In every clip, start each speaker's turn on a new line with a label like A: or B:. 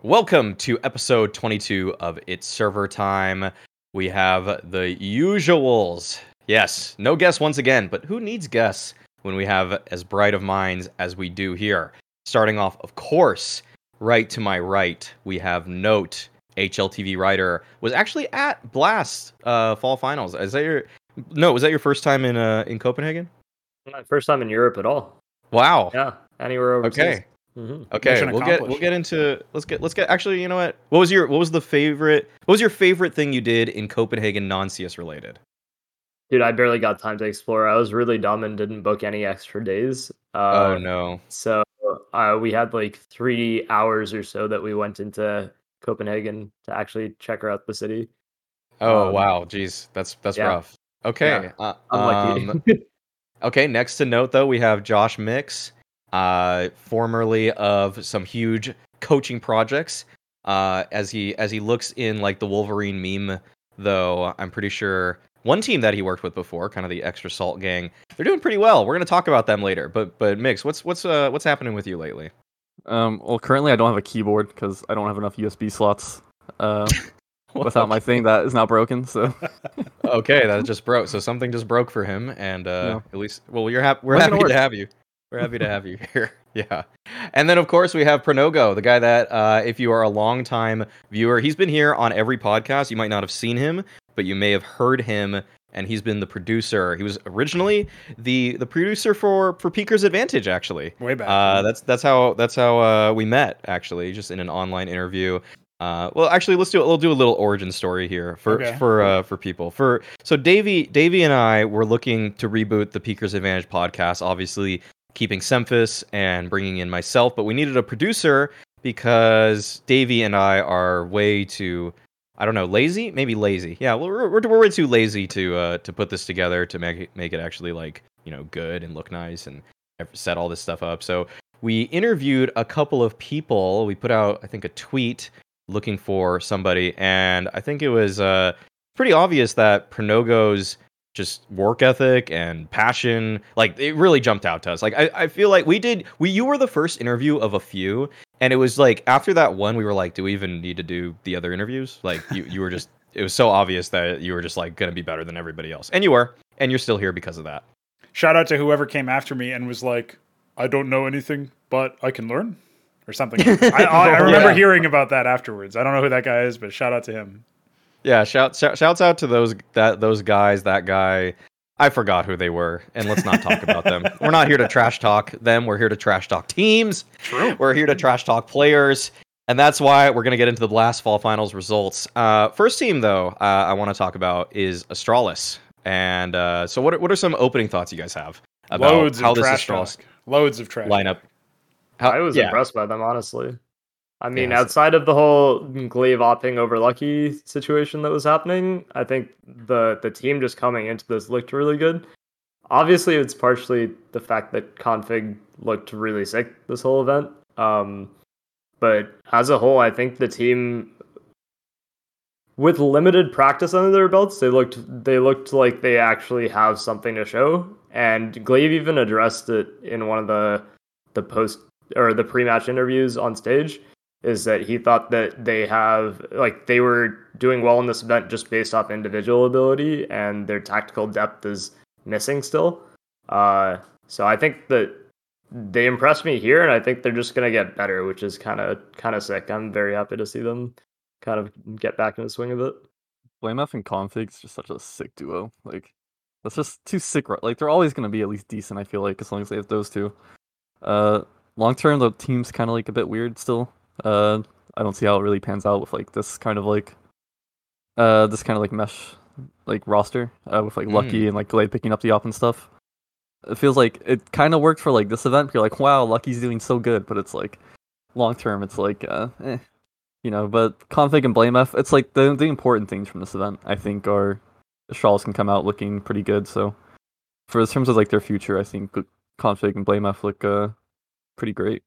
A: Welcome to episode 22 of It's Server Time. We have the usuals. Yes, no guests once again, but who needs guests when we have as bright of minds as we do here? Starting off, of course, right to my right, we have Note, HLTV writer, was actually at Blast uh, Fall Finals. Is that your no? Was that your first time in uh, in Copenhagen?
B: My first time in Europe at all.
A: Wow.
B: Yeah, anywhere overseas.
A: Okay.
B: Hmm
A: Okay, we'll get we'll get into let's get let's get actually you know what what was your what was the favorite what was your favorite thing you did in Copenhagen non CS related?
B: Dude, I barely got time to explore. I was really dumb and didn't book any extra days. Uh,
A: oh no,
B: So uh, we had like three hours or so that we went into Copenhagen to actually check out the city.
A: oh
B: um,
A: wow, jeez, that's that's
B: yeah.
A: rough. Okay, uh,
B: Unlucky.
A: um, okay. Next to note though, we have Josh Mix, uh, formerly of some huge coaching projects. Uh, as he as he looks in like the Wolverine meme, though, I'm pretty sure one team that he worked with before, kind of the Extra Salt Gang, they're doing pretty well. We're gonna talk about them later. But but Mix, what's what's uh what's happening with you lately?
C: Um, well, currently I don't have a keyboard because I don't have enough USB slots. Uh, without my thing that is now broken. So
A: okay, that just broke. So something just broke for him, and uh,
C: Yeah.
A: at least, well, you're happy. We're
C: When's
A: happy
C: gonna
A: have you. We're happy to have you here. Yeah, and then of course we have Pronogo, the guy that, uh, if you are a longtime viewer, he's been here on every podcast. You might not have seen him, but you may have heard him, and he's been the producer. He was originally the the producer for for Peeker's Advantage, actually.
D: Way back.
A: Uh, that's that's how that's how uh, we met actually, just in an online interview. Uh, well, actually, let's do we'll do a little origin story here for
D: Okay.
A: for uh, for people. For so Davey Davey and I were looking to reboot the Peekers Advantage podcast. Obviously, keeping Semphis and bringing in myself, but we needed a producer because Davey and I are way too. I don't know, lazy? Maybe lazy. Yeah, we're, we're, we're way too lazy to uh, to put this together to make it, make it actually like you know good and look nice and set all this stuff up. So we interviewed a couple of people. We put out, I think, a tweet looking for somebody, and I think it was uh, pretty obvious that Pronogo's just work ethic and passion, like it really jumped out to us. Like I, I feel like we did. We you were the first interview of a few, and it was like after that one, we were like, do we even need to do the other interviews? Like you, you were just. It was so obvious that you were just like gonna be better than everybody else, and you were, and you're still here because of that.
D: Shout out to whoever came after me and was like, I don't know anything, but I can learn or something. I, I, I remember
A: Yeah.
D: hearing about that afterwards. I don't know who that guy is, but shout out to him.
A: Yeah, shout, shout shouts out to those that those guys, that guy. I forgot who they were, and let's not talk about them. We're not here to trash talk them. We're here to trash talk teams.
D: True.
A: We're here to trash talk players, and that's why we're gonna get into the Blast Fall Finals results. Uh, first team though, uh, I want to talk about is Astralis. And uh, so, what are, what are some opening thoughts you guys have about
D: Loads
A: how
D: of
A: this
D: trash
A: Astralis
D: talk. Loads of trash.
A: lineup? How,
B: I was
A: yeah,
B: impressed by them, honestly. I mean,
A: Yeah, so-
B: outside of the whole Glaive opping over Lucky situation that was happening, I think the the team just coming into this looked really good. Obviously, it's partially the fact that k0nfig looked really sick this whole event. Um, but as a whole, I think the team, with limited practice under their belts, they looked they looked like they actually have something to show. And Glaive even addressed it in one of the the post or the pre-match interviews on stage is that he thought that they have like they were doing well in this event just based off individual ability and their tactical depth is missing still. Uh, so I think that they impressed me here, and I think they're just gonna get better, which is kind of kind of sick. I'm very happy to see them kind of get back in the swing of it.
C: blameF and k0nfig's just such a sick duo. Like that's just too sick. Like they're always gonna be at least decent. I feel like as long as they have those two. Uh, long term the team's kind of like a bit weird still. Uh, I don't see how it really pans out with like this kind of like, uh, this kind of like mesh like roster uh, with like Lucky and like Glaive picking up the op and stuff. It feels like it kind of worked for like this event. You're like, wow, Lucky's doing so good, but it's like long term, it's like, uh, eh, you know. But k0nfig and blameF, it's like the the important things from this event. I think are Astralis can come out looking pretty good. So for in terms of like their future, I think k0nfig and blameF look uh pretty great.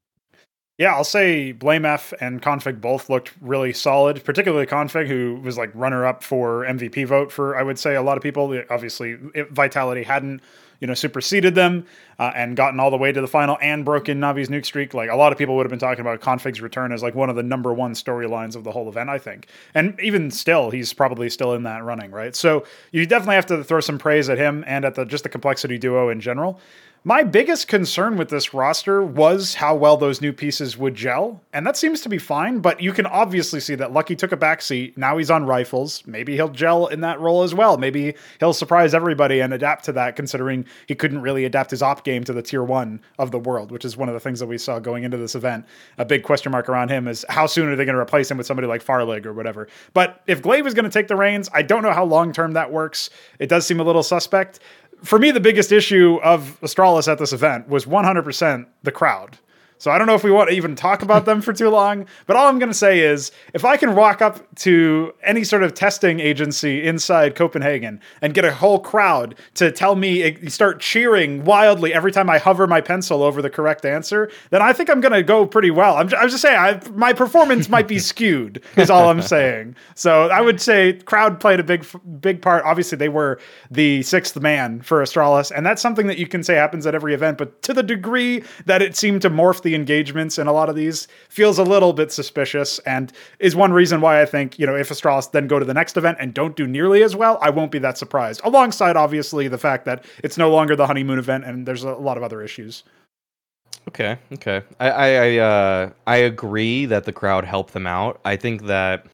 D: Yeah, I'll say blameF and k0nfig both looked really solid, particularly k0nfig, who was like runner up for MVP vote for, I would say, a lot of people. Obviously, it, Vitality hadn't you know, superseded them uh, and gotten all the way to the final and broken Navi's nuke streak. Like a lot of people would have been talking about k0nfig's return as like one of the number one storylines of the whole event, I think. And even still, he's probably still in that running, right? So you definitely have to throw some praise at him and at the just the complexity duo in general. My biggest concern with this roster was how well those new pieces would gel, and that seems to be fine. But you can obviously see that Lucky took a backseat. Now he's on rifles. Maybe he'll gel in that role as well. Maybe he'll surprise everybody and adapt to that, considering he couldn't really adapt his op game to the tier one of the world, which is one of the things that we saw going into this event. A big question mark around him is how soon are they going to replace him with somebody like Farlig or whatever. But if Glaive is going to take the reins, I don't know how long term that works. It does seem a little suspect for me, the biggest issue of Astralis at this event was 100% the crowd. So I don't know if we want to even talk about them for too long, but all I'm going to say is if I can walk up to any sort of testing agency inside Copenhagen and get a whole crowd to tell me eh, start cheering wildly every time I hover my pencil over the correct answer, then I think I'm going to go pretty well. I'm, I was just saying I, my performance might be skewed is all I'm saying. So I would say crowd played a big big part. Obviously they were the sixth man for Astralis and that's something that you can say happens at every event, but to the degree that it seemed to morph the engagements in a lot of these feels a little bit suspicious and is one reason why I think, you know, if Astralis then go to the next event and don't do nearly as well, I won't be that surprised. Alongside, obviously, the fact that it's no longer the honeymoon event and there's a lot of other issues.
A: Okay, okay. I I I, uh, I agree that the crowd helped them out. I think that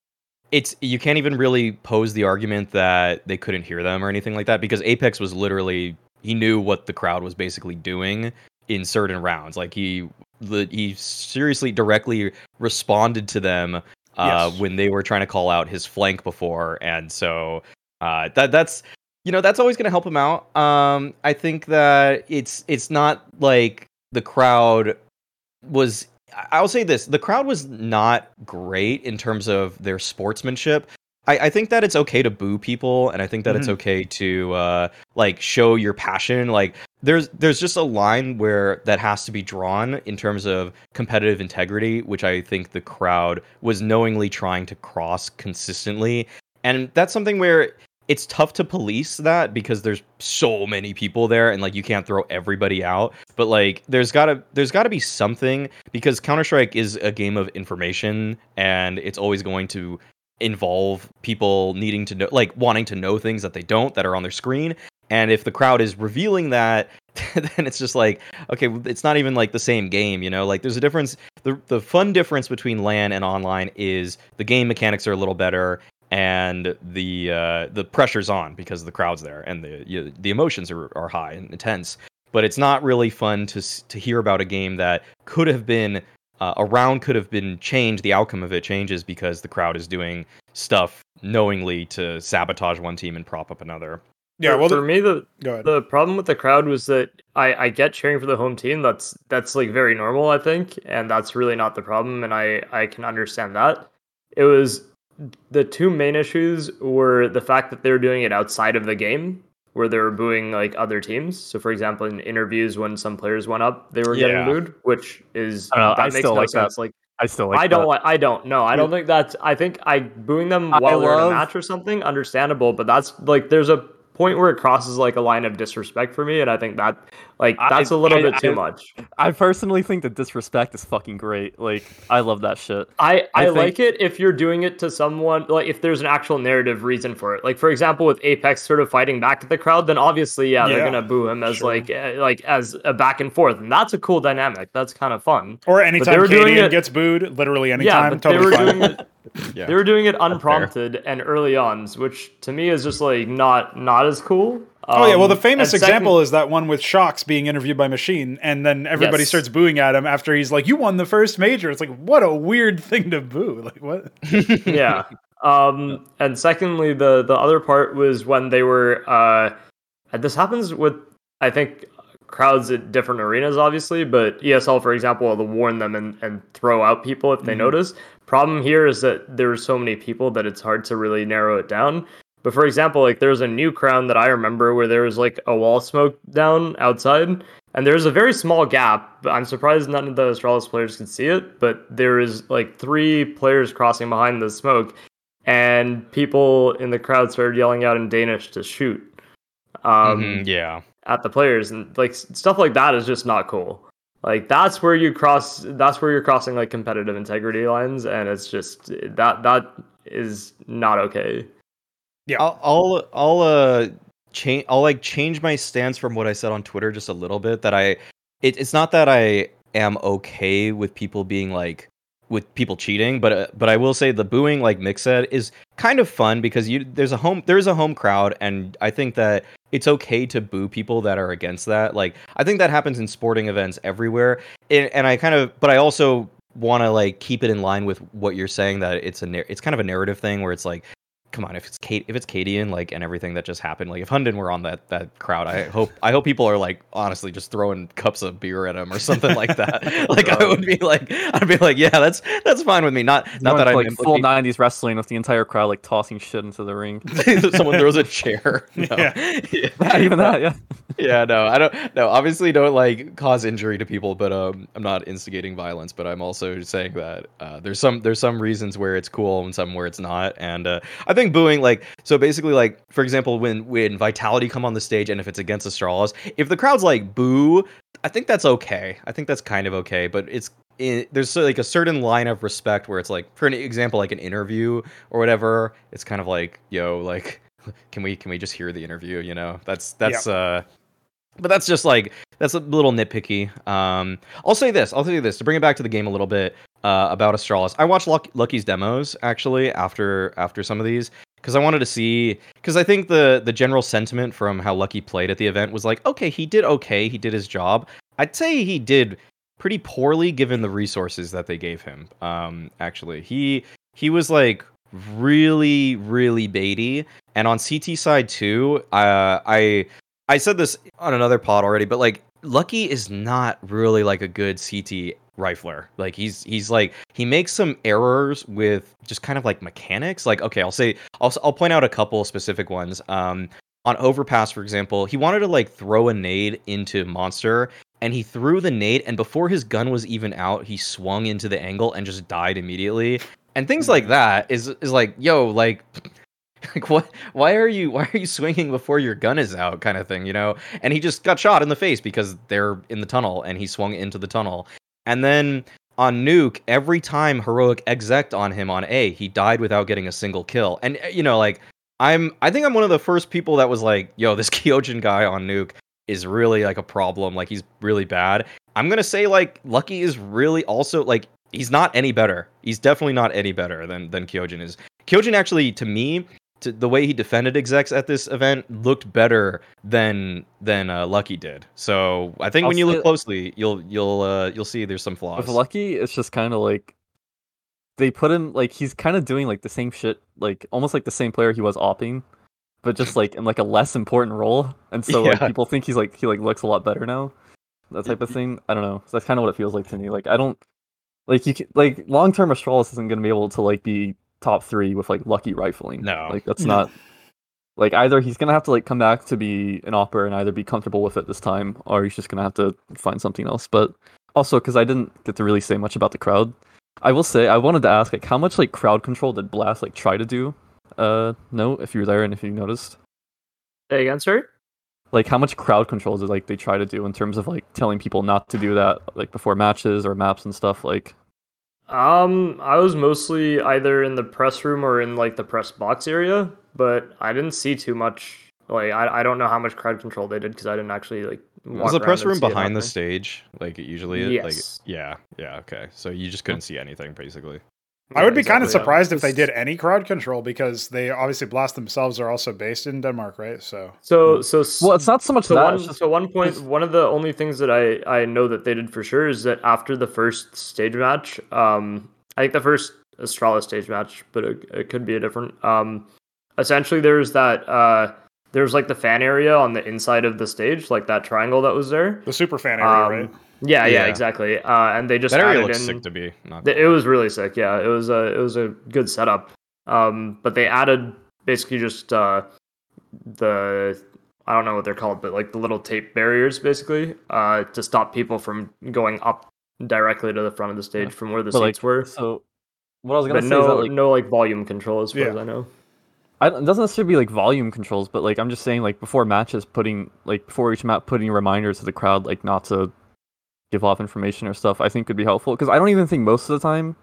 A: it's you can't even really pose the argument that they couldn't hear them or anything like that because Apex was literally he knew what the crowd was basically doing in certain rounds. Like he the, he seriously directly responded to them uh, yes. when they were trying to call out his flank before, and so uh, that that's you know that's always going to help him out. Um, I think that it's it's not like the crowd was. I'll say this: the crowd was not great in terms of their sportsmanship. I, I, think that it's okay to boo people, and I think that mm-hmm. it's okay to uh, like show your passion. Like there's there's just a line where that has to be drawn in terms of competitive integrity, which I think the crowd was knowingly trying to cross consistently, and that's something where it's tough to police that because there's so many people there and like you can't throw everybody out but like there's gotta there's gotta be something because counter-strike is a game of information and it's always going to involve people needing to know like wanting to know things that they don't that are on their screen. And if the crowd is revealing that then it's just like okay it's not even like the same game you know? Like there's a difference the the fun difference between LAN and online is the game mechanics are a little better and the uh, the pressure's on because the crowd's there and the you, the emotions are, are high and intense. But it's not really fun to to hear about a game that could have been uh, a round could have been changed. The outcome of it changes because the crowd is doing stuff knowingly to sabotage one team and prop up another.
B: Yeah, well, for the, me, the the problem with the crowd was that I, I get cheering for the home team. That's that's like very normal, I think, and that's really not the problem, and I I can understand that. It was the two main issues were the fact that they were doing it outside of the game, where they were booing like other teams. So, for example, in interviews when some players went up, they were yeah. getting booed, which is
C: I know, that I makes no like sense. That. Like I still like.
B: I don't. Like, I don't. know. I don't think that's. I think I booing them while they're in a match or something, understandable. But that's like there's a point where it crosses like a line of disrespect for me, and I think that like that's I, a little I, bit too
C: I,
B: much.
C: I personally think that disrespect is fucking great. Like I love that shit.
B: I I, think... like it if you're doing it to someone like if there's an actual narrative reason for it. Like for example, with Apex sort of fighting back at the crowd, then obviously yeah, yeah they're gonna boo him as sure. like uh, like as a back and forth, and that's a cool dynamic. That's kind of fun.
D: Or anytime Cadian gets booed, literally anytime. Yeah, but totally
B: they were doing it. yeah. They were doing it unprompted and early on, which to me is just like not not as cool.
D: Um, oh yeah, well the um, famous example second, is that one with shox being interviewed by Machine, and then everybody yes. starts booing at him after he's like, "You won the first major." It's like, what a weird thing to boo. Like what?
B: yeah. Um, and secondly, the the other part was when they were. Uh, this happens with I think crowds at different arenas, obviously, but ESL, for example, will warn them and, and throw out people if they mm-hmm. notice. Problem here is that there's so many people that it's hard to really narrow it down. But for example, like there's a Nuke round that I remember where there was like a wall smoke down outside, and there's a very small gap. I'm surprised none of the Astralis players could see it, but there is like three players crossing behind the smoke, and people in the crowd started yelling out in Danish to shoot.
A: Um, mm-hmm, yeah,
B: at the players and like stuff like that is just not cool. Like that's where you cross that's where you're crossing like competitive integrity lines and it's just that that is not okay.
A: I'll I'll, I'll uh change I'll like change my stance from what I said on Twitter just a little bit that I it, it's not that I am okay with people being like with people cheating but uh, but I will say the booing like Mick said is kind of fun because you there's a home there's a home crowd and I think that it's okay to boo people that are against that. Like I think that happens in sporting events everywhere. And, and I kind of but I also want to like keep it in line with what you're saying that it's a it's kind of a narrative thing where it's like come on if it's Kate if it's Cadian like and everything that just happened like if Hunden were on that that crowd I hope I hope people are like honestly just throwing cups of beer at him or something like that like I would be like I'd be like yeah that's that's fine with me not not
C: Going
A: that I'm
C: like full '90s wrestling with the entire crowd like tossing shit into the ring.
A: someone throws a chair no.
D: Yeah.
A: yeah.
C: Not even that, yeah.
A: yeah no i don't no obviously don't like cause injury to people but um i'm not instigating violence but i'm also saying that uh there's some there's some reasons where it's cool and some where it's not and uh i think booing like so basically like for example when when vitality come on the stage and if it's against astralis if the crowd's like boo i think that's okay. I think that's kind of okay but it's it, there's like a certain line of respect where it's like for an example like an interview or whatever it's kind of like yo like can we can we just hear the interview? You know? That's that's uh but that's just like that's a little nitpicky. Um, I'll say this. I'll say this to bring it back to the game a little bit uh, about Astralis. I watched Luck- Lucky's demos actually after after some of these because I wanted to see because I think the the general sentiment from how Lucky played at the event was like, okay, he did okay, he did his job. I'd say he did pretty poorly given the resources that they gave him. Um, actually, he he was like really really baity, and on CT side too, uh, I I said this on another pod already, but like Lucky is not really like a good CT rifler. Like he's he's like he makes some errors with just kind of like mechanics. Like okay, I'll say I'll I'll point out a couple specific ones. Um on overpass for example, he wanted to like throw a nade into monster and he threw the nade and before his gun was even out, he swung into the angle and just died immediately. And things like that is is like, yo, like like what why are you why are you swinging before your gun is out kind of thing you know? And he just got shot in the face because they're in the tunnel and he swung into the tunnel. And then on nuke every time heroic exec on him on a he died without getting a single kill. And uh, you know like i'm i think i'm one of the first people that was like yo this kyojin guy on nuke is really like a problem. Like he's really bad. I'm gonna say like lucky is really also like he's not any better. He's definitely not any better than than kyojin is. Kyojin actually to me to, the way he defended execs at this event looked better than than uh, Lucky did. So I think
C: I'll
A: when you look closely, you'll you'll uh, you'll see there's some flaws.
C: With Lucky, it's just kind of like they put him like he's kind of doing like the same shit, like almost like the same player he was opping, but just like in like a less important role. And so like people think he's like he like looks a lot better now, that type of thing. I don't know. So that's kind of what it feels like to me. Like I don't like you can, like long term Astralis isn't gonna be able to like be top three with like Lucky rifling.
A: No.
C: like that's not. Like either he's gonna have to like come back to be an opera and either be comfortable with it this time, or he's just gonna have to find something else. But also because I didn't get to really say much about the crowd, I will say I wanted to ask like how much like crowd control did Blast like try to do? Uh, no, if you were there and if you noticed,
B: Say again, sorry?
C: like how much crowd control did like they try to do in terms of like telling people not to do that like before matches or maps and stuff like.
B: Um, I was mostly either in the press room or in like the press box area, but I didn't see too much. Like, I, I don't know how much crowd control they did because I didn't actually like.
A: was the press room behind the stage like it usually is?
B: Yes.
A: Like yeah, yeah, okay. So you just couldn't see anything basically.
D: I would
B: Yeah,
D: be kind of
B: exactly, yeah.
D: surprised if they did any crowd control because they obviously Blast themselves are also based in Denmark, right? So
B: So so
C: Well, it's not so much
B: so
C: that.
B: one
C: just,
B: so one point one of the only things that I I know that they did for sure is that after the first stage match, um, I think the first Astralis stage match, but it, it could be a different. Um, essentially there's that uh there's like the fan area on the inside of the stage, like that triangle that was there.
D: the super fan area,
B: Um,
D: right?
B: Yeah, yeah,
A: Yeah.
B: exactly. Uh, and they just
A: that area
B: added
A: looks
B: in,
A: sick to be. Not
B: Th- It was really sick. Yeah, it was a it was a good setup. Um, but they added basically just uh, the I don't know what they're called, but like the little tape barriers, basically, uh, to stop people from going up directly to the front of the stage
C: Yeah.
B: from where the
C: but,
B: seats
C: like,
B: were.
C: So what I was gonna
B: But
C: say is that
B: no
C: like
B: no like volume control as far
D: Yeah.
B: as I know.
C: I, it doesn't necessarily be like volume controls, but like I'm just saying like before matches, putting like before each map, putting reminders to the crowd like not to give off information or stuff. I think could be helpful because I don't even think most of the time,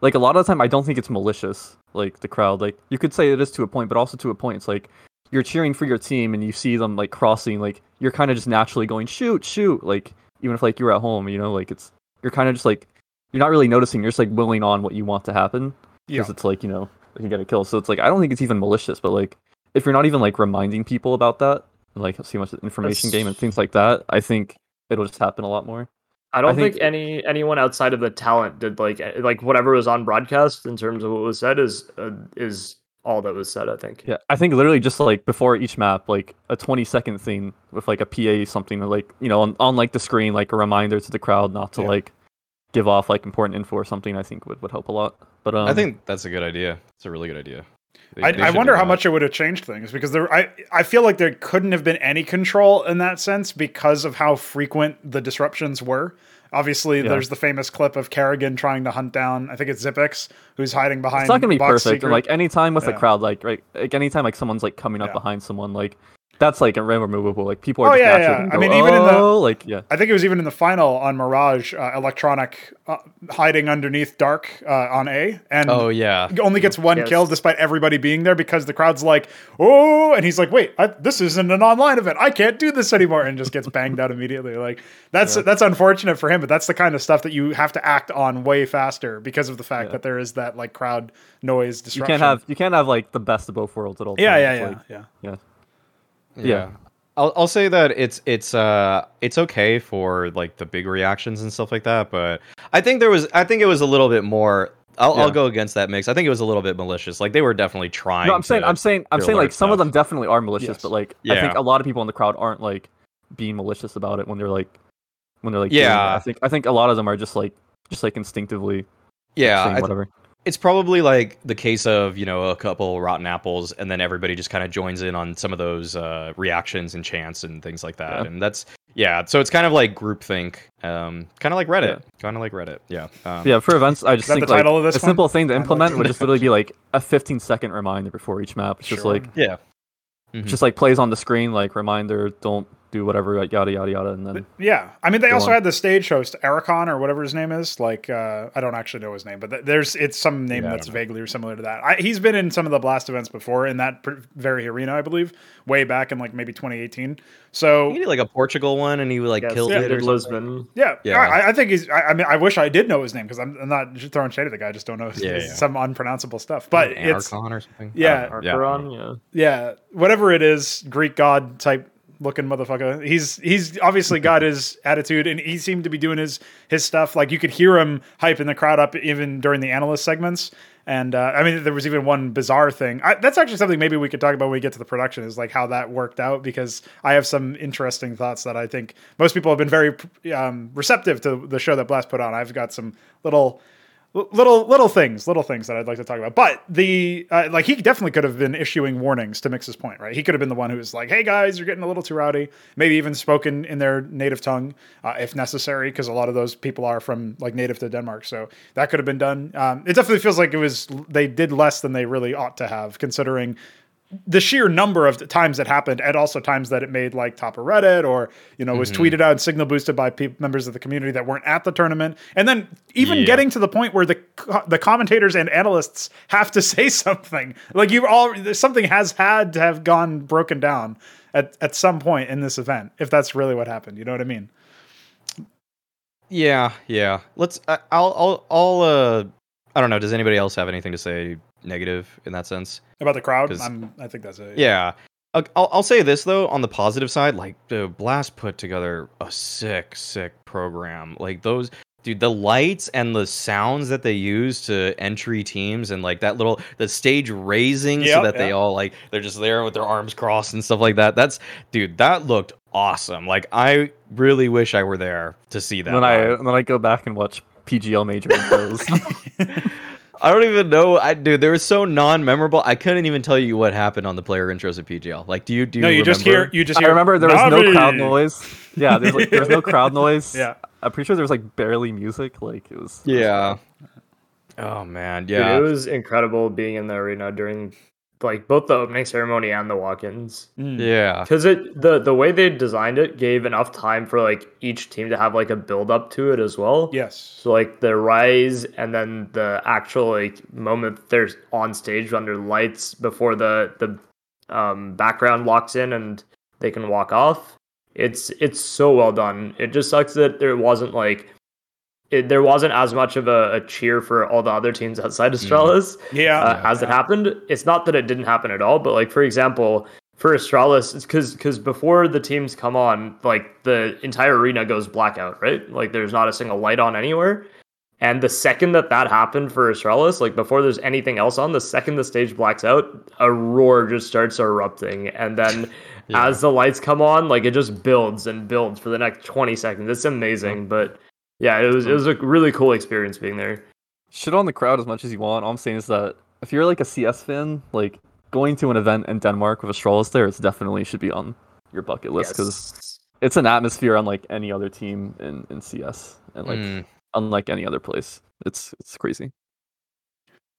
C: like a lot of the time, I don't think it's malicious. Like the crowd, like you could say it is to a point, but also to a point, it's like you're cheering for your team and you see them like crossing, like you're kind of just naturally going shoot, shoot, like even if like you're at home, you know, like it's you're kind of just like you're not really noticing. You're just like willing on what you want to happen because
D: Yeah.
C: it's like you know they can get a kill. So it's like I don't think it's even malicious, but like if you're not even like reminding people about that, like see much information
B: That's-
C: game and things like that, I think it'll just happen a lot more.
B: I don't
C: think-
B: think, any anyone outside of the talent did like eh, like whatever was on broadcast in terms of what was said is uh, is all that was said. I think.
C: Yeah, I think literally just like before each map, like a 20 second thing with like a PA something like you know on, on like the screen, like a reminder to the crowd not to
D: Yeah.
C: like give off like important info or something. I think would, would help a lot. But um,
A: I think that's a good idea. It's a really good idea. They-
D: I,
A: they
D: I wonder how much it would have changed things because there, I, I feel like there couldn't have been any control in that sense because of how frequent the disruptions were. Obviously,
C: Yeah.
D: there's the famous clip of Kerrigan trying to hunt down, I think it's Zipix, who's hiding behind.
C: it's not gonna be perfect.
D: Secret.
C: Like anytime with
D: Yeah.
C: a crowd, like right, like anytime like someone's like coming up
D: Yeah.
C: behind someone, like that's like a removable. Like people are
D: Oh,
C: just
D: yeah,
C: naturally
D: yeah.
C: gonna
D: I
C: go,
D: mean, even in the-
C: "Oh," like yeah,
D: I think it was even in the final on Mirage, uh, Electronic uh, hiding underneath Dark uh, on A, and
A: Oh yeah.
D: only gets one
B: Yes.
D: kill despite everybody being there because the crowd's like, oh, and he's like, wait, I, this isn't an online event. I can't do this anymore, and just gets banged out immediately. Like that's
C: Yeah.
D: that's unfortunate for him, but that's the kind of stuff that you have to act on way faster because of the fact
C: Yeah.
D: that there is that like crowd noise
C: you can't have you can't have like the best of both worlds at all.
D: yeah,
C: times.
D: yeah, yeah,
C: Like,
D: yeah.
C: yeah.
A: Yeah. I'll I'll say that it's it's uh it's okay for like the big reactions and stuff like that, but I think there was I think it was a little bit more I'll I'll go against that mix. I think it was a little bit malicious. Like they were definitely trying
C: No, I'm saying, I'm saying, I'm saying, like some of them definitely are malicious,
D: Yes.
C: but like I think a lot of people in the crowd aren't like being malicious about it when they're like when they're like.
A: Yeah.
C: I think I think a lot of them are just like just like instinctively
A: yeah, I-
C: whatever.
A: It's probably like the case of you know a couple rotten apples and then everybody just kind of joins in on some of those uh, reactions and chants and things like that
C: Yeah.
A: and that's yeah so it's kind of like groupthink um kind of like reddit
C: Yeah.
A: kind of like reddit yeah um,
C: yeah, for events, I just
D: that
C: think
D: the
C: like
D: of this
C: a
D: one?
C: simple thing to
D: I'd like
C: implement
D: to
C: would just
D: know.
C: literally be like a 15 second reminder before each map. It's just like
A: yeah Mhm.
C: just like plays on the screen, like reminder, don't do whatever, like, yada yada yada, and then
D: Yeah, I mean, they also
C: on.
D: had the stage host Ericon or whatever his name is. Like, uh, I don't actually know his name, but th- there's it's some name
A: Yeah,
D: that's
A: don't
D: vaguely similar to that. I, he's been in some of the Blast events before in that pr- very arena, I believe, way back in like maybe 2018. So
A: he did like a portugal one and he like
B: Yes,
A: killed
B: he
A: it or.
B: Lisbon.
D: yeah,
A: Yeah.
D: I, I think he's. I, I mean, I wish I did know his name because I'm, I'm not just throwing shade at the guy. I just don't know his,
A: Yeah, yeah.
D: some unpronounceable stuff. But it's
A: Anarchon or something
D: yeah.
A: I don't know.
B: Archeron, yeah.
D: yeah, whatever it is, Greek god type looking motherfucker. He's he's obviously got his attitude, and he seemed to be doing his his stuff. Like you could hear him hyping the crowd up even during the analyst segments. And uh, I mean, there was even one bizarre thing. I, that's actually something maybe we could talk about when we get to the production is like how that worked out because I have some interesting thoughts that I think most people have been very um, receptive to the show that Blast put on. I've got some little little little things little things that i'd like to talk about. But the uh, like he definitely could have been issuing warnings to mix's point right? He could have been the one who was like hey guys you're getting a little too rowdy. Maybe even spoken in their native tongue uh, if necessary because a lot of those people are from like native to denmark. So that could have been done. Um, it definitely feels like it was they did less than they really ought to have considering the sheer number of times that happened and also times that it made like top of reddit or you know was tweeted out and signal boosted by pe- members of the community that weren't at the tournament. And then even
A: Yeah.
D: getting to the point where the co- the commentators and analysts have to say something. Like you've all something has had to have gone broken down at, at some point in this event if that's really what happened you know what i mean?
A: Yeah yeah. Let's I, i'll i'll i'll uh i don't know does anybody else have anything to say negative in that sense
D: about the crowd
A: 'Cause-
D: I'm, i think that's it
A: Yeah. I'll, I'll I'll say this though on the positive side, like the Blast put together a sick, sick program. Like those, dude, the lights and the sounds that they use to entry teams, and like that little the stage raising so
D: Yep,
A: that they all like they're just there with their arms crossed and stuff like that. That's dude, that looked awesome. Like I really wish I were there to see that.
C: then I
A: live.
C: then I go back and watch PGL major intros.
A: I don't even know. I dude, they were so non-memorable. I couldn't even tell you what happened on the player intros of PGL. Like, do you do you
D: no you just
A: remember?
D: hear you just hear.
C: I remember there was no crowd noise. Yeah, there's like there was no crowd noise.
D: Yeah.
C: I'm pretty sure there was like barely music. Like it was.
A: Yeah. Oh man,
B: Dude,
A: yeah.
B: it was incredible being in the arena during like both the opening ceremony and the walk-ins.
D: Mm.
A: Yeah.
B: Because it the the way they designed it gave enough time for like each team to have like a build up to it as well.
D: Yes.
B: So like the rise and then the actual like moment they're on stage under lights before the the um, background locks in and they can walk off. It's it's so well done. It just sucks that there wasn't like it, there wasn't as much of a, a cheer for all the other teams outside of
A: Mm.
D: Yeah.
B: uh, as it happened. It's not that it didn't happen at all, but like for example, for Astralis, it's because because before the teams come on, like the entire arena goes blackout, right? Like there's not a single light on anywhere. And the second that that happened for Astralis, like before there's anything else on, the second the stage blacks out, a roar just starts erupting, and then
A: Yeah.
B: as the lights come on, like it just builds and builds for the next 20 seconds. It's amazing, but yeah, it was it was a really cool experience being there.
C: shit on the crowd as much as you want. All I'm saying is that if you're like a CS fan, like going to an event in Denmark with Astralis there, it definitely should be on your bucket list because
B: Yes.
C: it's an atmosphere unlike any other team in, in CS and like
A: Mm,
C: unlike any other place. It's it's crazy.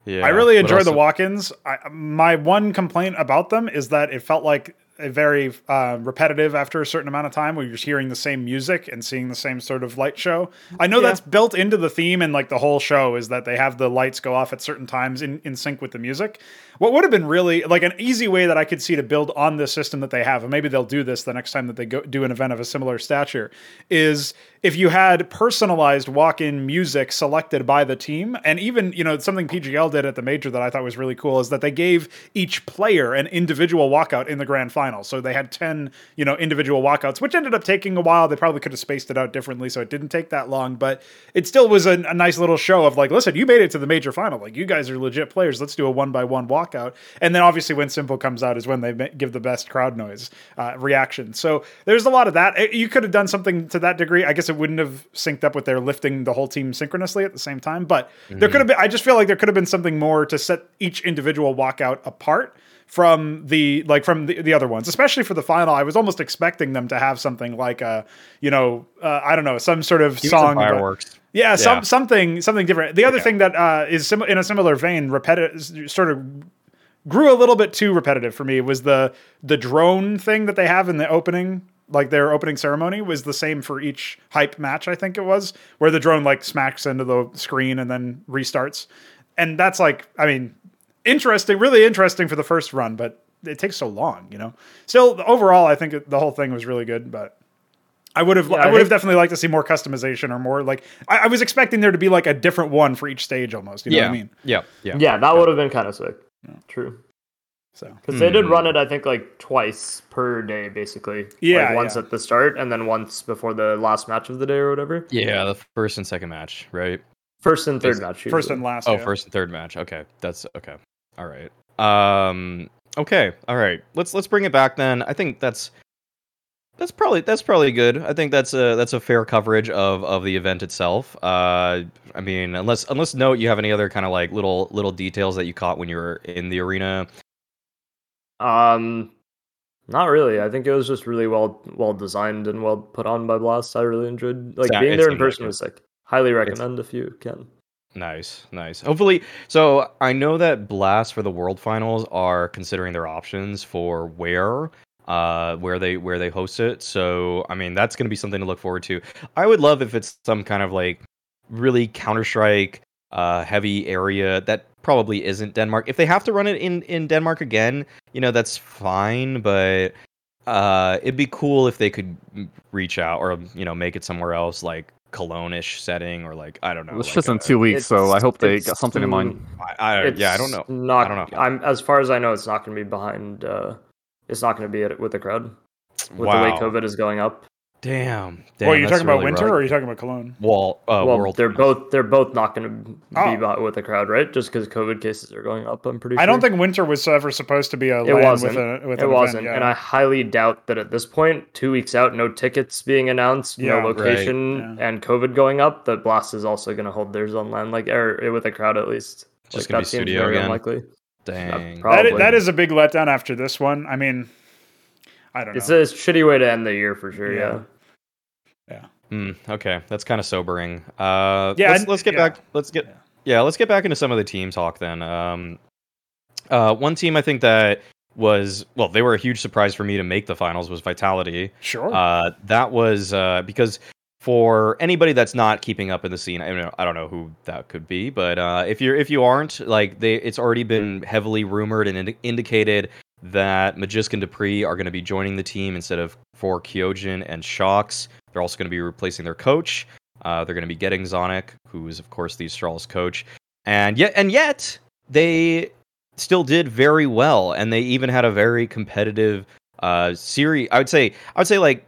A: yeah.
D: I really
A: What
D: enjoyed the
A: else-
D: walk-ins. I, my one complaint about them is that it felt like a very uh, repetitive after a certain amount of time, where you're just hearing the same music and seeing the same sort of light show. I know
B: Yeah.
D: that's built into the theme and like the whole show is that they have the lights go off at certain times in, in sync with the music. What would have been really like an easy way that I could see to build on this system that they have, and maybe they'll do this the next time that they go do an event of a similar stature, is if you had personalized walk-in music selected by the team, and even you know something PGL did at the major that I thought was really cool is that they gave each player an individual walkout in the grand final. So they had ten you know individual walkouts, which ended up taking a while. They probably could have spaced it out differently, so it didn't take that long, but it still was a, a nice little show of like, listen, you made it to the major final, like you guys are legit players. Let's do a one by one walkout, and then obviously when s1mple comes out is when they give the best crowd noise uh, reaction. So there's a lot of that. Eh, You could have done something to that degree. I guess it wouldn't have synced up with their lifting the whole team synchronously at the same time, but there could have been. I just feel like there could have been something more to set each individual walkout apart from the like from the, the other ones especially for the final i was almost expecting them to have something like a you know uh, i don't know some sort of
A: Give me some
D: song about-
A: fireworks.
D: yeah, some
A: Yeah.
D: something something different. The other
A: Yeah.
D: thing that uh, is sim- in a similar vein, repetitive, sort of grew a little bit too repetitive for me was the the drone thing that they have in the opening, like their opening ceremony, was the same for each hype match. I think it was where the drone like smacks into the screen and then restarts, and that's like, I mean, interesting, really interesting for the first run, but it takes so long, you know. Still, overall, I think the whole thing was really good, but. I would have
B: Yeah,
D: I
B: I
D: would have definitely liked to see more customization or more like I, I was expecting there to be like a different one for each stage almost. You know
A: yeah.
D: what I mean?
A: Yeah. Yeah.
B: Yeah, that would have been kind of sick. True.
D: So
B: Because they did
A: Hmm.
B: run it, I think, like twice per day, basically.
D: Yeah,
B: Like once
D: yeah.
B: at the start and then once before the last match of the day or whatever.
A: Yeah. The first and second match, right?
B: First and third
A: Is-
B: match.
D: first and last.
A: Oh,
D: yeah.
A: first and third match. Okay, that's okay. All right. Um. Okay. All right. Let's let's bring it back then. I think that's that's probably that's probably good. I think that's a that's a fair coverage of of the event itself. Uh, I mean, unless unless note you have any other kind of like little little details that you caught when you were in the arena.
B: Um, not really. I think it was just really well well designed and well put on by Blast. I really enjoyed like being there in person was like highly recommend if you can.
A: Nice, nice. Hopefully, so I know that Blast for the World Finals are considering their options for where, uh, where they where they host it. So I mean, that's going to be something to look forward to. I would love if it's some kind of like really Counter Strike uh, heavy area that probably isn't Denmark. If they have to run it in in Denmark again, you know that's fine, but uh, it'd be cool if they could reach out or you know make it somewhere else like Cologne-ish setting or like I don't know.
C: it's
A: like
C: just in two weeks, so I hope they got something in mind.
A: I, I yeah, I don't know.
B: Not,
A: I don't know.
B: I'm as far as I know, it's not going to be behind. Uh, it's not going to be at, with the crowd with the way COVID is going up.
A: Damn. damn
D: Well, are you
A: that's
D: talking about
A: really
D: winter
A: rough.
D: or are you talking about Cologne?
A: Wall, uh,
B: well,
A: world?
B: they're
A: finals.
B: both they're both not going to be
D: Oh.
B: with the crowd, right? Just because COVID cases are going up. I'm pretty.
D: I don't think winter was ever supposed to be a
B: It
D: land
B: wasn't.
D: with a with
B: it
D: an
B: wasn't,
D: event,
B: and. I highly doubt that at this point, two weeks out, no tickets being announced,
D: Yeah,
B: no
D: right,
B: location,
D: yeah.
B: and COVID going up, that Blast is also going to hold theirs on land, like or with a crowd at least.
A: Just
B: like,
A: gonna
B: that
A: be
B: seems
A: studio
B: very
A: again?
B: unlikely.
A: Dang.
B: prob-
D: that, i-
B: probably.
D: that is a big letdown after this one. I mean, I don't know.
B: It's a shitty way to end the year for sure.
D: Yeah.
A: Hmm, okay, that's kind of sobering. Uh,
D: Yeah,
A: let's, let's get
D: yeah.
A: back. Let's get
D: Yeah.
A: yeah. let's get back into some of the team talk then. Um, Uh, one team I think that was well, they were a huge surprise for me to make the finals was Vitality.
D: Sure.
A: Uh, that was uh, because for anybody that's not keeping up in the scene, I don't know, I don't know who that could be, but uh, if you're if you aren't, like they, it's already been heavily rumored and indi- indicated that Magisk and dupreeh are going to be joining the team instead of for Kyojin and shox. They're also going to be replacing their coach. Uh, they're going to be getting Zonic, who is of course the Astralis coach, and yet and yet they still did very well, and they even had a very competitive uh, series. I would say I would say like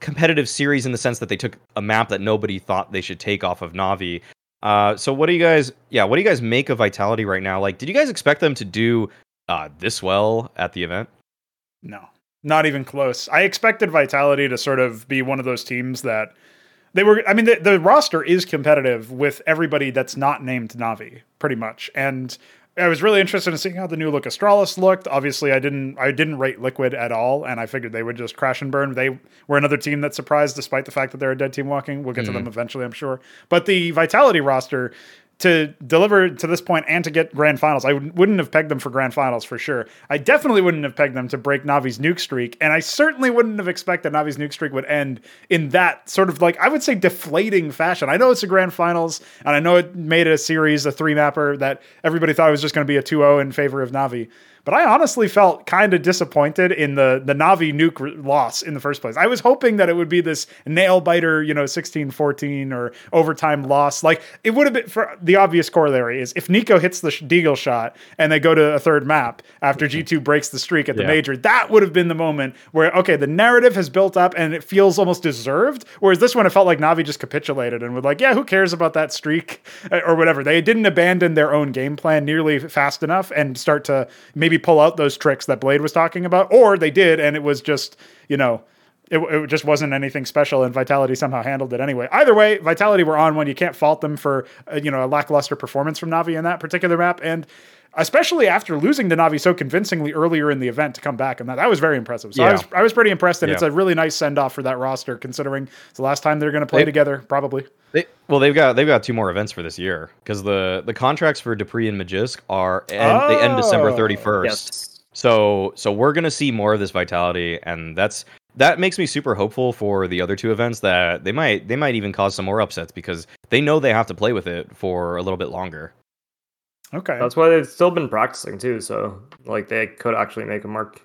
A: competitive series in the sense that they took a map that nobody thought they should take off of Navi. Uh, so what do you guys? Yeah, what do you guys make of Vitality right now? Like, did you guys expect them to do uh, this well at the event?
D: No, not even close. I expected Vitality to sort of be one of those teams that they were. I mean, the, the roster is competitive with everybody that's not named Navi, pretty much. And I was really interested in seeing how the new look Astralis looked. Obviously, I didn't I didn't rate Liquid at all, and I figured they would just crash and burn. They were another team that surprised, despite the fact that they're a dead team walking. We'll get
A: Mhm.
D: to them eventually, I'm sure. But the Vitality roster to deliver to this point and to get grand finals, I wouldn't have pegged them for grand finals for sure. I definitely wouldn't have pegged them to break Navi's nuke streak, and I certainly wouldn't have expected Navi's nuke streak would end in that sort of like I would say deflating fashion. I know it's a grand finals, and I know it made it a series a three mapper that everybody thought was just going to be a 2-0 in favor of Navi. But I honestly felt kind of disappointed in the the Navi nuke r- loss in the first place. I was hoping that it would be this nail biter, you know, 16-14 or overtime loss. Like it would have been for the obvious corollary is if NiKo hits the sh- Deagle shot and they go to a third map after G2 breaks the streak at the
A: Yeah.
D: major, that would have been the moment where okay, the narrative has built up and it feels almost deserved. Whereas this one, it felt like Navi just capitulated and was like, yeah, who cares about that streak or whatever. They didn't abandon their own game plan nearly fast enough and start to maybe pull out those tricks that B1ad3 was talking about, or they did and it was just you know. It, it just wasn't anything special, and Vitality somehow handled it anyway. Either way, Vitality were on one. You can't fault them for uh, you know a lackluster performance from Navi in that particular map, and especially after losing to Navi so convincingly earlier in the event to come back, and that that was very impressive. So I was I was pretty impressed, and it's a really nice send off for that roster, considering it's the last time they're going to play
A: They-
D: together, probably.
A: They, well, they've got they've got two more events for this year because the the contracts for dupreeh and Magisk are end, they end December
D: Oh.
A: thirty first.
B: Yes.
A: So so we're gonna see more of this vitality, and that's that makes me super hopeful for the other two events that they might they might even cause some more upsets because they know they have to play with it for a little bit longer.
D: Okay.
B: That's why they've still been practicing too. So like they could actually make a mark.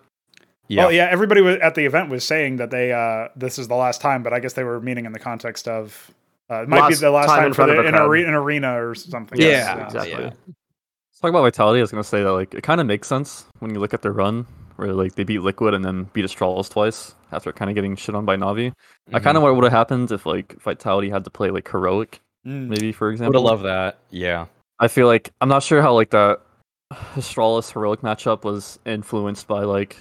A: Yeah,
D: Well, yeah, everybody at the event was saying that they uh, this is the last time, but I guess they were meaning in the context of uh, it might be the last
B: time
D: time,
B: in
D: for the,
B: of a
D: an, are- an arena or something.
A: Yeah,
D: Yes,
B: exactly.
A: yeah.
C: Let's talk about Vitality. I was gonna say that like it kind of makes sense when you look at their run, where like they beat Liquid and then beat Astralis twice after kind of getting shit on by Navi. I
A: Mhm.
C: kind of wonder what would have happened if like Vitality had to play like heroic,
D: Mm.
C: maybe for
A: would
C: example.
A: have loved that. Yeah,
C: I feel like I'm not sure how like that Astralis heroic matchup was influenced by like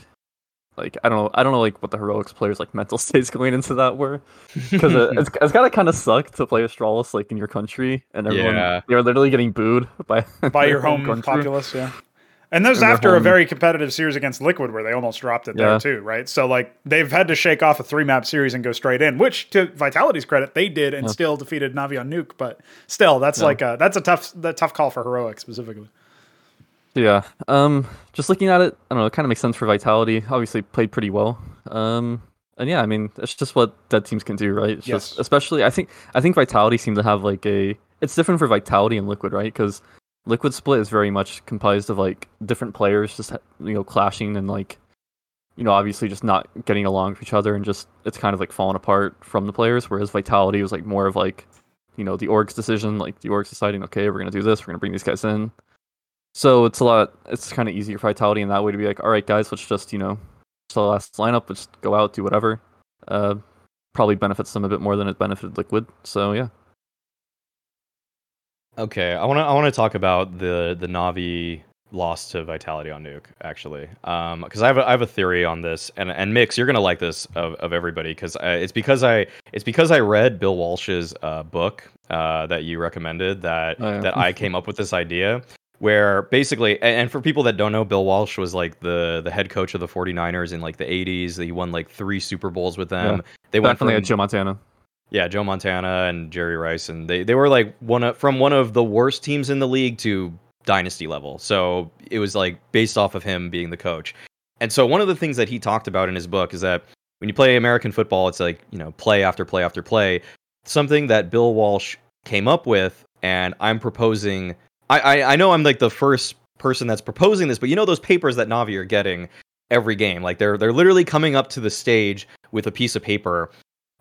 C: like I don't know I don't know like what the heroics players like mental states going into that were because it, it's, it's gotta kind of suck to play Astralis like in your country and everyone
A: Yeah.
C: you're literally getting booed by
D: by your home
C: country.
D: populace, yeah. And that was
C: And their
D: after a very competitive series against Liquid, where they almost dropped it there too, right? So like they've had to shake off a three map series and go straight in, which to Vitality's credit, they did and
C: Yeah.
D: still defeated Navi on Nuke. But still, that's
C: Yeah.
D: like a that's a tough that tough call for heroic specifically.
C: Yeah. Um, just looking at it, I don't know. It kind of makes sense for Vitality. Obviously, played pretty well. Um, and yeah, I mean, it's just what dead teams can do, right? It's
D: Yes.
C: just, especially, I think, I think Vitality seem to have like a. It's different for Vitality and Liquid, right? Because Liquid Split is very much composed of like different players just you know clashing and like, you know, obviously just not getting along with each other and just it's kind of like falling apart from the players. Whereas Vitality was like more of like, you know, the org's decision, like the org's deciding, okay, we're gonna do this, we're gonna bring these guys in. So it's a lot. It's kind of easier for Vitality in that way to be like, all right, guys, let's just you know, just the last lineup, let's go out, do whatever. Uh, probably benefits them a bit more than it benefited Liquid. So yeah,
A: Okay, I want to I want to talk about the the Navi loss to Vitality on Nuke actually, um, because I have a, I have a theory on this, and and Mix, you're gonna like this of, of everybody because it's because I it's because I read Bill Walsh's uh, book uh, that you recommended that
C: Oh, yeah.
A: that I came up with this idea where basically and, for people that don't know Bill Walsh was like the the head coach of the 49ers in like the 80s he won like 3 Super Bowls with them
C: Yeah.
A: they went
C: definitely
A: from
C: at Joe Montana.
A: Yeah, Joe Montana and Jerry Rice, and they, they were like one of from one of the worst teams in the league to dynasty level. So it was like based off of him being the coach. And so one of the things that he talked about in his book is that when you play American football, it's like, you know, play after play after play. Something that Bill Walsh came up with, and I'm proposing I, I, I know I'm like the first person that's proposing this, but you know those papers that Navi are getting every game. Like they're they're literally coming up to the stage with a piece of paper.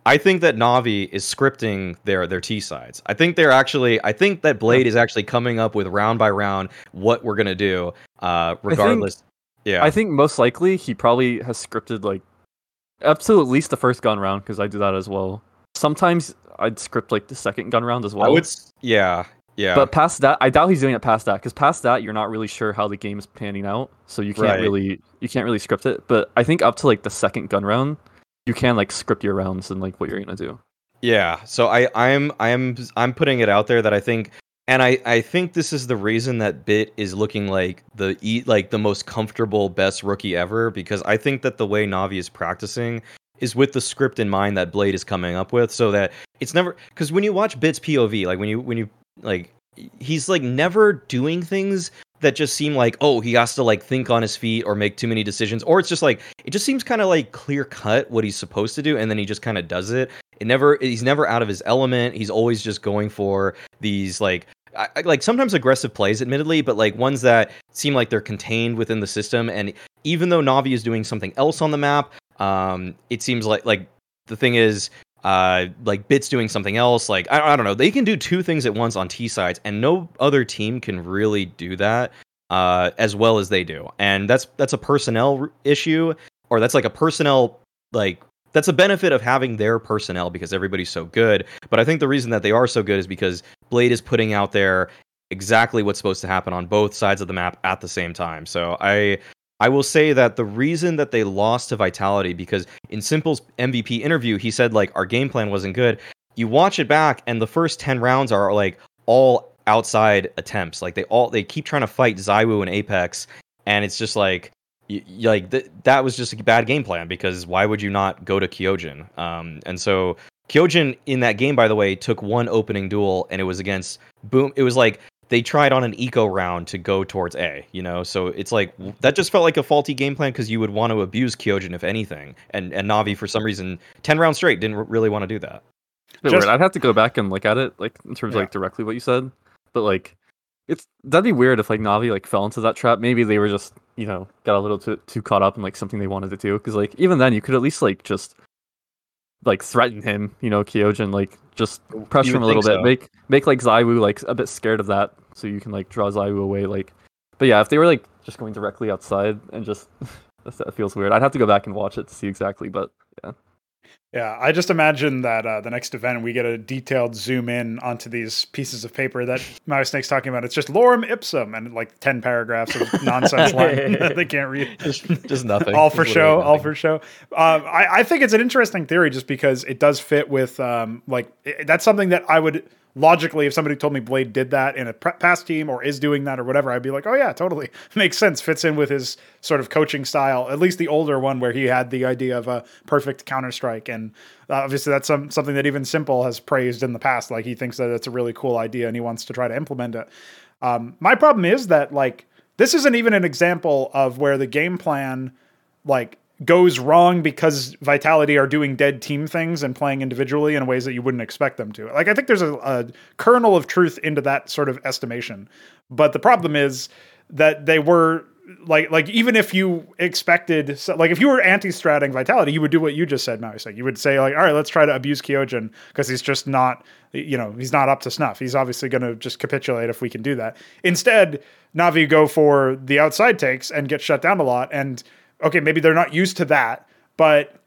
A: I think that Navi is scripting their their T sides. I think they're actually I think that B1ad3 is actually coming up with round by round what we're gonna do. Uh regardless. yeah.
C: I think most likely he probably has scripted like up to at least the first gun round because I do that as well. Sometimes I'd script like the second gun round as well.
A: I would yeah. Yeah.
C: But past that, I doubt he's doing it past that because past that, you're not really sure how the game is panning out, so you can't
A: Right.
C: really you can't really script it. But I think up to like the second gun round, you can like script your rounds and like what you're gonna do.
A: Yeah, so I I'm I'm I'm putting it out there that I think and I I think this is the reason that b1t is looking like the e- like the most comfortable best rookie ever because I think that the way Navi is practicing is with the script in mind that B1ad3 is coming up with so that it's never cuz when you watch b1t's POV like when you when you like he's like never doing things that just seem like oh he has to like think on his feet or make too many decisions or it's just like it just seems kind of like clear cut what he's supposed to do and then he just kind of does it. It never he's never out of his element. He's always just going for these like I, like sometimes aggressive plays admittedly but like ones that seem like they're contained within the system and even though navi is doing something else on the map um it seems like like the thing is uh like bits doing something else like I, I don't know. They can do two things at once on t sides and no other team can really do that uh as well as they do. And that's that's a personnel issue or that's like a personnel like that's a benefit of having their personnel because everybody's so good. But i think the reason that they are so good is because B1ad3 is putting out there exactly what's supposed to happen on both sides of the map at the same time. So i I will say that the reason that they lost to Vitality because in s1mple's MVP interview he said like our game plan wasn't good. You watch it back and the first 10 rounds are like all outside attempts. Like they all they keep trying to fight Zywoo and Apex and it's just like y- y- like th- that was just a bad game plan because why would you not go to Kyojin? Um and so Kyojin in that game by the way took one opening duel and it was against Boom it was like they tried on an eco round to go towards A, you know. So it's like that just felt like a faulty game plan because you would want to abuse Kyojin if anything, and and Navi for some reason ten rounds straight didn't r- really want to do that.
C: It's a bit
D: Just-
C: weird. I'd have to go back and look at it, like in terms
D: Yeah.
C: of like directly what you said. But like, it's that'd be weird if like Navi like fell into that trap. Maybe they were just you know got a little too too caught up in like something they wanted to do. Because like even then, you could at least like just like threaten him, you know, Kyojin, like just pressure him a little bit,
A: so.
C: make make like ZywOo like a bit scared of that, so you can like draw ZywOo away. Like, but yeah, if they were like just going directly outside and just that feels weird. I'd have to go back and watch it to see exactly, but yeah.
D: Yeah, I just imagine that uh, the next event we get a detailed zoom in onto these pieces of paper that Mauisnake's talking about. It's just lorem ipsum and like ten paragraphs of nonsense line that they can't read.
A: Just, just nothing.
D: all for
A: Just
D: show, all for show. Um, I, I think it's an interesting theory just because it does fit with um, like i that's something that I would logically, if somebody told me B1ad3 did that in a past team or is doing that or whatever, I'd be like, oh yeah, totally makes sense. Fits in with his sort of coaching style, at least the older one where he had the idea of a perfect counter strike, and uh, obviously that's some, something that even s1mple has praised in the past. Like he thinks that it's a really cool idea and he wants to try to implement it. Um, my problem is that like this isn't even an example of where the game plan like goes wrong because Vitality are doing dead team things and playing individually in ways that you wouldn't expect them to. Like I think there's a, a kernel of truth into that sort of estimation, but the problem is that they were like like even if you expected like if you were anti-stratting vitality you would do what you just said Maui. you would say like all right let's try to abuse Kyojin because he's just not you know he's not up to snuff he's obviously going to just capitulate if we can do that instead Navi go for the outside takes and get shut down a lot and okay maybe they're not used to that but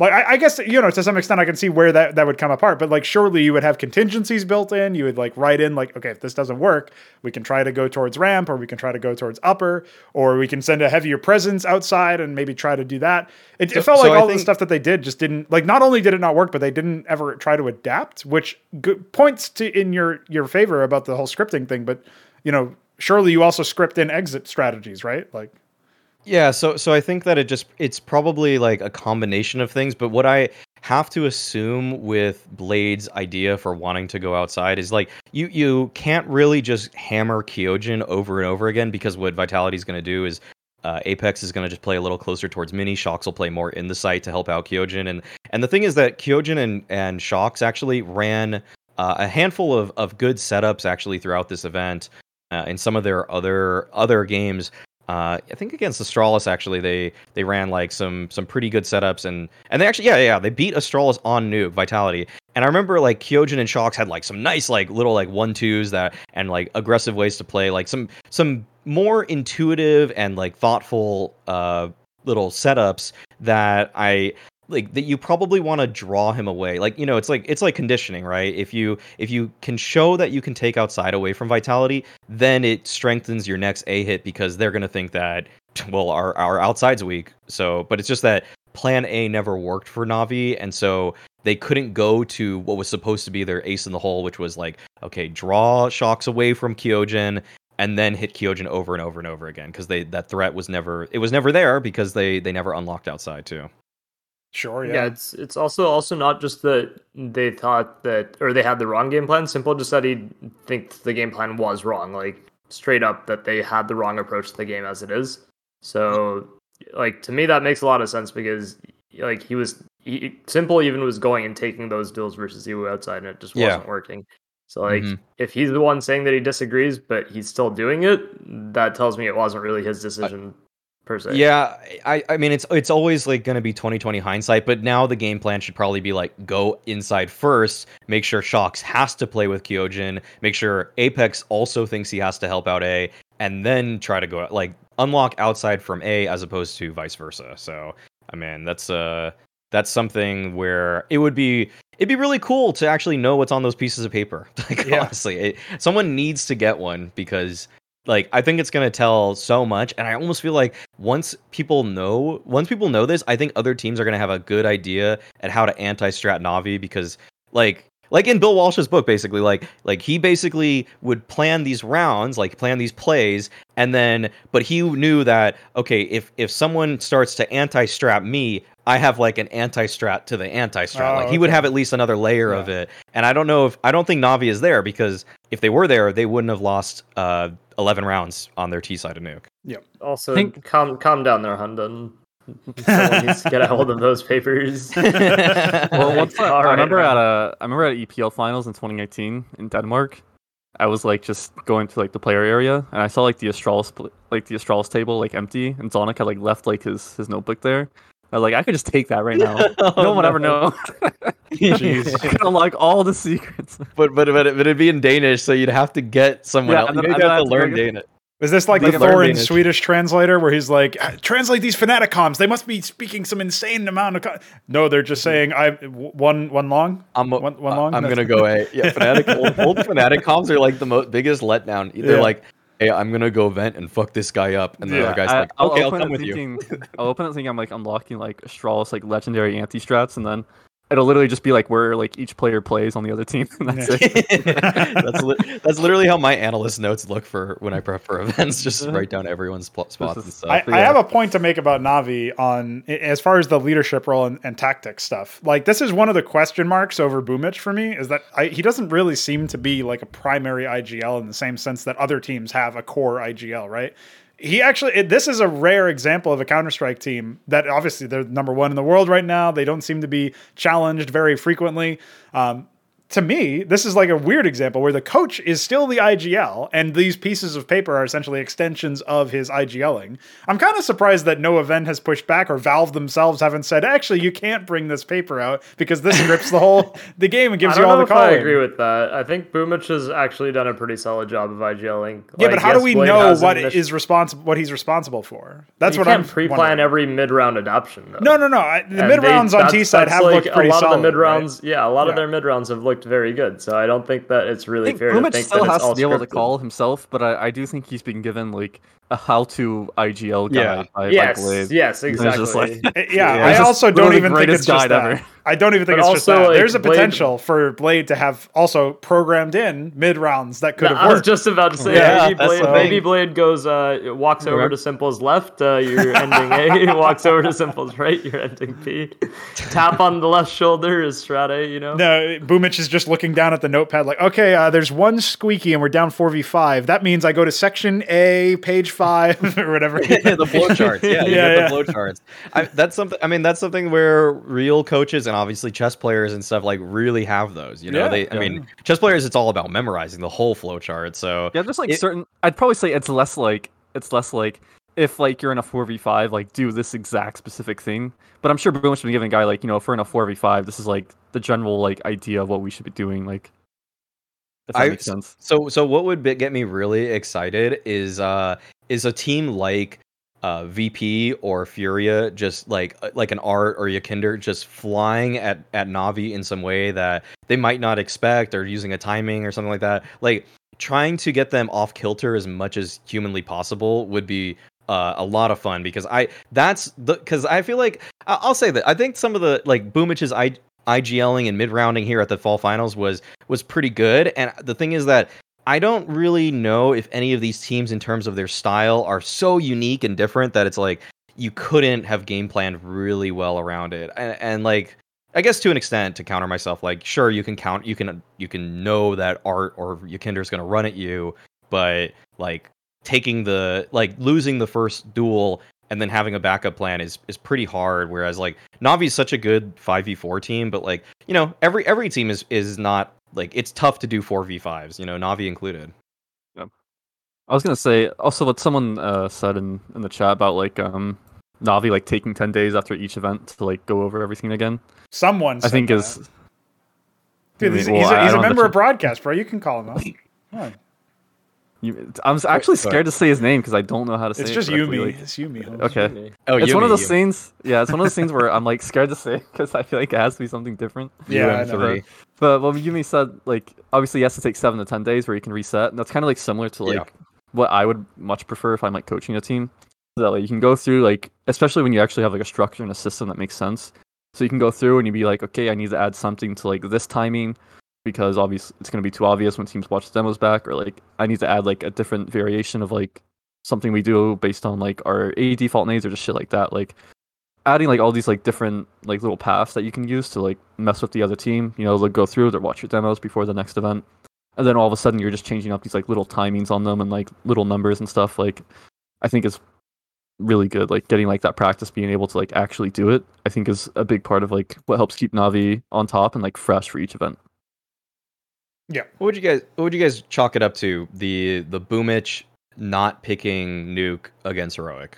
D: like I, I guess you know to some extent I can see where that that would come apart, but like surely you would have contingencies built in. You would like write in like okay if this doesn't work, we can try to go towards ramp or we can try to go towards upper or we can send a heavier presence outside and maybe try to do that. It, it felt
A: so
D: like
A: I
D: all the stuff that they did just didn't like not only did it not work, but they didn't ever try to adapt, which g- points to in your your favor about the whole scripting thing. But you know surely you also script in exit strategies, right? Like
A: Yeah, so so I think that it just it's probably like a combination of things, but what I have to assume with B1ad3's idea for wanting to go outside is like you you can't really just hammer Kyojin over and over again because what Vitality is going to do is uh, Apex is going to just play a little closer towards Mini. shox will play more in the site to help out Kyojin, and and the thing is that Kyojin and and shox actually ran uh, a handful of of good setups actually throughout this event. Uh, in some of their other other games uh, I think against Astralis actually they they ran like some some pretty good setups and and they actually yeah yeah they beat Astralis on Nuke Vitality. And I remember like Kyojin and shox had like some nice like little like one twos that and like aggressive ways to play like some some more intuitive and like thoughtful uh little setups that I like that you probably want to draw him away. Like you know it's like it's like conditioning right? If you if you can show that you can take outside away from vitality then it strengthens your next a hit because they're going to think that well our our outside's weak. So but it's just that plan a never worked for navi and so they couldn't go to what was supposed to be their ace in the hole which was like okay draw shox away from kyojin and then hit kyojin over and over and over again because they that threat was never it was never there because they they never unlocked outside too
D: Sure, yeah.
B: Yeah, it's it's also also not just that they thought that or they had the wrong game plan. s1mple just that he thinks the game plan was wrong. Like straight up that they had the wrong approach to the game as it is. So like to me that makes a lot of sense because like he was he, s1mple even was going and taking those duels versus you outside and it just
A: Yeah.
B: wasn't working. So like
A: Mhm.
B: if he's the one saying that he disagrees but he's still doing it, that tells me it wasn't really his decision per se.
A: Yeah, I I mean it's it's always like going to be 2020 hindsight, but now the game plan should probably be like go inside first, make sure shox has to play with Kyojin, make sure Apex also thinks he has to help out A, and then try to go like unlock outside from A as opposed to vice versa. So, I mean, that's uh that's something where it would be it'd be really cool to actually know what's on those pieces of paper. Like
D: Yeah.
A: honestly, it, someone needs to get one because like I think it's gonna tell so much, and I almost feel like once people know, once people know this, I think other teams are gonna have a good idea at how to anti-strat Navi because like like in Bill Walsh's book, basically, like like he basically would plan these rounds, like plan these plays, and then but he knew that okay, if if someone starts to anti-strat me, I have like an anti-strat to the anti-strat.
D: Oh,
A: like he would have at least another layer of it. And I don't know if I don't think Navi is there because if they were there, they wouldn't have lost uh 11 rounds on their T side of nuke. Yeah.
B: Also,
C: Think-
B: calm calm down there, Hundan. Someone needs to get a hold of those papers.
C: Well, once I,
B: All
C: I remember
B: man.
C: at a, I remember at EPL finals in 2018 in Denmark. I was like just going to like the player area, and I saw like the Astralis, like the Astralis table like empty, and Zonic had like left like his his notebook there. I was like, I could just take that right now. no one would ever know.
D: Jeez.
C: I could unlock all the secrets.
A: But but but, it, but it'd be in Danish, so you'd have to get someone
C: Yeah,
A: else.
C: and then-
A: You'd
C: and then I
A: have
C: have
A: to
C: to
A: learn Danish.
D: Is this like
A: We
D: the
A: can learn
D: foreign
A: Danish.
D: Swedish translator where he's like, "Ah, translate these Fnatic comms? They must be speaking some insane amount of. Co-. No, they're just saying I w- one one long.
A: I'm a,
D: One- one long?
A: I'm
D: That's-
A: gonna go A. Yeah, Fnatic old, old Fnatic comms are like the mo- biggest letdown. They're
D: Yeah.
A: like, hey, I'm gonna go vent and fuck this guy up, and the
D: Yeah,
A: other guy's
C: I,
A: like, okay, I'll
C: open
A: come
C: it
A: with you.
C: I'll open it thinking I'm like unlocking like Astralis like legendary anti strats, and then it'll literally just be like where like each player plays on the other team. And that's it.
A: that's li- that's literally how my analyst notes look for when I prep for events. Just
C: Uh-huh.
A: write down everyone's pl- spots and stuff.
D: I,
A: But
D: I have a point to make about Navi on as far as the leadership role and, and tactics stuff. Like this is one of the question marks over Boomich for me is that I, he doesn't really seem to be like a primary IGL in the same sense that other teams have a core IGL, right? He actually this is a rare example of a Counter Strike team that obviously they're number one in the world right now. They don't seem to be challenged very frequently. Um, to me, this is like a weird example where the coach is still the IGL, and these pieces of paper are essentially extensions of his IGLing. I'm kind of surprised that no event has pushed back, or Valve themselves haven't said, actually, you can't bring this paper out because this grips the whole the game and gives you all the
B: if I agree with that. I think Boomich has actually done a pretty solid job of IGLing.
D: yeah,
B: Like,
D: but how
B: yes,
D: do we
B: B1ad3
D: know what
B: initi-
D: is responsible? What he's responsible for? That's
B: you
D: what
B: can't
D: I'm
B: pre-plan
D: wondering.
B: every mid-round adoption. Though.
D: No, no, no. I, the
B: And
D: mid rounds on T side have
B: like
D: looked pretty
B: a lot
D: solid.
B: of the mid
D: right?
B: rounds. Yeah, a lot
D: Yeah.
B: of their mid rounds have looked very good. So I don't think that it's really fair to
C: Boomich
B: think
C: still
B: that
C: has to be able to call himself, but I, I do think he's been given like a how-to IGL guide
A: Yeah.
C: by, by
B: yes,
C: B1ad3.
B: yes,
C: And just
B: exactly.
C: like-
D: Yeah,
A: Yeah.
D: I also don't even think it's just
C: guide
D: that. I don't even think
B: But
D: it's just that.
B: like,
D: There's a
B: B1ad3-
D: potential for B1ad3 to have also programmed in mid rounds that could
B: No,
D: have
B: I was just about to say,
A: Yeah,
B: maybe,
A: B1ad3,
B: maybe. B1ad3 goes, uh, walks over
A: Remember-
B: to s1mple's left, uh, you're ending A, walks over to s1mple's right, you're ending P. Tap on the left shoulder is strat A, you know?
D: No, Boomich is just looking down at the notepad like, okay, uh, there's one squeaky and we're down 4v5. That means I go to section A, page 5, or whatever.
A: the flowcharts. Yeah, you
D: Yeah,
A: get
D: yeah.
A: the flowcharts. I, that's something. I mean, that's something where real coaches and obviously chess players and stuff like really have those. You know,
D: Yeah,
A: they. I mean, chess players, it's all about memorizing the whole flowchart. So
C: Yeah, just like
A: It-
C: certain. I'd probably say it's less like it's less like if like you're in a four v five, like do this exact specific thing. But I'm sure Boom should be giving a guy like you know if we're in a four v five, this is like the general like idea of what we should be doing. Like, if that
A: I-
C: makes sense.
A: So so what would get me really excited is uh is a team like uh VP or Furia just like uh, like an Art or YEKINDAR just flying at at Navi in some way that they might not expect or using a timing or something like that. Like trying to get them off kilter as much as humanly possible would be uh, a lot of fun because I that's the because I feel like I'll say that I think some of the like Boomich's I IGLing and mid rounding here at the fall finals was was pretty good. And the thing is that I don't really know if any of these teams, in terms of their style, are so unique and different that it's like you couldn't have game planned really well around it. And, and like, I guess to an extent, to counter myself, like, sure, you can count, you can, you can know that Art or YEKINDAR is going to run at you, but like taking the, like, losing the first duel and then having a backup plan is is pretty hard. Whereas like Navi is such a good five v four team, but like you know every every team is is not like it's tough to do four v fives. You know Navi included. Yeah.
C: I was gonna say also what someone uh, said in in the chat about like um Navi like taking ten days after each event to like go over everything again.
D: Someone
C: I
D: said
C: think
D: that.
C: is
D: Dude, he's,
C: Well,
D: he's
C: I-
D: a,
C: I
D: he's a member of broadcast, bro. You can call him out. Come on.
C: you, I'm actually
A: oh,
C: scared to say his name because I don't know how to say
D: It's
C: it It's
D: just
C: correctly,
D: Yumi.
C: like-
D: It's Yumi.
C: Okay.
A: Oh,
C: it's one of those
A: Yumi.
C: things. Yeah, it's one of those things where I'm like scared to say because I feel like it has to be something different.
D: Yeah, I know.
A: UM3.
C: But what Yumi said, like obviously he has to take seven to ten days where you can reset, and that's kind of like similar to like
A: Yeah.
C: what I would much prefer if I'm like coaching a team. So that like you can go through like especially when you actually have like a structure and a system that makes sense. So you can go through and you'd be like, okay, I need to add something to like this timing because obviously it's gonna be too obvious when teams watch the demos back, or like I need to add like a different variation of like something we do based on like our A default nades or just shit like that. Like adding like all these like different like little paths that you can use to like mess with the other team. You know, they'll go through, they'll watch your demos before the next event, and then all of a sudden you're just changing up these like little timings on them and like little numbers and stuff. Like I think is really good. Like getting like that practice, being able to like actually do it, I think is a big part of like what helps keep Navi on top and like fresh for each event.
D: Yeah.
A: What would you guys What would you guys chalk it up to? The the Boomich not picking Nuke against Heroic.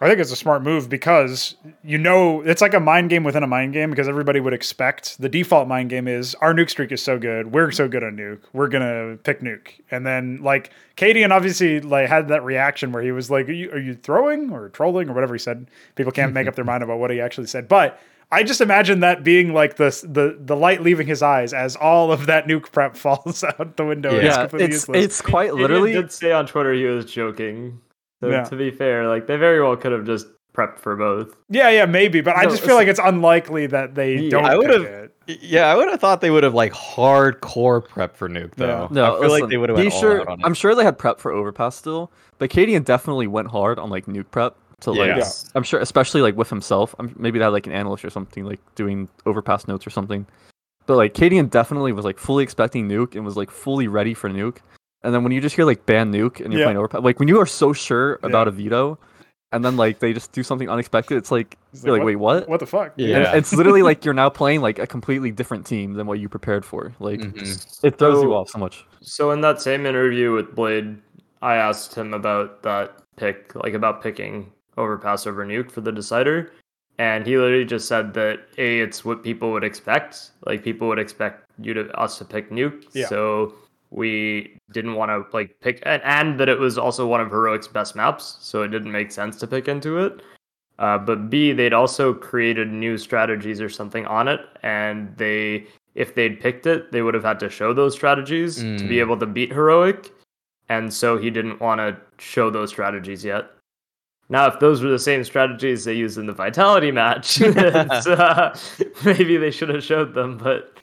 D: I think it's a smart move because you know it's like a mind game within a mind game because everybody would expect the default mind game is our nuke streak is so good, we're so good on nuke, we're gonna pick nuke, and then like cadiaN obviously like had that reaction where he was like, are you, are you throwing or trolling or whatever he said? People can't make up their mind about what he actually said, but I just imagine that being like the the the light leaving his eyes as all of that nuke prep falls out the window. and
A: Yeah,
D: it's
C: it's it's quite
B: Gideon
C: literally
B: did say on Twitter he was joking. So
D: Yeah.
B: to be fair, like they very well could have just prepped for both.
D: yeah, yeah, maybe, but I just feel like it's unlikely that they
B: Yeah,
D: don't.
A: I would've-
D: it.
A: Yeah, I would have thought they would have like hardcore prep for Nuke though.
C: No,
A: I feel
C: listen,
A: like they would have
C: he sure,
A: out on it.
C: I'm sure they had prep for overpass still, but Cadian definitely went hard on like nuke prep to like.
A: Yeah.
C: I'm sure, especially like with himself. I'm, maybe they had like an analyst or something like doing overpass notes or something. But like Cadian definitely was like fully expecting nuke and was like fully ready for nuke. And then when you just hear like ban nuke and you're
D: Yeah.
C: playing overpass, like when you are so sure about
D: Yeah.
C: a veto, and then like they just do something unexpected, it's like
D: It's
C: you're like, wait, what?
D: What the fuck?
A: Yeah.
C: And it's literally like you're now playing like a completely different team than what you prepared for. Like
A: Mhm.
C: it throws you off so much.
B: So in that same interview with Blade, I asked him about that pick, like about picking overpass over nuke for the decider. And he literally just said that A, it's what people would expect. Like people would expect you to us to pick nuke.
D: Yeah.
B: So we didn't want to like pick and, and that it was also one of Heroic's best maps, so it didn't make sense to pick into it. Uh, but B, they'd also created new strategies or something on it, and they, if they'd picked it, they would have had to show those strategies to be
A: Mm.
B: able to beat Heroic. and so he didn't want to show those strategies yet. Now, if those were the same strategies they used in the Vitality match, uh, maybe they should have showed them. But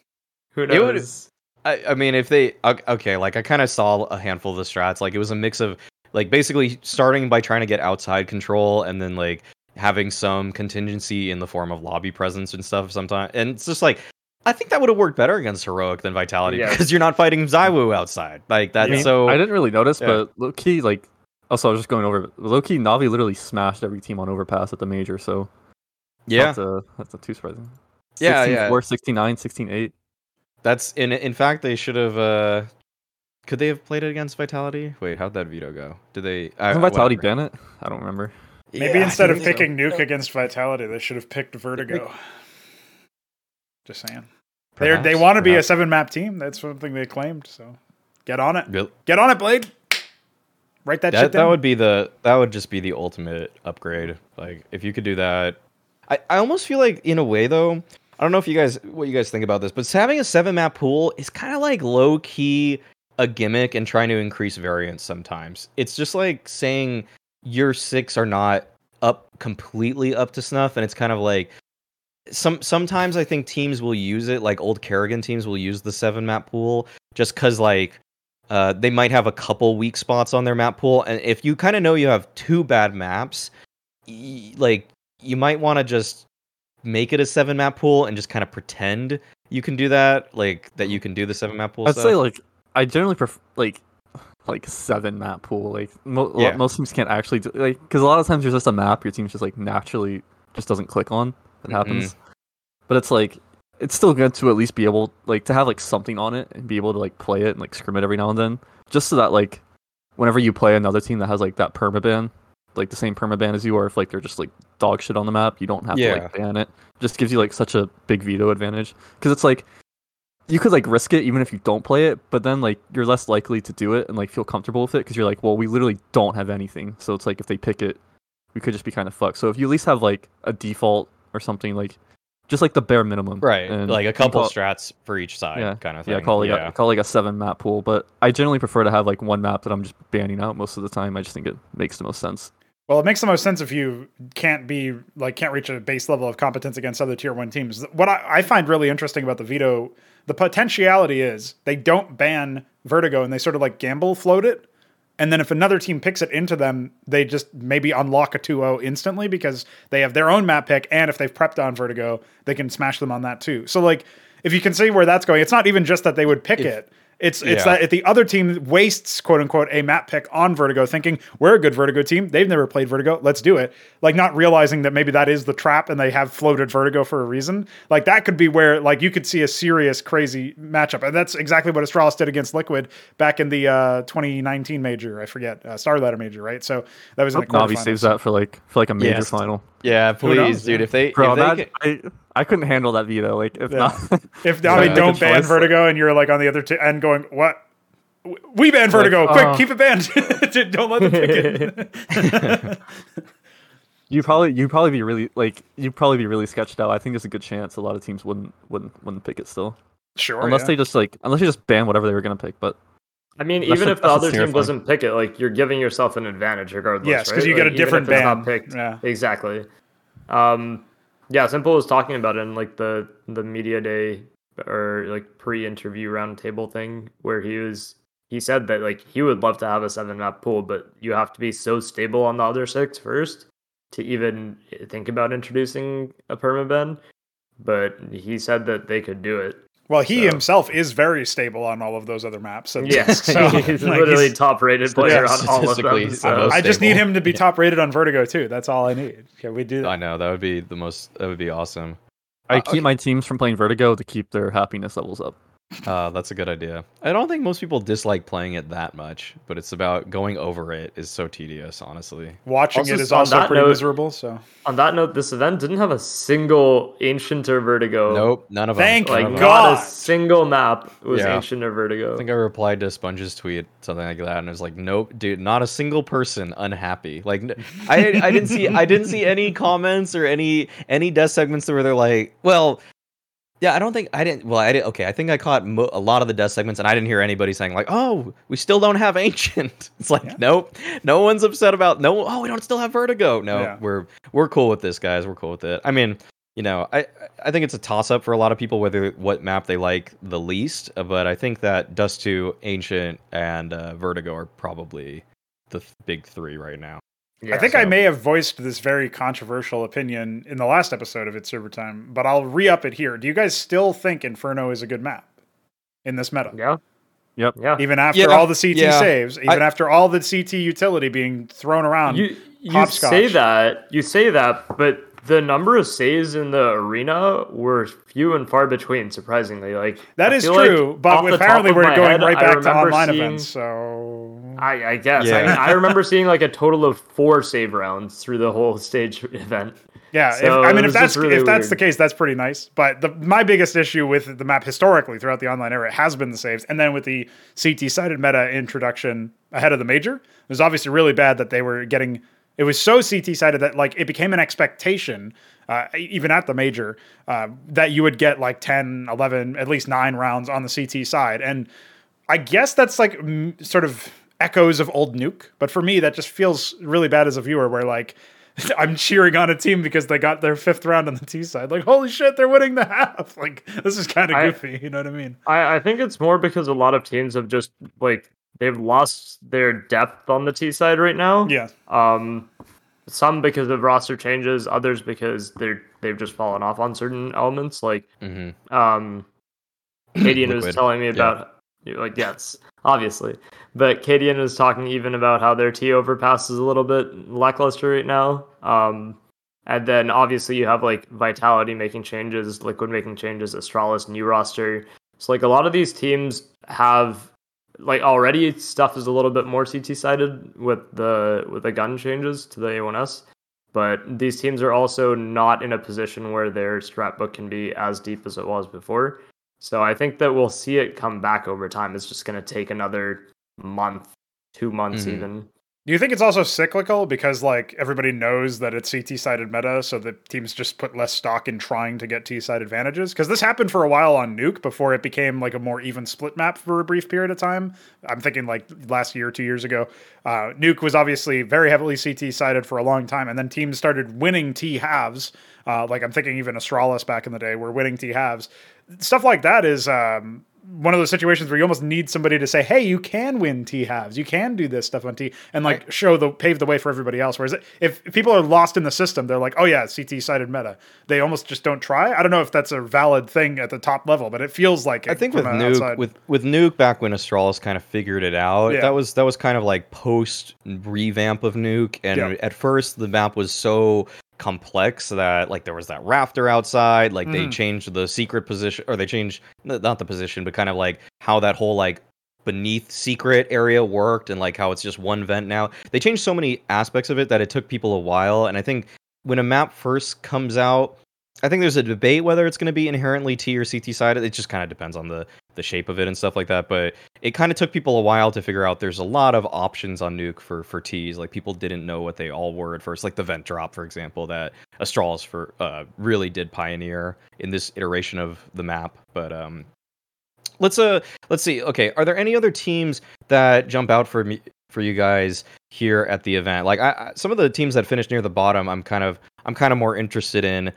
B: who knows?
A: I, I mean, if they ok- okay, like I kind of saw a handful of the strats. Like it was a mix of like basically starting by trying to get outside control, and then like having some contingency in the form of lobby presence and stuff. Sometimes, and it's just like I think that would have worked better against heroic than Vitality
B: Yes.
A: because you're not fighting Zywoo outside. Like that's
D: I mean,
A: so.
C: I didn't really notice,
A: yeah.
C: but look, key, like, also I was just going over. Low key, Navi literally smashed every team on Overpass at the major, so
A: yeah,
C: that's a that's not too surprising.
A: Yeah, yeah.
C: 16-4, 69, 16-8.
A: that's in in fact they should have. uh Could they have played it against Vitality? Wait, how'd that veto go? Did they? I,
C: Vitality
A: whatever.
C: ban it? I don't remember.
D: Maybe
A: Yeah,
D: instead of
A: think so.
D: picking Nuke against Vitality, they should have picked Vertigo. Just saying. They they want to be a seven map team. That's something they claimed. So get on it.
A: Real-
D: Get on it, B1ad3. Write that,
A: that
D: shit
A: that would be the that would just be the ultimate upgrade. Like if you could do that, I I almost feel like in a way though. I don't know if you guys what you guys think about this, but having a seven map pool is kind of like low key a gimmick and trying to increase variance sometimes. It's just like saying your six are not up completely up to snuff, and it's kind of like some sometimes I think teams will use it, like old karrigan teams will use the seven map pool just because like uh, they might have a couple weak spots on their map pool, and if you kind of know you have two bad maps, y- like you might want to just make it a seven map pool and just kind of pretend you can do that, like that you can do the seven map pool.
C: I'd
A: stuff.
C: say like I generally prefer like like seven map pool. Like mo-
A: Yeah.
C: most teams can't actually do like because a lot of times there's just a map your team's just like naturally just doesn't click on. That happens. But it's like it's still good to at least be able like to have like something on it and be able to like play it and like scrim it every now and then, just so that like whenever you play another team that has like that permaban, like the same permaban as you, are, if like they're just like dog shit on the map, you don't have to like ban it. Just gives you like such a big veto advantage because it's like you could like risk it even if you don't play it, but then like you're less likely to do it and like feel comfortable with it because you're like, well, we literally don't have anything. So it's like if they pick it, we could just be kind of fucked. So if you at least have like a default or something like just like the bare minimum,
A: right,
C: and
A: like a couple
C: call-
A: strats for each side,
C: Yeah,
A: kind of thing.
C: yeah, call it like a, call like a seven map pool. But I generally prefer to have like one map that I'm just banning out most of the time. I just think it makes the most sense.
D: Well, it makes the most sense if you can't be like can't reach a base level of competence against other tier one teams. What I, I find really interesting about the veto, the potentiality is they don't ban Vertigo and they sort of like gamble float it. And then if another team picks it into them, they just maybe unlock a 2-0 instantly because they have their own map pick. And if they've prepped on Vertigo, they can smash them on that too. So like if you can see where that's going, it's not even just that they would pick it. It's it's
A: Yeah.
D: that if the other team wastes quote unquote a map pick on Vertigo, thinking we're a good Vertigo team, they've never played Vertigo, let's do it. Like not realizing that maybe that is the trap and they have floated Vertigo for a reason. Like that could be where like you could see a serious crazy matchup, and that's exactly what Astralis did against Liquid back in the uh, 2019 major. I forget uh, Star Ladder major, right? So that was in the
C: Navi saves that for like for like a major
A: Yes.
C: final.
A: Yeah, please, dude. If they,
C: Bro,
A: if they
C: that,
A: can-
C: I I couldn't handle that veto. Like if
D: Yeah.
C: not,
D: If
C: Yeah,
D: Navi
C: make a
D: don't ban
C: choice.
D: Vertigo and you're like on the other t- end going what. We ban Vertigo. Quick,
C: uh,
D: keep it banned. Don't let them pick it.
C: you probably you probably be really like you'd probably be really sketched out. I think there's a good chance a lot of teams wouldn't wouldn't wouldn't pick it still,
D: sure.
C: unless
D: yeah.
C: they just like unless you just ban whatever they were gonna pick. But
B: I mean,
C: That's
B: even
C: a-
B: if the other team
C: terrifying-
B: doesn't pick it, like you're giving yourself an advantage regardless.
D: Yes, 'cause
B: right?
D: you get a different
B: if it's not picked.
D: Yeah.
B: Exactly. Um, yeah, s1mple was talking about it in like the the media day or like pre-interview roundtable thing where he was he said that like he would love to have a seven map pool, but you have to be so stable on the other six first to even think about introducing a permaban. But he said that they could do it.
D: Well, he
B: So-
D: himself is very stable on all of those other maps. So,
B: Yes,
D: so,
B: he's
D: like,
B: literally
D: he's-
B: top rated player
D: yeah,
B: on all of them.
A: statistically,
B: So.
D: I just need him to be top rated on Vertigo too. That's all I need. Can we do
A: I know that would be the most. That would be awesome.
C: I
A: Uh,
C: keep
A: okay.
C: my teams from playing Vertigo to keep their happiness levels up.
A: Uh, that's a good idea. I don't think most people dislike playing it that much, but it's about going over it is so tedious, honestly.
D: Watching
B: Also,
D: it is also pretty
B: note-
D: miserable. So
B: On that note, this event didn't have a single ancient or vertigo.
A: Nope, none of them.
D: Thank
A: None
B: Like
A: of.
D: God.
B: not a single map was
A: Yeah.
B: ancient or vertigo.
A: I think I replied to Sponge's tweet something like that, and it was like, "Nope, dude, not a single person unhappy." Like, n- I I didn't see I didn't see any comments or any any death segments where they're like, "Well, Yeah, I don't think I didn't. Well, I did. Okay, I think I caught mo- a lot of the death segments, and I didn't hear anybody saying like, "Oh, we still don't have ancient." It's like,
D: Yeah.
A: nope, no one's upset about no. Oh, we don't still have vertigo. No,
D: Yeah.
A: we're we're cool with this, guys. We're cool with it. I mean, you know, I I think it's a toss up for a lot of people whether what map they like the least, uh, but I think that Dust Two, Ancient, and uh, Vertigo are probably the th- big three right now.
B: Yeah,
D: I think I may have voiced this very controversial opinion in the last episode of It's Server Time, but I'll re up it here. Do you guys still think Inferno is a good map in this meta?
B: Yeah.
C: Yep.
B: Yeah.
D: Even after
A: Yeah,
D: all the CT
A: yeah.
D: saves, even after all the CT utility being thrown around.
B: You you say that you say that, but the number of saves in the arena were few and far between. Surprisingly, like
D: that
B: I
D: is
B: feel like
D: true, but
B: off the top
D: apparently we're going
B: head,
D: right back to online
B: seeing-
D: events. So
B: I, I guess.
A: Yeah.
B: I, mean, I remember seeing like a total of four save rounds through the whole stage event.
D: Yeah,
B: So
D: if, I mean, if that's
B: really
D: if that's the case, that's pretty nice. But the, my biggest issue with the map historically throughout the online era has been the saves, and then with the CT sided meta introduction ahead of the major, it was obviously really bad that they were getting. It was so CT sided that like it became an expectation, uh, even at the major, uh, that you would get like 10, 11, at least nine rounds on the CT side, and I guess that's like mm, sort of echoes of old nuke, but for me that just feels really bad as a viewer where like I'm cheering on a team because they got their fifth round on the T side. Like, holy shit, they're winning the half. Like, this is kind of
B: I-
D: goofy. You know what I mean?
B: I, I think it's more because a lot of teams have just like they've lost their depth on the T side right now.
D: Yeah.
B: Um, some because of roster changes, others because they're they've just fallen off on certain elements. Like
A: hmm
B: um, cadiaN was telling me
A: Yeah.
B: about like yes, obviously, but cadiaN was talking even about how their T overpass is a little bit lackluster right now. Um, and then obviously you have like Vitality making changes, Liquid making changes, Astralis new roster. So like a lot of these teams have like already stuff is a little bit more CT sided with the with the gun changes to the A1S. But these teams are also not in a position where their strat book can be as deep as it was before. So I think that we'll see it come back over time. It's just going to take another month, two months
A: Mhm.
B: even.
D: Do you think it's also cyclical because like everybody knows that it's CT sided meta, so the teams just put less stock in trying to get T side advantages? Because this happened for a while on Nuke before it became like a more even split map for a brief period of time. I'm thinking like last year, two years ago. Uh, Nuke was obviously very heavily CT sided for a long time, and then teams started winning T halves. Uh, like I'm thinking even Astralis back in the day were winning T halves. Stuff like that is um, one of those situations where you almost need somebody to say, "Hey, you can win T halves. You can do this stuff on T," and like show the pave the way for everybody else. Whereas if if people are lost in the system, they're like, "Oh yeah, CT sided meta." They almost just don't try. I don't know if that's a valid thing at the top level, but it feels like it
A: I think with Nuke,
D: outside.
A: with with Nuke, back when Astralis kind of figured it out,
D: Yeah.
A: that was that was kind of like post revamp of Nuke, and
D: Yeah.
A: at first the map was so complex that like there was that rafter outside, like they
D: Mhm.
A: changed the secret position, or they changed not the position, but kind of like how that whole like beneath secret area worked, and like how it's just one vent now. They changed so many aspects of it that it took people a while, and I think when a map first comes out. I think there's a debate whether it's going to be inherently T or CT sided. It just kind of depends on the the shape of it and stuff like that. But it kind of took people a while to figure out. There's a lot of options on Nuke for for Ts. Like people didn't know what they all were at first. Like the vent drop, for example, that Astralis for uh, really did pioneer in this iteration of the map. But um, let's uh let's see. Okay, are there any other teams that jump out for me for you guys here at the event? Like I, I some of the teams that finished near the bottom, I'm kind of I'm kind of more interested in.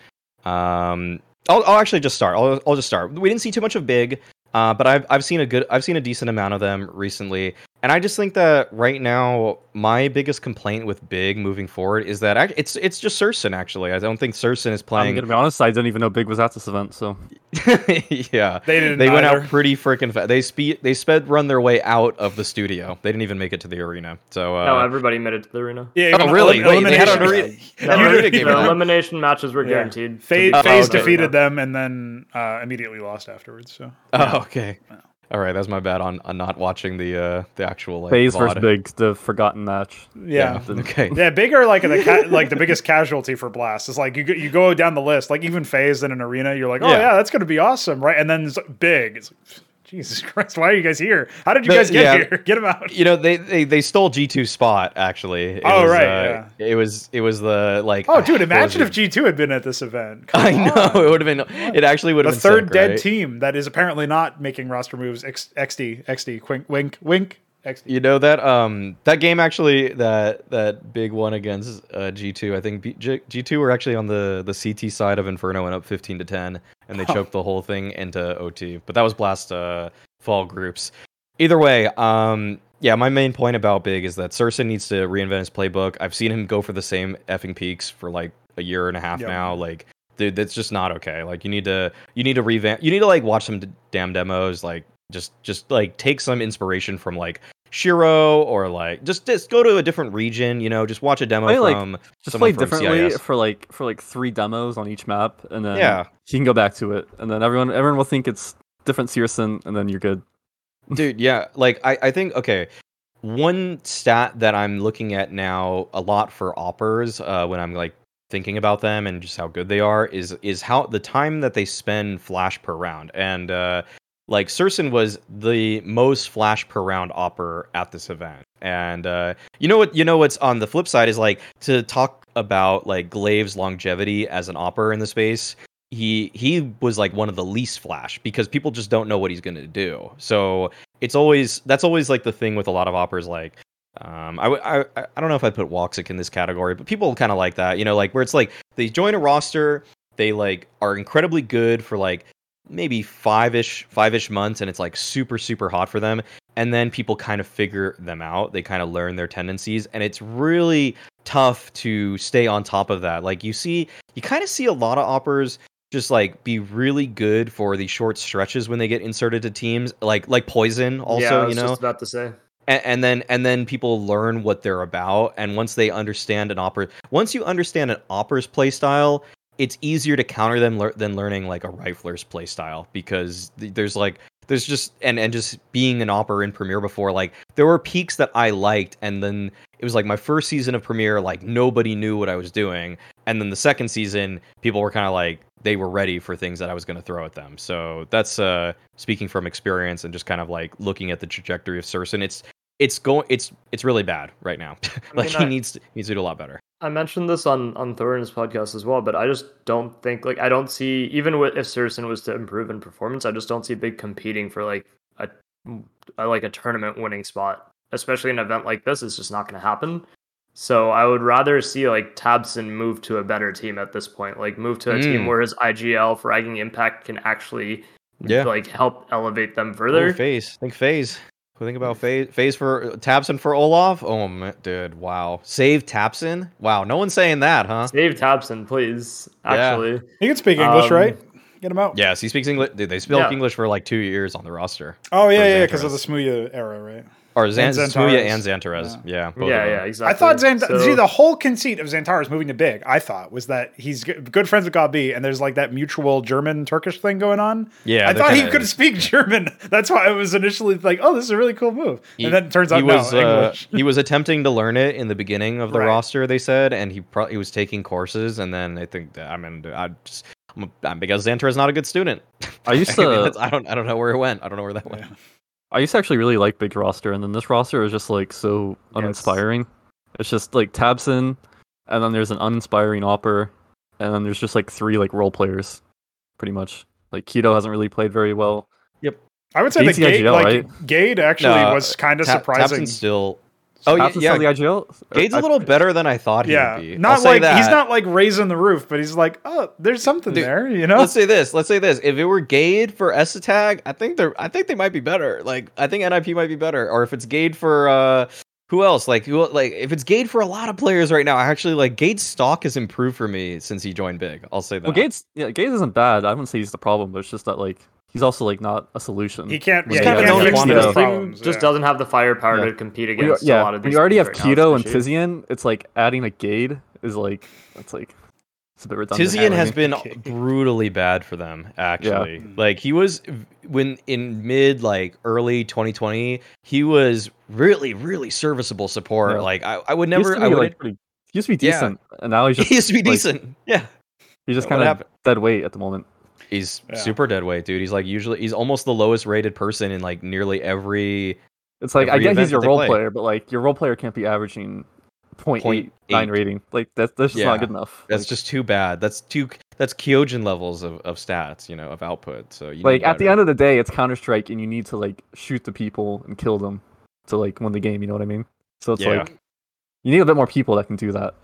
A: Um, I'll, I'll actually just start. I'll, I'll just start. We didn't see too much of Big, uh, but I've I've seen a good I've seen a decent amount of them recently, and I just think that right now my biggest complaint with Big moving forward is that act- it's it's just syrsoN actually. I don't think syrsoN is playing.
C: I'm
A: playing.
C: gonna be honest. I didn't even know Big was at this event. So
A: yeah,
D: they didn't.
A: they went out pretty freaking fast. They speed they sped run their way out of the studio. They didn't even make it to the arena. So uh,
B: no, everybody made it to the arena.
D: Yeah,
A: Oh, really?
D: elim-
A: Wait, they had
D: elimination-
A: arena-
B: No,
A: arena
B: the
A: game
B: elimination matches were guaranteed. to
D: FaZe,
B: be-
A: Oh, okay.
D: defeated them and then uh, immediately lost afterwards. So
A: Oh, okay. All right, that's my bad on, on not watching the uh the actual like
C: FaZe versus Big, the forgotten match.
D: yeah.
A: Yeah. Okay.
D: Yeah, big are like the ca- like the biggest casualty for Blast. It's like you go, you go down the list, like even FaZe in an arena, you're like, oh
A: Yeah.
D: yeah, that's gonna be awesome, right? And then it's big. It's like, Jesus Christ, why are you guys here? How did you
A: The-
D: guys get
A: yeah.
D: here? Get them out.
A: You know, they they, they stole G 2 spot actually. It
D: Oh,
A: was,
D: right,
A: uh, It was it was the like.
D: Oh, dude, imagine if G2 had been at this event. Come
A: I know it would have been. It actually would
D: the
A: have been
D: third
A: sick,
D: dead
A: right?
D: team that is apparently not making roster moves. X, XD, XD, wink, wink, wink, XD.
A: You know that um that game actually that that big one against uh, G2 I think B- G- G2 were actually on the the CT side of Inferno and up 15 to 10 and they
D: Huh.
A: choked the whole thing into OT but that was blast uh fall groups. Either way, um yeah, my main point about Big is that syrsoN needs to reinvent his playbook. I've seen him go for the same effing peeks for like a year and a half
D: Yeah.
A: now like dude that's just not okay. Like you need to you need to revamp you need to like watch some d- damn demos like just just like take some inspiration from like Shiro or like just just go to a different region, you know, just watch a demo
C: Play, like,
A: from
C: Just play differently
A: CIS.
C: for like for like three demos on each map, and then
A: Yeah.
C: you can go back to it, and then everyone everyone will think it's different syrsoN, and then you're good.
A: Dude, yeah, like I, I think okay. One stat that I'm looking at now a lot for AWPers uh, when I'm like thinking about them and just how good they are is is how the time that they spend flash per round and uh, like syrsoN was the most flash per round AWPer at this event. And uh, you know what you know what's on the flip side is like to talk about like Glaive's longevity as an AWPer in the space he he was like one of the least flash because people just don't know what he's to do. So it's always that's always like the thing with a lot of AWPers like um I, I I don't know if I put Woxic in this category but people kind of like that you know like where it's like they join a roster they like are incredibly good for like maybe five-ish five-ish months and it's like super super hot for them and then people kind of figure them out. They kind of learn their tendencies and it's really tough to stay on top of that. Like you see you kind of see a lot of AWPers just like be really good for the short stretches when they get inserted to teams like like poison also
B: yeah, I
A: you
B: was
A: know?
B: just about to say.
A: and, and then and then people learn what they're about and once they understand an AWPer once you understand an AWPer's play style it's easier to counter them lear- than learning like a rifler's playstyle because th- there's like there's just and and just being an AWPer in premiere before like there were peeks that i liked and then it was like my first season of premiere like nobody knew what i was doing. And then the second season people were kind of like they were ready for things that i was going to throw at them. So that's uh speaking from experience and just kind of like looking at the trajectory of syrsoN it's it's going it's it's really bad right now. Like
B: mean,
A: he
B: I-
A: needs to, he needs to do a lot better
B: I mentioned this on on Thorin's podcast as well, but I just don't think like I don't see even with if syrsoN was to improve in performance, I just don't see Big competing for like a, a like a tournament winning spot, especially an event like this. It's just not going to happen. So I would rather see like tabseN move to a better team at this point, like move to a team
A: Mm.
B: where his IGL fragging impact can actually
A: Yeah.
B: like help elevate them
A: Ooh,
B: further.
A: FaZe think FaZe What do you think about FaZe FaZe for tabseN for Olaf oh man, dude wow save tabseN wow no one's saying that huh
B: Save tabseN, please.
A: Yeah.
B: Actually,
D: He can speak English,
B: Um,
D: right? Get him out.
A: yes he speaks English dude they spoke
B: Yeah.
A: English for like two years on the roster
D: Oh yeah, yeah, because of the
A: Xantares.
D: Smooya era, right?
A: Or Zan-
D: And
A: Smooya
D: Xantares.
A: and Xantares yeah both
B: yeah, yeah, exactly.
D: I thought Zant-
B: So-
D: see the whole conceit of Xantares moving to Big. I thought was that he's g- good friends with gob b, and there's like that mutual German Turkish thing going on.
A: yeah
D: I thought he could speak German. That's why I was initially like, "Oh, this is a really cool move."
A: He-
D: and then it turns out
A: he was
D: no
A: uh,
D: English.
A: he was attempting to learn it in the beginning of the
D: Right.
A: roster. They said, and he pro- he was taking courses, and then I think that, I mean I just I'm, I'm because Xantar is not a good student.
C: I used
A: I, mean,
C: to
A: I don't I don't know where it went. I don't know where that went.
D: Yeah.
C: I used to actually really like Big roster, and then this roster is just like so uninspiring. It's just like tabseN, and then there's an uninspiring AWPer, and then there's just like three like role players, pretty much. Like k1to hasn't really played very well. Yep.
D: I would say that
C: the
D: Gade,
C: IGL,
D: like
C: right?
D: Gade actually
A: No,
D: was kind of
A: Ta-
D: surprising.
A: tabseN's still. Oh yeah, yeah.
C: still the IGL.
A: Gade's a
C: I-
A: little better than I thought he
D: yeah,
A: would be.
D: not
A: I'll say
D: like
A: that.
D: he's not like raising the roof, but he's like, "Oh, there's something
A: Dude,
D: there," you know.
A: Let's say this. Let's say this. If it were Gade for S tag, I think they're. I think they might be better. Like I think NIP might be better. Or if it's Gade for uh, who else? Like who? Like if it's Gade for a lot of players right now, actually like Gade's stock has improved for me since he joined Big. I'll say that.
C: Well, Gates, yeah, Gates isn't bad. I wouldn't say he's the problem, but it's just that like he's also like not a solution.
D: he can't.
C: He's
D: Yeah,
A: kind
D: he
A: of known
D: fix
A: quantity.
D: these
B: This
D: problems.
B: just
D: yeah.
B: doesn't have the firepower
C: Yeah.
B: to compete
C: When you-
B: against
C: yeah,
B: a lot of
C: when
B: these.
C: you already have
B: teams right now,
C: k1to and
B: especially.
C: Tizian, it's like adding a Gade is like that's like it's a bit redundant.
A: Tizian has been brutally bad for them. Actually, like he was when in mid like early 2020, he was really really serviceable support.
C: Yeah.
A: Like I, I would never. I would.
C: like, pretty, he used to be
A: Yeah.
C: decent, and now he's just
A: he used to be
C: like,
A: decent. Yeah.
C: he's just kind of dead weight at the moment.
A: He's
D: Yeah.
A: super dead weight, dude. He's like usually he's almost the lowest rated person in like nearly every
C: It's like I
A: every
C: get
A: event
C: he's your role
A: play.
C: player, but like your role player can't be averaging 0.89
A: 0.8.
C: rating. Like that's that's just
A: Yeah,
C: not good enough.
A: That's
C: Like-
A: just too bad. That's too that's Kyojin levels of, of stats, you know, of output. So you
C: like at the end of the day, it's Counter Strike, and you need to like shoot the people and kill them to like win the game. You know what I mean? So it's
A: Yeah.
C: like you need a bit more people that can do that.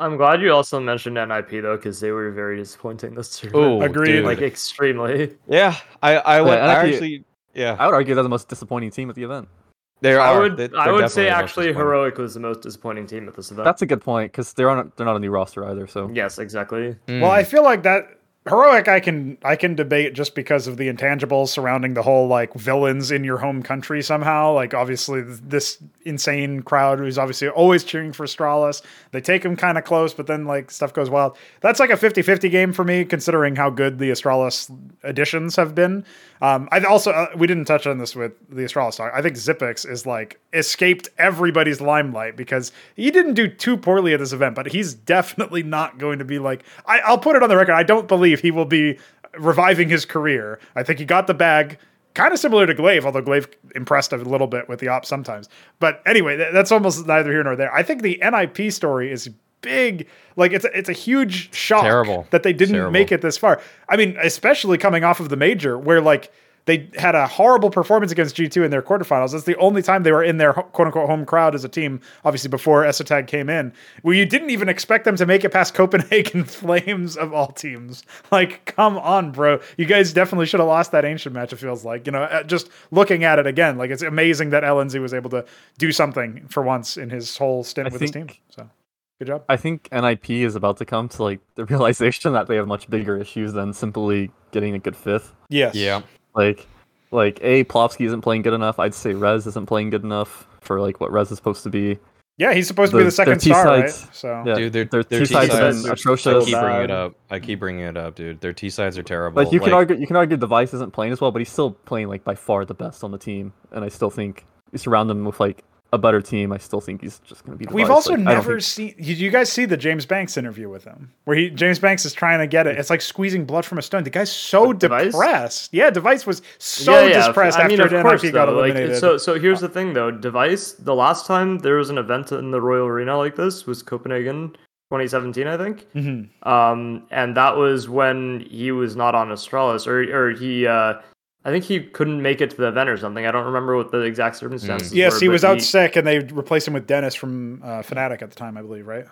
B: I'm glad you also mentioned NIP though, because they were very disappointing this year.
A: Oh,
B: tournament.
D: Agreed.
A: dude.
B: like extremely.
A: yeah, I I would
C: Yeah, and
A: I
C: actually-
A: actually yeah.
C: I would argue they're the most disappointing team at the event.
A: They
B: I would
A: They-
B: I would say actually heroic was the most disappointing team at this event.
C: That's a good point because they're on they're not a new roster either. So
B: yes, exactly.
A: Mm.
D: Well, I feel like that heroic I can I can debate just because of the intangibles surrounding the whole like villains in your home country somehow. Like obviously this insane crowd who's obviously always cheering for Stralis. They take him kind of close, but then like stuff goes wild. That's like a 50-50 game for me considering how good the Astralis additions have been. Um, I also uh, we didn't touch on this with the Astralis talk. I think Xyp9x is like escaped everybody's limelight because he didn't do too poorly at this event, but he's definitely not going to be like I, I'll put it on the record. I don't believe he will be reviving his career. I think he got the bag. Kind of similar to Glaive, although Glaive impressed a little bit with the ops sometimes. But anyway, th- that's almost neither here nor there. I think the NIP story is big. Like it's a, it's a huge shock
A: Terrible.
D: that they didn't
A: Terrible.
D: make it this far. I mean, especially coming off of the major where like they had a horrible performance against G2 in their quarterfinals. That's the only time they were in their quote unquote home crowd as a team, obviously before Esotag came in, where you didn't even expect them to make it past Copenhagen Flames of all teams. Like, come on, bro. You guys definitely should have lost that ancient match, it feels like. You know, uh, just looking at it again, like it's amazing that LNZ was able to do something for once in his whole stint
C: I
D: with his team. So good job.
C: I think NIP is about to come to like the realization that they have much bigger issues than simply getting a good fifth.
D: Yes.
A: yeah.
C: Like, like a Plopski isn't playing good enough. I'd say Rez isn't playing good enough for like what Rez is supposed to be.
D: Yeah, he's supposed to be
C: The-
D: the second
C: their T
D: star, right? So
C: Yeah,
A: Dude, their,
C: their
A: their T
C: sides
A: sides
C: have been
B: are
C: atrocious.
A: I keep bringing it up. I keep bringing it up, dude. Their T sides are terrible.
C: Like you can
A: Like,
C: argue, you can argue Device isn't playing as well, but he's still playing like by far the best on the team. And I still think you surround him with like a better team. I still think he's just going to be. Device.
D: We've also
C: Like,
D: never
C: think-
D: seen. Did you guys see the James Banks interview with him, where he James Banks is trying to get it? It's like squeezing blood from a stone. The guy's so
B: With Device?
D: depressed. Yeah, Device was so
B: yeah, yeah.
D: depressed
B: I mean,
D: after
B: of course,
D: NIP got
B: though, like,
D: eliminated.
B: so, so here's the thing, though. Device. The last time there was an event in the Royal Arena like this was Copenhagen, 2017, I think.
D: Mhm.
B: Um, and that was when he was not on Astralis, or or he. Uh, I think he couldn't make it to the event or something. I don't remember what the exact circumstances.
D: Yes,
B: were,
D: he was out sick, and they replaced him with Dennis from uh, Fnatic at the time, I believe. Right?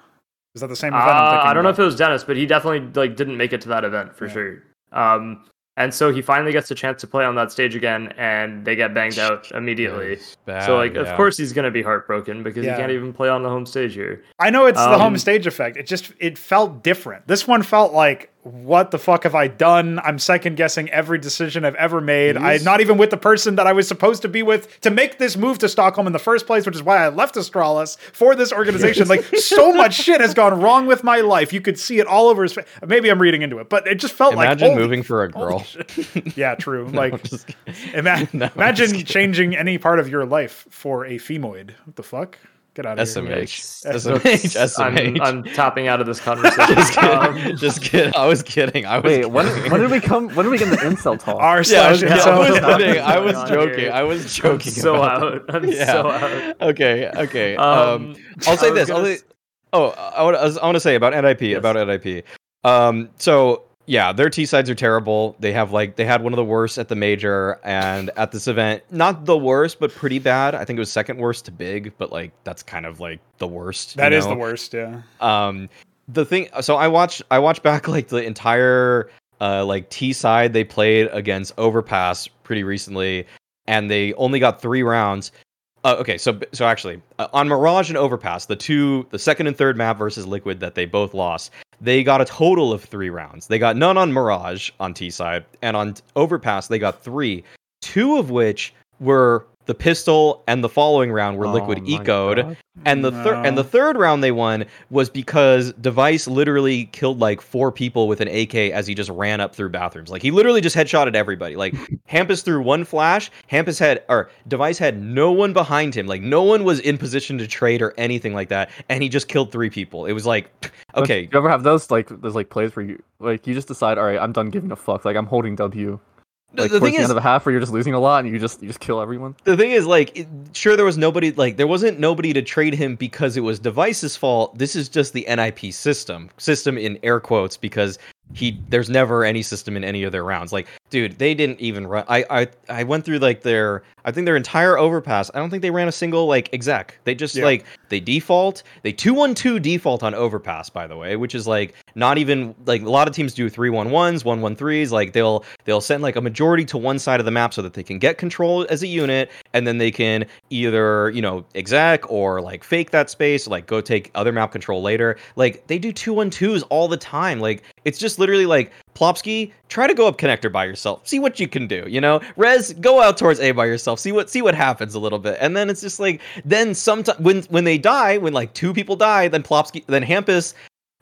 D: Is that the same
B: Uh,
D: event? I'm thinking
B: I don't know if it was Dennis, but he definitely like didn't make it to that event for
D: Yeah.
B: sure. Um, and so he finally gets a chance to play on that stage again, and they get banged out immediately.
A: bad,
B: so like,
A: yeah.
B: of course he's gonna be heartbroken because
D: Yeah.
B: he can't even play on the home stage here.
D: I know it's the
B: Um,
D: home stage effect. It just it felt different. This one felt like, what the fuck have I done? I'm second guessing every decision I've ever made. I'm not even with the person that I was supposed to be with to make this move to Stockholm in the first place, which is why I left Astralis for this organization. like so much shit has gone wrong with my life. You could see it all over his face. Maybe I'm reading into it, but it just felt
A: Imagine
D: like Imagine
A: moving for a girl.
D: yeah, true.
A: No,
D: Like
A: I'm just kidding.
D: ima-
A: No,
D: imagine changing any part of your life for a femoid. What the fuck? Get out of here.
A: SMH.
B: Yikes.
A: SMH.
B: I'm,
A: SMH.
B: I'm tapping out of this conversation.
A: just kidding.
B: Um,
A: just kidding. I was kidding. I was
C: Wait, when,
A: kidding.
C: when did we come? When did we get into incel talk?
D: R
A: Yeah,
D: slash
A: was, yeah, I was kidding. I was joking.
B: here?
A: I was joking.
B: so out.
A: that.
B: I'm
A: Yeah.
B: so out.
A: Okay. Okay. Um,
B: Um,
A: I'll say
B: I was
A: this. I'll say, oh, I want, I want to say about NIP.
B: Yes.
A: About NIP. Um. So yeah, their T sides are terrible. They have like they had one of the worst at the major and at this event. Not the worst, but pretty bad. I think it was second worst to big, but like that's kind of like the worst.
D: That is
A: know?
D: the worst, yeah.
A: um the thing so i watched i watched back like the entire uh like t side they played against overpass pretty recently and they only got three rounds uh, okay so so actually uh, on mirage and overpass the two the second and third map versus liquid that they both lost they got a total of three rounds they got none on mirage on t side and on overpass they got three two of which were the pistol and the following round were liquid
C: Oh my
A: ecoed
C: God.
A: And the third and the third round they won was because Device literally killed like four people with an AK as he just ran up through bathrooms. Like he literally just headshotted everybody. Like Hampus threw one flash. Hampus had or Device had no one behind him. Like no one was in position to trade or anything like that. And he just killed three people. It was like, okay,
C: Do you ever have those like those like plays where you like you just decide, all right, I'm done giving a fuck. Like I'm holding W.
A: The-
C: Like
A: the thing
C: the
A: is-
C: end of a half where you're just losing a lot and you just you just kill everyone.
A: the thing is like it, sure there was nobody like there wasn't nobody to trade him because it was device's fault this is just the nip system system in air quotes because he there's never any system in any of their rounds. Like dude they didn't even run i i, I went through like their i think their entire overpass i don't think they ran a single like exec. They just
D: Yeah.
A: like they default. They 212 default on overpass by the way which is like not even like a lot of teams do 311s 113s like they'll they'll send like a majority to one side of the map so that they can get control as a unit and then they can either you know exec or like fake that space like go take other map control later. Like they do 212s all the time. Like it's just literally like Plopski, try to go up connector by yourself. See what you can do. You know, Rez, go out towards A by yourself. See what see what happens a little bit, and then it's just like then sometimes when when they die, when like two people die, then Plopski, then Hampus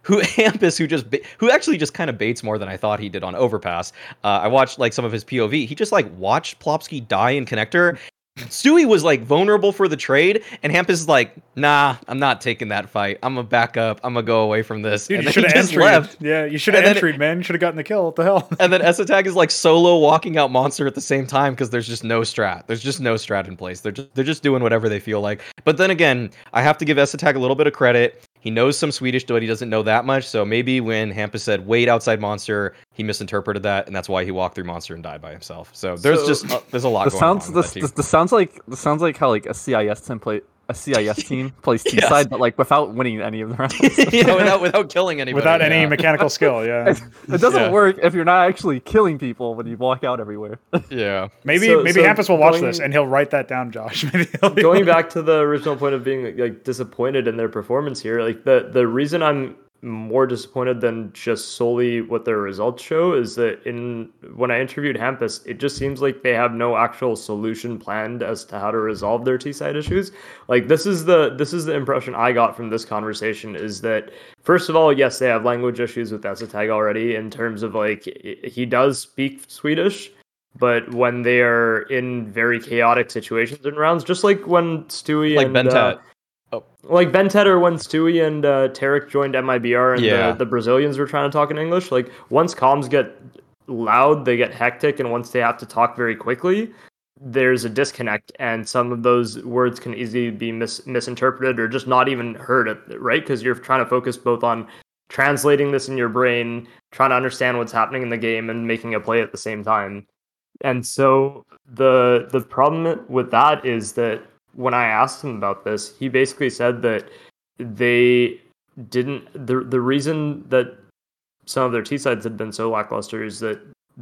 A: who Hampus, who just who actually just kind of baits more than I thought he did on Overpass. Uh, I watched like some of his POV. He just like watched Plopski die in connector. Stewie was like vulnerable for the trade, and Hampus is like, "Nah, I'm not taking that fight. I'm gonna back up. I'm gonna go away from this."
D: Dude,
A: and
D: you should have
A: just
D: entered.
A: left.
D: Yeah, you should have entered, man. You should have gotten the kill. What the hell?
A: And then Esatag is like solo walking out monster at the same time because there's just no strat. There's just no strat in place. They're just they're just doing whatever they feel like. But then again, I have to give Esatag a little bit of credit. He knows some Swedish, but he doesn't know that much. So maybe when Hampus said wait outside monster, he misinterpreted that, and that's why he walked through monster and died by himself. So there's
B: So-
A: just uh, there's a lot
C: This
A: going
C: sounds
A: on.
C: the,
A: with that team.
C: the, the sounds like this sounds like how like a CIS template a CIS team plays T
A: Yes.
C: side, but like without winning any of the rounds.
A: yeah, without without killing anybody.
D: Without any mechanical skill, yeah.
C: it doesn't
A: Yeah.
C: work if you're not actually killing people when you walk out everywhere.
A: Yeah.
D: Maybe
B: So-
D: maybe
B: so
D: Hampus will watch
B: going-
D: this and he'll write that down, Josh. Maybe he'll
B: going back to the original point of being like disappointed in their performance here like the the reason i'm more disappointed than just solely what their results show is that in when i interviewed hampus it just seems like they have no actual solution planned as to how to resolve their t-side issues like this is the this is the impression i got from this conversation is that first of all yes they have language issues with Esatag already in terms of like he does speak swedish but when they are in very chaotic situations in rounds, just like when Stewie
A: Like
B: and
A: Bentet.
B: uh, like Bentet or when Stewie and uh, tarik joined MIBR and
A: Yeah.
B: the, the Brazilians were trying to talk in English, like once comms get loud, they get hectic, and once they have to talk very quickly, there's a disconnect, and some of those words can easily be mis- misinterpreted or just not even heard, at- right? Because you're trying to focus both on translating this in your brain, trying to understand what's happening in the game, and making a play at the same time. And so the the problem with that is that when I asked him about this, he basically said that they didn't the the reason that some of their T sides had been so lackluster is that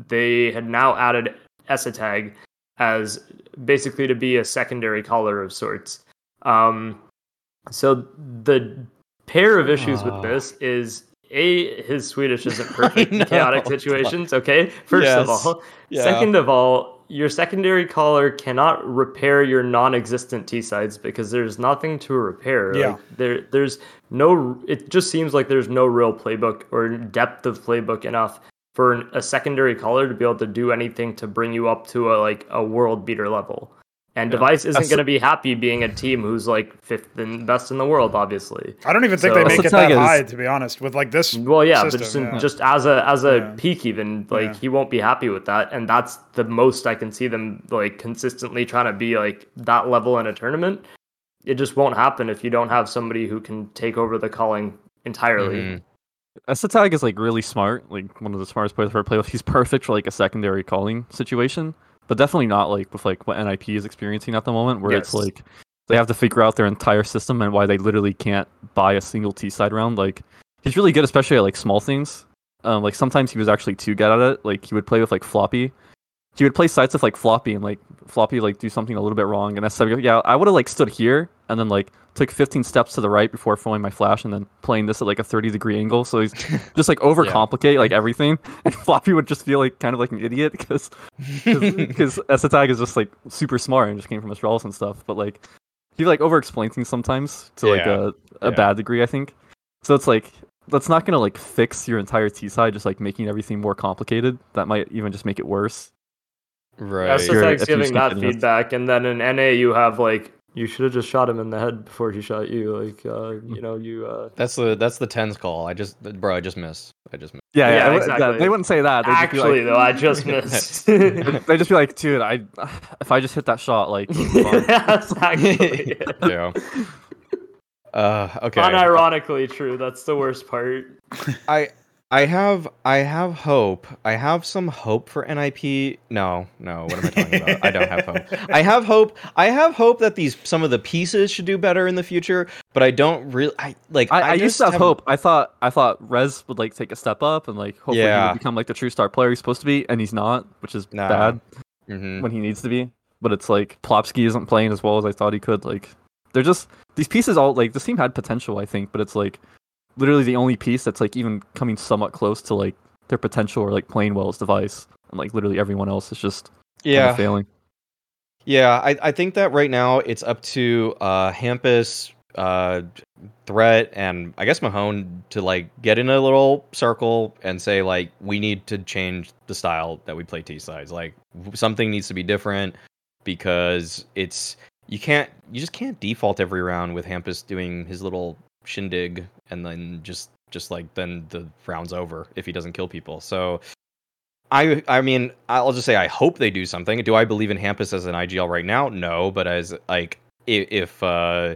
B: they had now added Esatag as basically to be a secondary caller of sorts. Um, so the pair of issues
A: Ah.
B: with this is a his Swedish isn't perfect in chaotic situations. Okay, first of all,
A: Yeah.
B: second of all, your secondary caller cannot repair your non-existent T sides because there's nothing to repair.
D: Yeah.
B: Like, there, there's no. It just seems like there's no real playbook or depth of playbook enough for an, a secondary caller to be able to do anything to bring you up to a like a world beater level. And
C: Yeah.
B: Device isn't going to be happy being a team who's like fifth and best in the world, obviously.
D: I don't even think
B: So-
D: they make it that
C: thing
D: high, to be honest. With like this,
B: Well, yeah,
D: system,
B: but just, in-
D: yeah.
B: just as a as a
D: Yeah.
B: peak, even like
D: Yeah.
B: he won't be happy with that, and that's the most I can see them like consistently trying to be like that level in a tournament. It just won't happen if you don't have somebody who can take over the calling entirely.
A: Mhm.
C: Esatag is like really smart, like one of the smartest players I've ever played with. He's perfect for like a secondary calling situation, but definitely not like with like what NIP is experiencing at the moment, where it's like they have to figure out their entire system and why they literally can't buy a single T side round. Like he's really good, especially at like small things. Um, like sometimes he was actually too good at it. Like he would play with like floppy. He would play sites with like floppy and like floppy like do something a little bit wrong, and that's yeah. I would have like stood here and then like took 15 steps to the right before throwing my flash and then playing this at like a 30 degree angle. So he's just like overcomplicate like everything, and Floppy would just feel like kind of like an idiot because because Esatag is just like super smart and just came from Astralis and stuff. But like he like over explains things sometimes to like
A: Yeah,
C: a, a
A: yeah.
C: bad degree, I think. So it's like that's not gonna like fix your entire T side, just like making everything more complicated. That might even just make it worse.
A: Right.
B: That's
C: Sure,
B: the
C: if
B: giving that feedback, and then in NA you have like you should have just shot him in the head before he shot you. Like uh, you know you. Uh,
A: That's the that's the tens call. I just bro, I just missed. I just missed.
C: Yeah,
B: Yeah,
C: yeah, they-
B: exactly.
C: they wouldn't say that. They'd
B: actually,
C: like,
B: though, I just missed.
C: they'd they'd just be like, dude, I if I just hit that shot, like, it was fine."
B: That's actually
A: yeah. Uh okay.
B: unironically true. That's the worst part.
A: I I have I have hope. I have some hope for NIP. No, no. What am I talking about? I don't have hope. I have hope. I have hope that these some of the pieces should do better in the future. But I don't really. I like.
C: I, I, used to have hope. I thought I thought Rez would like take a step up and like hopefully he would become like the true star player he's supposed to be, and he's not, which is
A: Nah.
C: bad
A: Mhm.
C: when he needs to be. But it's like Plopski isn't playing as well as I thought he could. Like they're just these pieces all like this team had potential, I think, but it's like literally the only piece that's like even coming somewhat close to like their potential or like playing well is device. And like literally everyone else is just
A: Yeah.
C: failing.
A: Yeah, I, I think that right now it's up to uh Hampus, uh Threat and I guess Mahone to like get in a little circle and say like we need to change the style that we play T sides. Like something needs to be different because it's you can't you just can't default every round with Hampus doing his little shindig and then just just like then the round's over if he doesn't kill people. So I I mean I'll just say I hope they do something. Do I believe in Hampus as an IGL right now? No, but as like if, if uh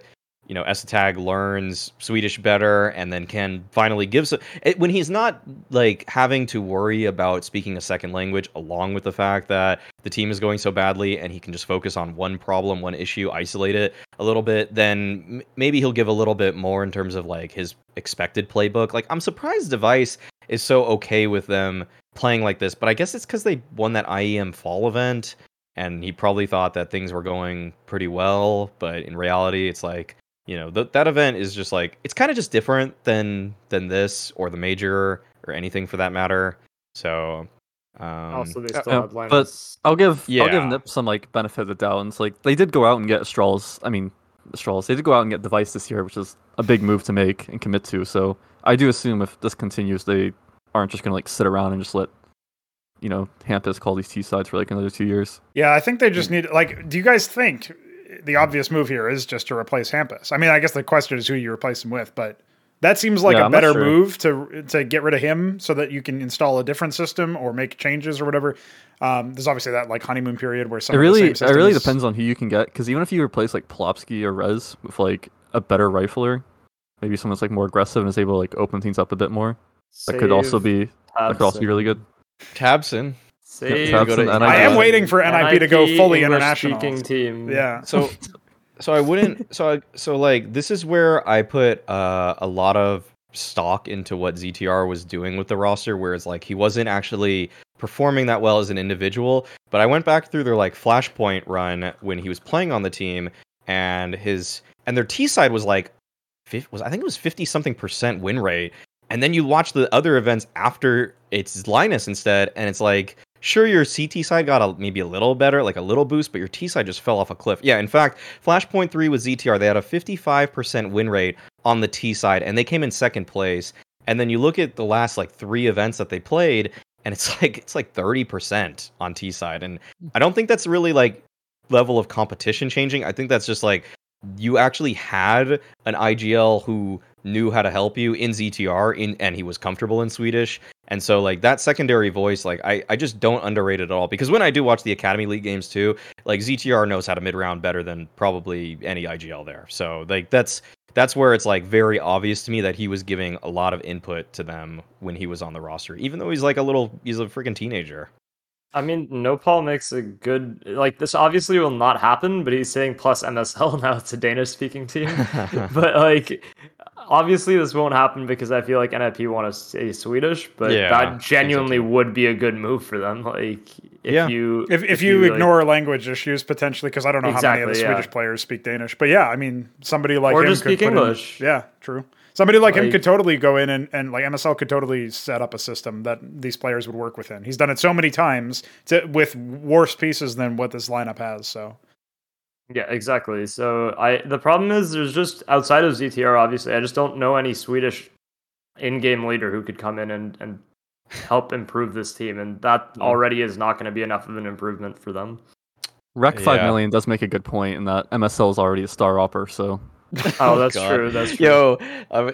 A: you know Esatag learns Swedish better and then can finally give s- it, when he's not like having to worry about speaking a second language along with the fact that the team is going so badly and he can just focus on one problem, one issue, isolate it a little bit, then m- maybe he'll give a little bit more in terms of like his expected playbook. Like I'm surprised Device is so okay with them playing like this, but I guess it's because they won that IEM fall event and he probably thought that things were going pretty well, but in reality, it's like you know th- that event is just like it's kind of just different than than this or the major or anything for that matter. So um,
B: also, they still
C: uh,
B: have
C: but- I'll give I'll
A: Yeah.
C: give Nip some like benefit of the doubt. And it's like they did go out and get Astrals. I mean, Astrals. They did go out and get Device this year, which is a big move to make and commit to. So I do assume if this continues, they aren't just gonna like sit around and just let you know Hampus call these T sides for like another two years.
D: Yeah, I think they just need like. Do you guys think the obvious move here is just to replace Hampus? I mean, I guess the question is who you replace him with, but that seems like
C: Yeah,
D: a
C: I'm
D: better
C: sure.
D: move to to get rid of him so that you can install a different system or make changes or whatever. Um, there's obviously that like honeymoon period where some
C: It
D: of the
C: really
D: same
C: it really depends on who you can get. Because even if you replace like Plopski or Rez with like a better rifler, maybe someone that's like more aggressive and is able to like open things up a a bit more. That could also
B: Save
C: be that could also be really good.
A: tabseN.
B: Save
C: tabseN
A: go to-
C: and
D: I am waiting for NIP to go fully
B: English
D: international.
B: Speaking team.
D: Yeah.
A: So so I wouldn't so I, so like this is where I put uh, a lot of stock into what ZTR was doing with the roster where it's like he wasn't actually performing that well as an individual but I went back through their like flashpoint run when he was playing on the team and his and their T side was like was I think it was 50 something percent win rate and then you watch the other events after it's Linus instead and it's like sure your CT side got a, maybe a little better like a little boost but your T side just fell off a cliff. Yeah in fact Flashpoint 3 with ZTR they had a 55% win rate on the T side and they came in second place. And then you look at the last like 3 events that they played and it's like it's like 30% on T side. And hmm. I don't think that's really like level of competition changing. I think that's just like you actually had an IGL who knew how to help you in ZTR in and he was comfortable in Swedish. And so like that secondary voice, like I, I just don't underrate it at all. Because when I do watch the Academy League games too, like ZTR knows how to mid round better than probably any IGL there. So like that's that's where it's like very obvious to me that he was giving a lot of input to them when he was on the roster, even though he's like a little he's a freaking teenager.
B: I mean, Nopal makes a good like this. Obviously, will not happen, but he's saying plus MSL now. It's a Danish-speaking team, but like, obviously, this won't happen because I feel like NIP want to stay Swedish. But
A: Yeah,
B: that genuinely
A: exactly.
B: would be a good move for them. Like, if
A: Yeah.
B: you
D: If, if, you,
B: like-
D: ignore language issues potentially, because I don't know how many of the
B: Exactly, yeah.
D: Swedish players speak Danish, but yeah, I mean somebody like
B: Or
D: him
B: just
D: could
B: speak
D: put in-
B: English.
D: yeah, true. Somebody like, him could totally go in and, and like MSL could totally set up a system that these players would work within. He's done it so many times to, with worse pieces than what this lineup has. So
B: Yeah, exactly. So I the problem is there's just outside of ZTR, obviously, I just don't know any Swedish in-game leader who could come in and and help improve this team, and that
A: Mm.
B: already is not going to be enough of an improvement for them.
C: Rec five
A: Yeah.
C: million does make a good point in that MSL is already a star opper, so
B: Oh, that's
A: God.
B: true. That's true.
A: Yo,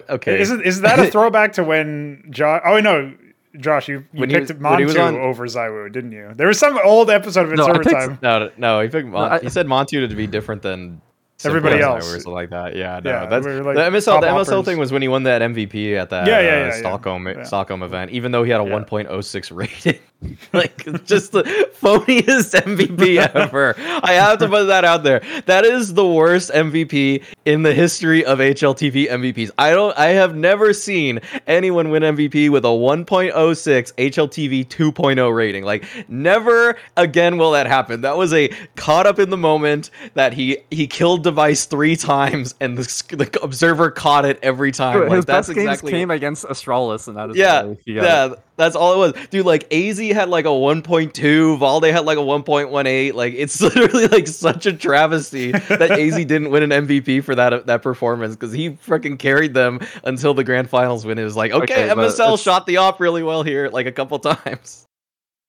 A: okay.
D: Is, it, is that a throwback to when Josh? Oh no, Josh, you, you
A: When
D: picked
A: was- when was
D: Montu
A: on-
D: over ZywOo, didn't you? There was some old episode of
C: No, I
D: Observer
C: picked-
D: Time.
A: No, no, he picked. Mon-
C: I-
A: he said Montu to be different than
D: Everybody else.
A: or something like that. Yeah, no,
D: Yeah,
A: that's
D: we like
A: the MSL. The MSL
D: hoppers.
A: thing was when he won that MVP at that
D: Yeah, yeah,
A: uh,
D: yeah, yeah.
A: Stockholm
D: Yeah.
A: Stockholm event. Even though he had a
D: Yeah.
A: 1.06 rating, like just the phoniest MVP ever. I have to put that out there. That is the worst MVP in the history of HLTV MVPs. I don't. I have never seen anyone win MVP with a 1.06 HLTV 2.0 rating. Like never again will that happen. That was a caught up in the moment that he he killed device three times and the, the observer caught it every time.
C: His
A: Like that's
C: best games
A: exactly
C: came against Astralis, and that is
A: yeah,
C: why he got
A: yeah,
C: it.
A: That's all it was. Dude, like aizy had like a 1.2, Valde had like a 1.18. Like it's literally like such a travesty that aizy didn't win an MVP for that that performance because he freaking carried them until the grand finals when it was like, okay,
C: Okay,
A: MSL shot the op really well here, like a couple times.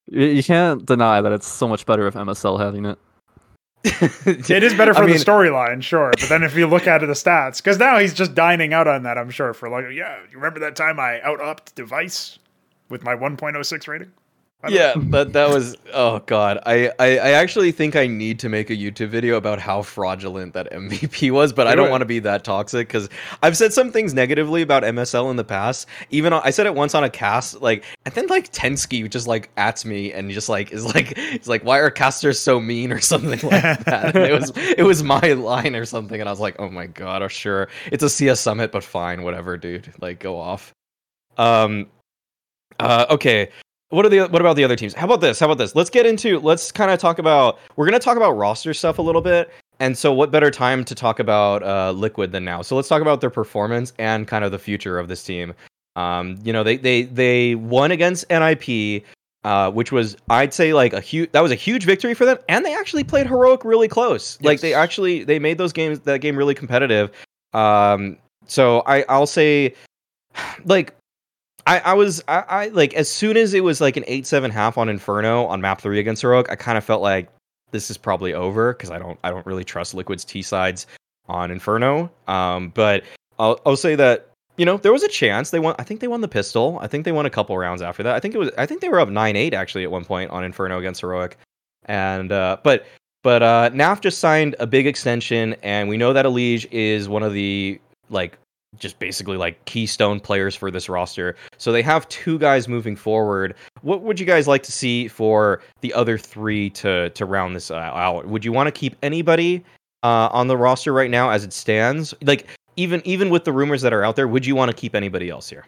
C: You, you can't deny that it's so much better if MSL having it.
D: It is better
A: I
D: for
A: mean,
D: the storyline, sure. But then if you look at the stats, because now he's just dining out on that, I'm sure. For like, yeah, you remember that time I out upped device with my 1.06 rating?
A: Yeah that that was oh god. I, I i actually think i need to make a youtube video about how fraudulent that mvp was but i
D: Do
A: don't want to be that toxic because i've said some things negatively about msl in the past. Even on, i said it once on a cast like and then like Tenzki just like at me and just like is like it's like why are casters so mean? or something like that. And it was it was my line or something and i was like oh my god oh sure. It's a cs summit but fine whatever dude. Like go off. Um uh okay what are the what about the other teams? How about this? How about this? Let's get into let's kind of talk about we're gonna talk about roster stuff a little bit. And so what better time to talk about uh Liquid than now? So let's talk about their performance and kind of the future of this team. Um, you know, they they they won against NIP, uh, which was I'd say like a huge that was a huge victory for them, and they actually played heroic really close. Like they actually they made those games that game really competitive. Um, so I I'll say like I, I was I, I like as soon as it was like an eight seven half on Inferno on map three against Heroic, I kind of felt like this is probably over because I don't I don't really trust Liquid's T sides on Inferno. Um, but I'll I'll say that you know there was a chance they won. I think they won the pistol. I think they won a couple rounds after that. I think it was I think they were up nine eight actually at one point on Inferno against Heroic, and uh, but but uh, NAF just signed a big extension, and we know that Elige is one of the like just basically like keystone players for this roster. So they have two guys moving forward. What would you guys like to see for the other three to to round this uh, out? Would you want to keep anybody uh, on the roster right now as it stands? Like even even with the rumors that are out there, would you want to keep anybody else here?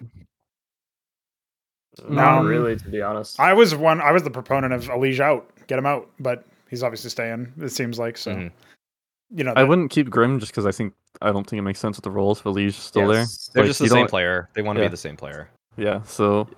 B: Not
D: Um,
B: really, to be honest.
D: I was one. I was the proponent of Elige out, get him out, but he's obviously staying. It seems like so.
A: Mhm.
D: You know,
C: I wouldn't keep Grim just because I think I don't think it makes sense with the roles. If Eli's still
B: Yes.
A: They're
C: Like,
A: just the same player. They want to
C: Yeah.
A: be the same player.
C: Yeah, so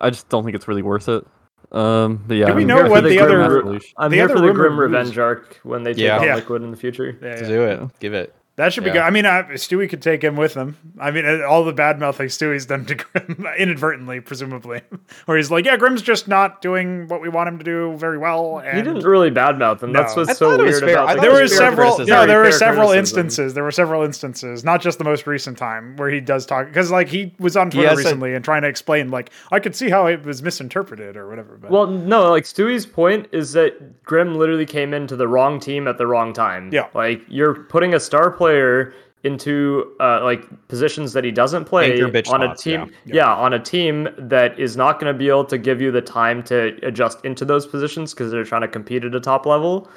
C: I just don't think it's really worth it. Um, but yeah,
D: Do we
C: I'm
D: know what the
C: Grim
D: other-
B: I'm
D: the
B: here
D: other
B: for the Grim Revenge arc when they take
A: Yeah.
B: on
D: Yeah.
B: Liquid in the future.
D: yeah,
A: To
D: yeah.
A: do it,
C: Yeah.
A: give it.
D: That should be
A: Yeah.
D: good. I mean, uh, Stewie could take him with him. I mean, uh, all the bad mouthing Stewie's done to Grim inadvertently, presumably, where he's like, "Yeah, Grim's just not doing what we want him to do very well." And
B: He didn't really badmouth them. That's
D: No.
B: what's
A: I
B: so
A: thought was
B: weird about
A: I
B: the
D: there were several.
A: criticism.
D: No, there were several
B: criticism.
D: instances. There were several instances, not just the most recent time where he does talk. Because like he was on Twitter
A: Yes, I-
D: recently and trying to explain, like I could see how it was misinterpreted or whatever. But
B: Well, no, like Stewie's point is that Grim literally came into the wrong team at the wrong time.
D: Yeah.
B: Like you're putting a star player into uh, like positions that he doesn't play
A: Anchor bitch
B: on a team.
A: yeah.
B: Yeah. on a team that is not going to be able to give you the time to adjust into those positions because they're trying to compete at a top level.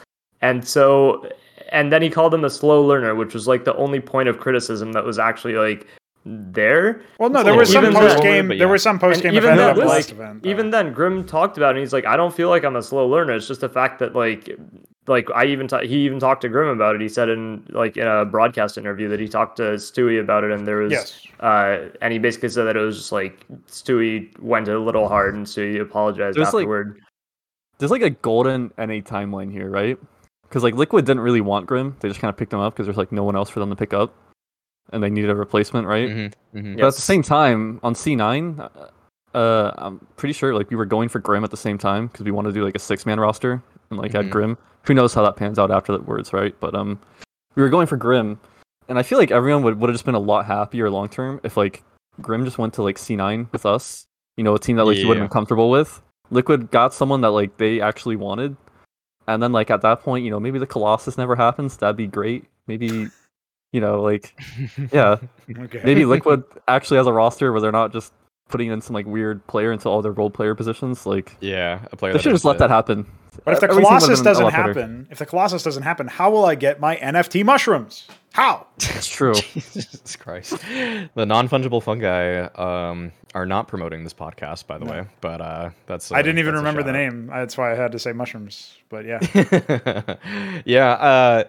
B: And so, and then he called him a slow learner, which was like the only point of criticism that was actually like there.
D: well, no, there was some post game
A: but
D: There
A: yeah.
D: was some post game
B: even
D: event
B: then,
D: at
B: like,
D: event.
B: Even then, Grim talked about it. and He's like, I don't feel like I'm a slow learner. It's just the fact that like, like I even ta- he even talked to Grim about it. He said in like in a broadcast interview that he talked to Stewie about it, and there was
D: Yes.
B: uh, and he basically said that it was just like Stewie went a little hard, and Stewie apologized
C: There's, like,
B: afterward.
C: There's like a golden NA timeline here, right? because like Liquid didn't really want Grim. They just kind of picked him up because there's like no one else for them to pick up, and they needed a replacement, right?
A: Mm-hmm, mm-hmm.
C: But at the same time, on C9, uh, uh, I'm pretty sure like we were going for Grim at the same time because we wanted to do like a six man roster and like
A: Mhm.
C: add Grim. Who knows how that pans out after the words, right? But um, we were going for Grim, and I feel like everyone would would have just been a lot happier long term if like Grim just went to like C9 with us. You know, a team that like you would
A: Yeah.
C: have been comfortable with. Liquid got someone that like they actually wanted, and then like at that point, you know, maybe the Colossus never happens. That'd be great. Maybe, you know, like yeah,
D: Okay.
C: maybe Liquid actually has a roster where they're not just putting in some like weird player into all their role player positions. Like
A: Yeah, a player.
C: they should
A: does
C: just let that happen.
D: But if the
C: Everything
D: Colossus doesn't
C: lot better.
D: happen, if the Colossus doesn't happen, how will I get my NFT mushrooms? How?
C: That's true.
A: Jesus Christ. The non fungible fungi um, are not promoting this podcast, by the
D: No.
A: way. But uh, that's.
D: I didn't
A: uh,
D: even remember the name. That's why I had to say mushrooms. But yeah,
A: yeah. Uh,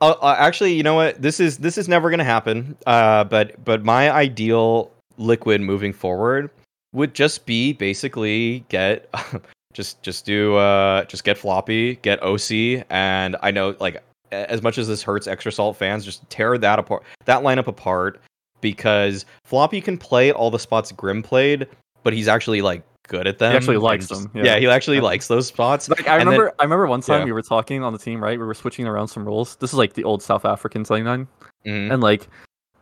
A: uh, uh, actually, you know what? This is this is never gonna happen. Uh, but but my ideal liquid moving forward would just be basically get just just do uh just get floppy, get oSee, and I know like as much as this hurts extra salt fans, just tear that apart, that lineup apart, because floppy can play all the spots Grim played, but he's actually like good at them.
C: He
A: actually
C: likes them,
A: Yeah.
C: yeah.
A: he actually
C: Yeah.
A: likes those spots.
C: Like I
A: And then-
C: remember, I remember one time
A: yeah.
C: we were talking on the team, right? We were switching around some roles. This is like the old South African 99,
A: Mhm.
C: and like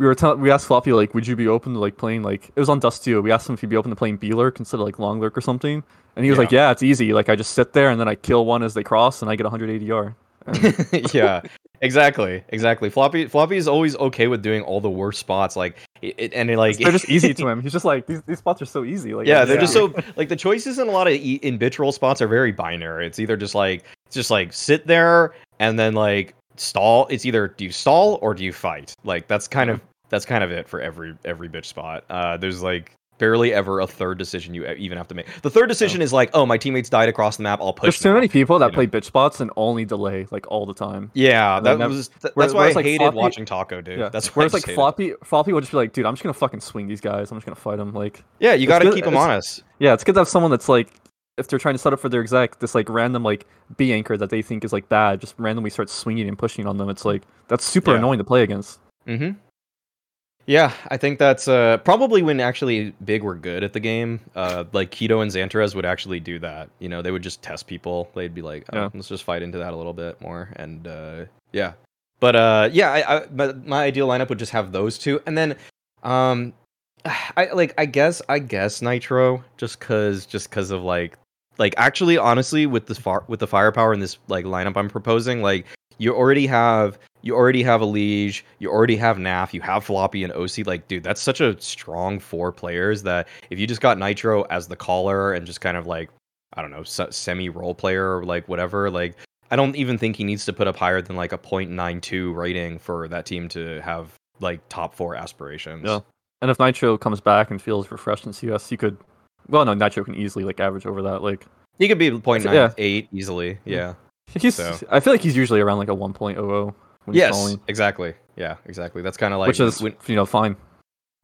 C: we were telling, we asked Floppy like, would you be open to like playing like it was on Dust 2. We asked him if he'd be open to playing B lurk instead of like long lurk or something, and he was
A: Yeah.
C: like, yeah, it's easy. Like I just sit there and then I kill one as they cross, and I get 100 ADR. And
A: yeah, exactly, exactly. Floppy, Floppy is always okay with doing all the worst spots, like it, and it, like
C: they're just easy to him. He's just like these, these spots are so easy. Like
A: yeah, they're just so like the choices in a lot of e- in bitch roll spots are very binary. It's either just like it's just like sit there and then like stall. It's either do you stall or do you fight. Like that's kind of that's kind of it for every every bitch spot. Uh, there's like barely ever a third decision you even have to make. The third decision is like, oh, my teammates died across the map. I'll push.
C: There's too
A: now.
C: many people that
A: you know.
C: play bitch spots and only delay like all the time.
A: Yeah, that was that's why I
C: whereas, like,
A: hated
C: Floppy-
A: watching Taco, dude.
C: Yeah,
A: That's where
C: it's like
A: it.
C: Floppy, Floppy would just be like, dude, I'm just gonna fucking swing these guys. I'm just gonna fight them. Like,
A: Yeah, you got to
C: good-
A: keep them honest.
C: yeah, it's good to have someone that's like, if they're trying to set up for their exec, this like random like B anchor that they think is like bad, just randomly starts swinging and pushing on them. It's like that's super
A: Yeah.
C: annoying to play against.
A: Mm-hmm. Yeah, I think that's uh, probably when actually Big were good at the game. Uh, like k1to and Xantares would actually do that. You know, they would just test people. They'd be like, oh,
C: Yeah.
A: let's just fight into that a little bit more. And uh, yeah, but uh, yeah, I, I, but my ideal lineup would just have those two, and then um, I like I guess I guess Nitro just cause just cause of like like actually honestly with this far with the firepower in this like lineup I'm proposing like you already have you already have Elige you already have naf you have floppy and oSee like dude that's such a strong four players that if you just got nitro as the caller and just kind of like i don't know semi role player or like whatever like i don't even think he needs to put up higher than like a 0.92 rating for that team to have like top four aspirations
C: Yeah. And if Nitro comes back and feels refreshed in CS, you could. Well, no, Nitro can easily like average over that. Like
A: he could be 0.98
C: Yeah.
A: easily yeah
C: he's,
A: So-
C: I feel like he's usually around like a 1.00 when he's
A: yes
C: calling,
A: exactly yeah exactly that's kind of like
C: which is
A: when,
C: you know fine.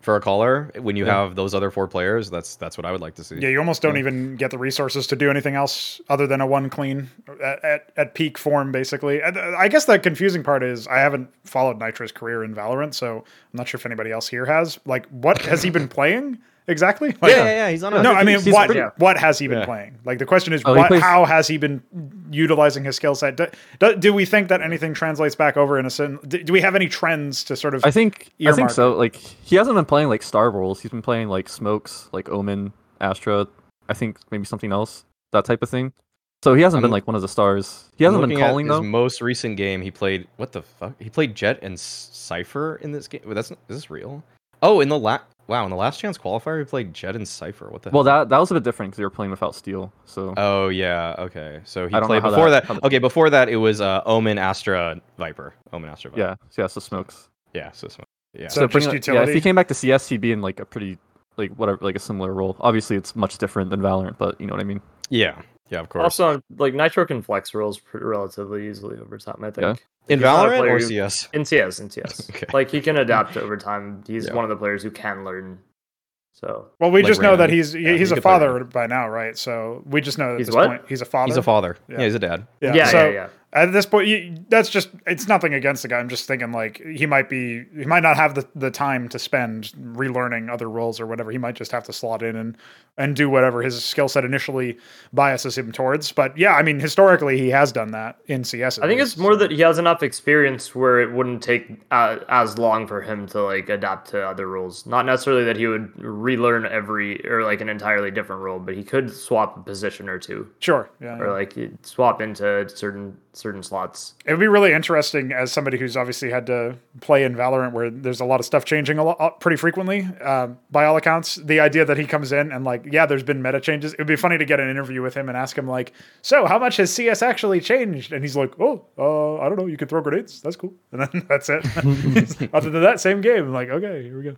A: for a caller when you
C: Yeah.
A: have those other four players that's that's what i would like to see
D: yeah, you almost don't
A: Yeah.
D: even get the resources to do anything else other than a one clean at, at, at peak form, basically. And, uh, I guess the confusing part is I haven't followed Nitro's career in Valorant, so I'm not sure if anybody else here has. Like, what has he been playing exactly? Like,
A: yeah, yeah, yeah, he's on a
D: No, I mean,
C: he's
D: what
B: pretty-
D: what has he been
A: Yeah.
D: playing? Like the question is,
C: Oh,
D: what?
C: plays-
D: how has he been utilizing his skill set? Do, do, do we think that anything translates back over in a sen- do, do we have any trends to sort of?
C: I think I think so. Like he hasn't been playing like star roles. He's been playing like smokes, like Omen, Astra. I think maybe something else, that type of thing. So he hasn't
A: I'm
C: been like one of the stars. He hasn't been
A: Looking at
C: calling
A: his
C: though.
A: most recent game, he played what the fuck? He played Jett and Cypher in this game. Wait, that's is this real? Oh, in the last wow, in the last chance qualifier, he played Jett and Cypher. What the?
C: Well,
A: hell?
C: that that was a bit different because they were playing without steel. So
A: Oh yeah, okay. So he
C: I
A: played before
C: that- that.
A: Okay, before that it was uh, Omen, Astra, Viper. Omen, Astra, Viper.
C: yeah, so yeah, so smokes.
A: yeah. So, so yeah.
D: So-
C: So
D: just
C: pretty much- yeah, if he came back to CS, he'd be in like a pretty like whatever, like a similar role. Obviously, it's much different than Valorant, but you know what I mean.
A: yeah, yeah, of course.
B: Also, like Nitro can flex roles relatively easily over time. I think.
C: Yeah.
B: If
A: in
B: he's not
A: Valorant
B: player
A: or
B: who-
A: CS?
B: In CS, in CS.
A: Okay.
B: Like he can adapt over time. He's
A: Yeah.
B: one of the players who can learn. So
D: well, we
A: like
D: just know that he's
A: Yeah,
D: he's
A: he
D: a father by now, right? So we just know at
B: He's
D: this
B: what?
D: point he's a father.
A: He's a father.
D: Yeah.
A: Yeah, he's a dad.
D: Yeah.
B: yeah,
D: so,
B: yeah, yeah.
D: At this point, you, that's just it's nothing against the guy. I'm just thinking like he might be he might not have the, the time to spend relearning other roles or whatever. He might just have to slot in and and do whatever his skill set initially biases him towards. But yeah, I mean historically he has done that in CS.
B: I think
D: least,
B: it's more
D: so.
B: that he has enough experience where it wouldn't take uh, as long for him to like adapt to other roles. Not necessarily that he would relearn every or like an entirely different role, but he could swap a position or two,
D: sure. Yeah,
B: or
D: yeah.
B: like swap into certain certain slots.
D: It would be really interesting as somebody who's obviously had to play in Valorant, where there's a lot of stuff changing a lot, pretty frequently. Uh, by all accounts, the idea that he comes in and like, yeah, there's been meta changes. It would be funny to get an interview with him and ask him like, so how much has CS actually changed? And he's like, oh, uh, I don't know. You can throw grenades. That's cool. And then that's it. Other than that, same game. I'm like, okay, here we go.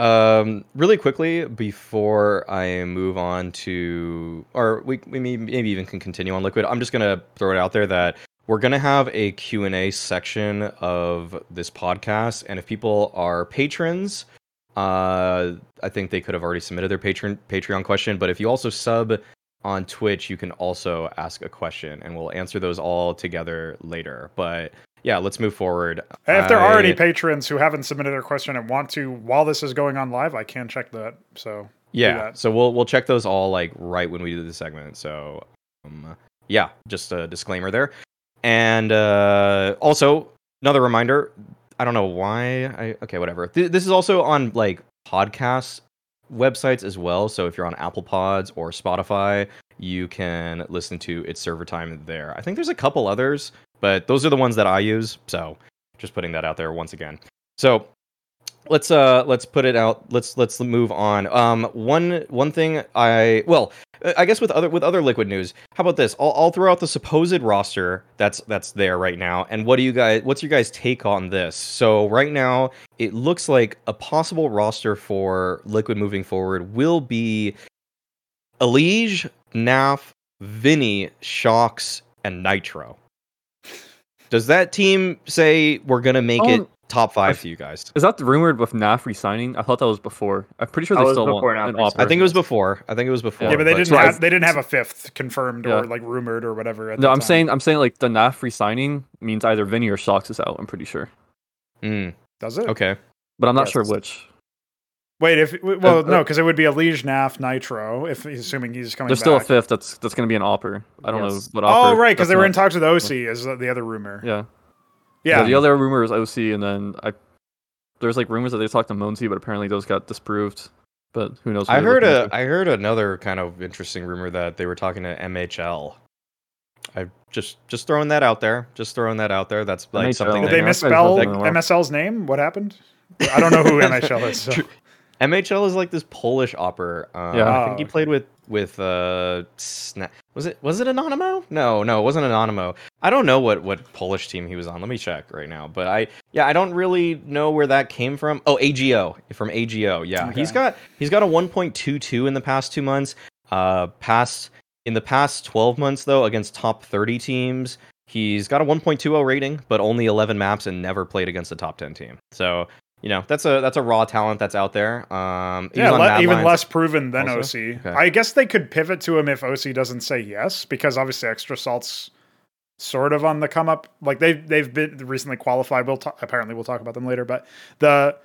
A: Um, really quickly before I move on to, or we, we may- maybe even can continue on Liquid. I'm just gonna throw it out there that we're gonna have a Q and A section of this podcast, and if people are patrons, uh, I think they could have already submitted their patron Patreon question. But if you also sub on Twitch, you can also ask a question, and we'll answer those all together later. But yeah, let's move forward.
D: If there are any patrons who haven't submitted their question and want to while this is going on live, I can check that. So
A: Yeah,
D: that.
A: so we'll we'll check those all like right when we do the segment. So um, yeah, just a disclaimer there. And uh, also another reminder. I don't know why. I okay, whatever. Th- this is also on like podcast websites as well. So if you're on Apple Pods or Spotify, you can listen to its server time there. I think there's a couple others, but those are the ones that I use. So just putting that out there once again. So let's uh let's put it out let's let's move on um one one thing i well i guess with other with other liquid news how about this i'll, I'll throw out the supposed roster that's that's there right now and what do you guys what's your guys take on this so right now it looks like a possible roster for liquid moving forward will be Elige, Naf, Vinny, shox, and Nitro. Does that team say we're gonna make it
C: Um,
A: top five
C: I-
A: to you guys?
C: Is that rumored with NAF resigning? I thought that was before. I'm pretty sure
B: That
C: they still want
B: NAF
C: an
B: resigned.
C: offer.
A: I think it was before. I think it was before.
D: yeah, but they didn't
C: so
D: have they didn't have a fifth confirmed
C: Yeah.
D: or like rumored or whatever. At
C: No,
D: the
C: I'm
D: time.
C: saying I'm saying like the NAF resigning means either Vinny or shox is out. I'm pretty sure,
A: Mm,
D: does it?
A: okay.
C: but I'm not
B: Yes.
C: sure which.
D: Wait, if well,
C: Uh,
D: no,
C: uh,
D: because it would be Elige Naf Nitro if assuming he's coming.
C: There's still a fifth that's that's going to be an Opper. I don't
B: Yes.
C: know what
D: Oh, right, because they were
C: not-
D: in talks with oSee. Is the other rumor?
C: Yeah.
D: Yeah,
C: The other rumor is oSee, and then I there's like rumors that they talked to m0NESY, but apparently those got disproved. But who knows?
A: I heard
C: looking
A: a
C: into.
A: I heard another kind of interesting rumor that they were talking to MHL. I just just throwing that out there. Just throwing that out there. That's like
C: MHL.
A: something
D: Did they misspell
C: what I was hoping for.
D: MSL's name? What happened? I don't know who MHL is. So.
A: MHL is like this Polish opera. Um,
C: Yeah.
A: I think he played with with uh Sna- was it was it Anonymo? No, no, it wasn't Anonymo. I don't know what what Polish team he was on. Let me check right now. But I yeah, I don't really know where that came from. Oh, AGO from AGO. Yeah, he's
D: Okay.
A: got he's got a 1.22 in the past two months. Uh, past in the past 12 months though against top 30 teams. He's got a 1.20 rating, but only 11 maps and never played against a top 10 team. So you know that's a that's a raw talent that's out there. Um, he
D: Yeah, le- even
A: Lions.
D: less proven than
A: also?
D: oSee.
A: Okay.
D: I guess they could pivot to him if oSee doesn't say yes, because obviously extra salts sort of on the come up. Like they've they've been recently qualified. We'll ta- apparently we'll talk about them later, but the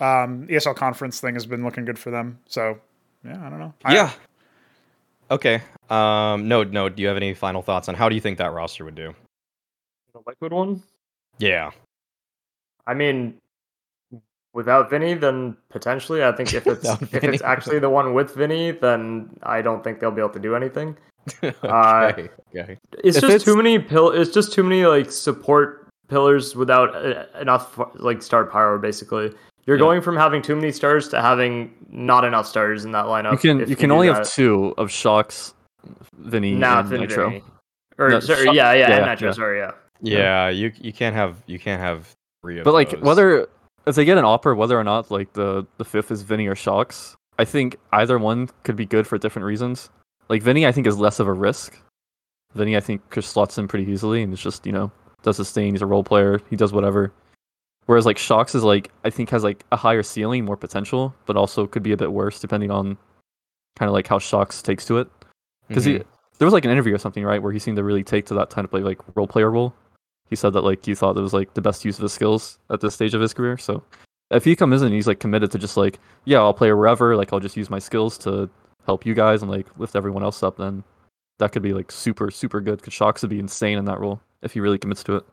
D: um, ESL conference thing has been looking good for them. So yeah, I don't know. I-
A: Yeah. Okay. Um, no, no. Do you have any final thoughts on how do you think that roster would do?
B: The liquid one.
A: Yeah.
B: I mean, without Vinny, then potentially. I think if it's if
A: Vinny.
B: it's actually the one with Vinny, then I don't think they'll be able to do anything.
A: okay.
B: Uh,
A: okay.
B: It's
C: If
B: just
C: it's-
B: too many pill. It's just too many like support pillars without uh, enough like star power. Basically, you're
A: Yeah.
B: going from having too many stars to having not enough stars in that lineup.
C: you can
B: if
C: you can only
B: that.
C: have two of shox, Vinny,
B: Naf
C: and
B: and
C: Nitro.
B: Vinny. Or
C: No,
B: sorry,
C: Shock-
B: yeah, yeah,
C: yeah,
B: and Nitro.
C: yeah.
B: Sorry, yeah.
A: Yeah. You you can't have you can't have three of
C: But like
A: those.
C: whether if they get an offer, whether or not like the the fifth is Vinny or shox, I think either one could be good for different reasons. Like Vinny, I think is less of a risk. Vinny, I think just slots in pretty easily and it's just you know does his thing. He's a role player. He does whatever. Whereas like shox is like I think has like a higher ceiling, more potential, but also could be a bit worse depending on kind of like how shox takes to it. Because
A: Mhm.
C: there was like an interview or something, right, where he seemed to really take to that kind of play like role player role. He said that like he thought it was like the best use of his skills at this stage of his career. So if he comes in and he's like committed to just like, yeah, I'll play wherever, like I'll just use my skills to help you guys and like lift everyone else up, then that could be like super, super good. Because shox would be insane in that role if he really commits to it.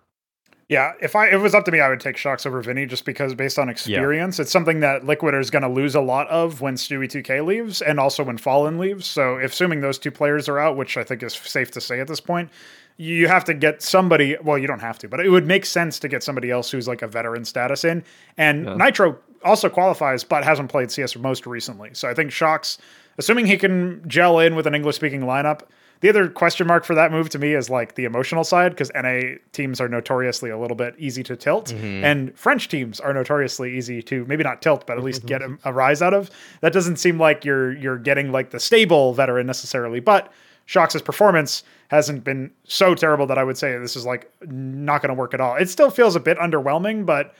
D: Yeah, if I if it was up to me, I would take shox over Vinny just because based on experience, it's something that Liquid is going to lose a lot of when Stewie 2K leaves and also when Fallen leaves. So, if assuming those two players are out, which I think is safe to say at this point, you have to get somebody. Well, you don't have to, but it would make sense to get somebody else who's like a veteran status in. And
C: Yeah.
D: Nitro also qualifies, but hasn't played CS most recently. So I think shox, assuming he can gel in with an English speaking lineup. The other question mark for that move to me is like the emotional side because NA teams are notoriously a little bit easy to tilt, mm-hmm. and French teams are notoriously easy to maybe not tilt, but at least get mm-hmm. a, a rise out of. That doesn't seem like you're you're getting like the stable veteran necessarily, but Shox' performance hasn't been so terrible that I would say this is like not going to work at all. It still feels a bit underwhelming, but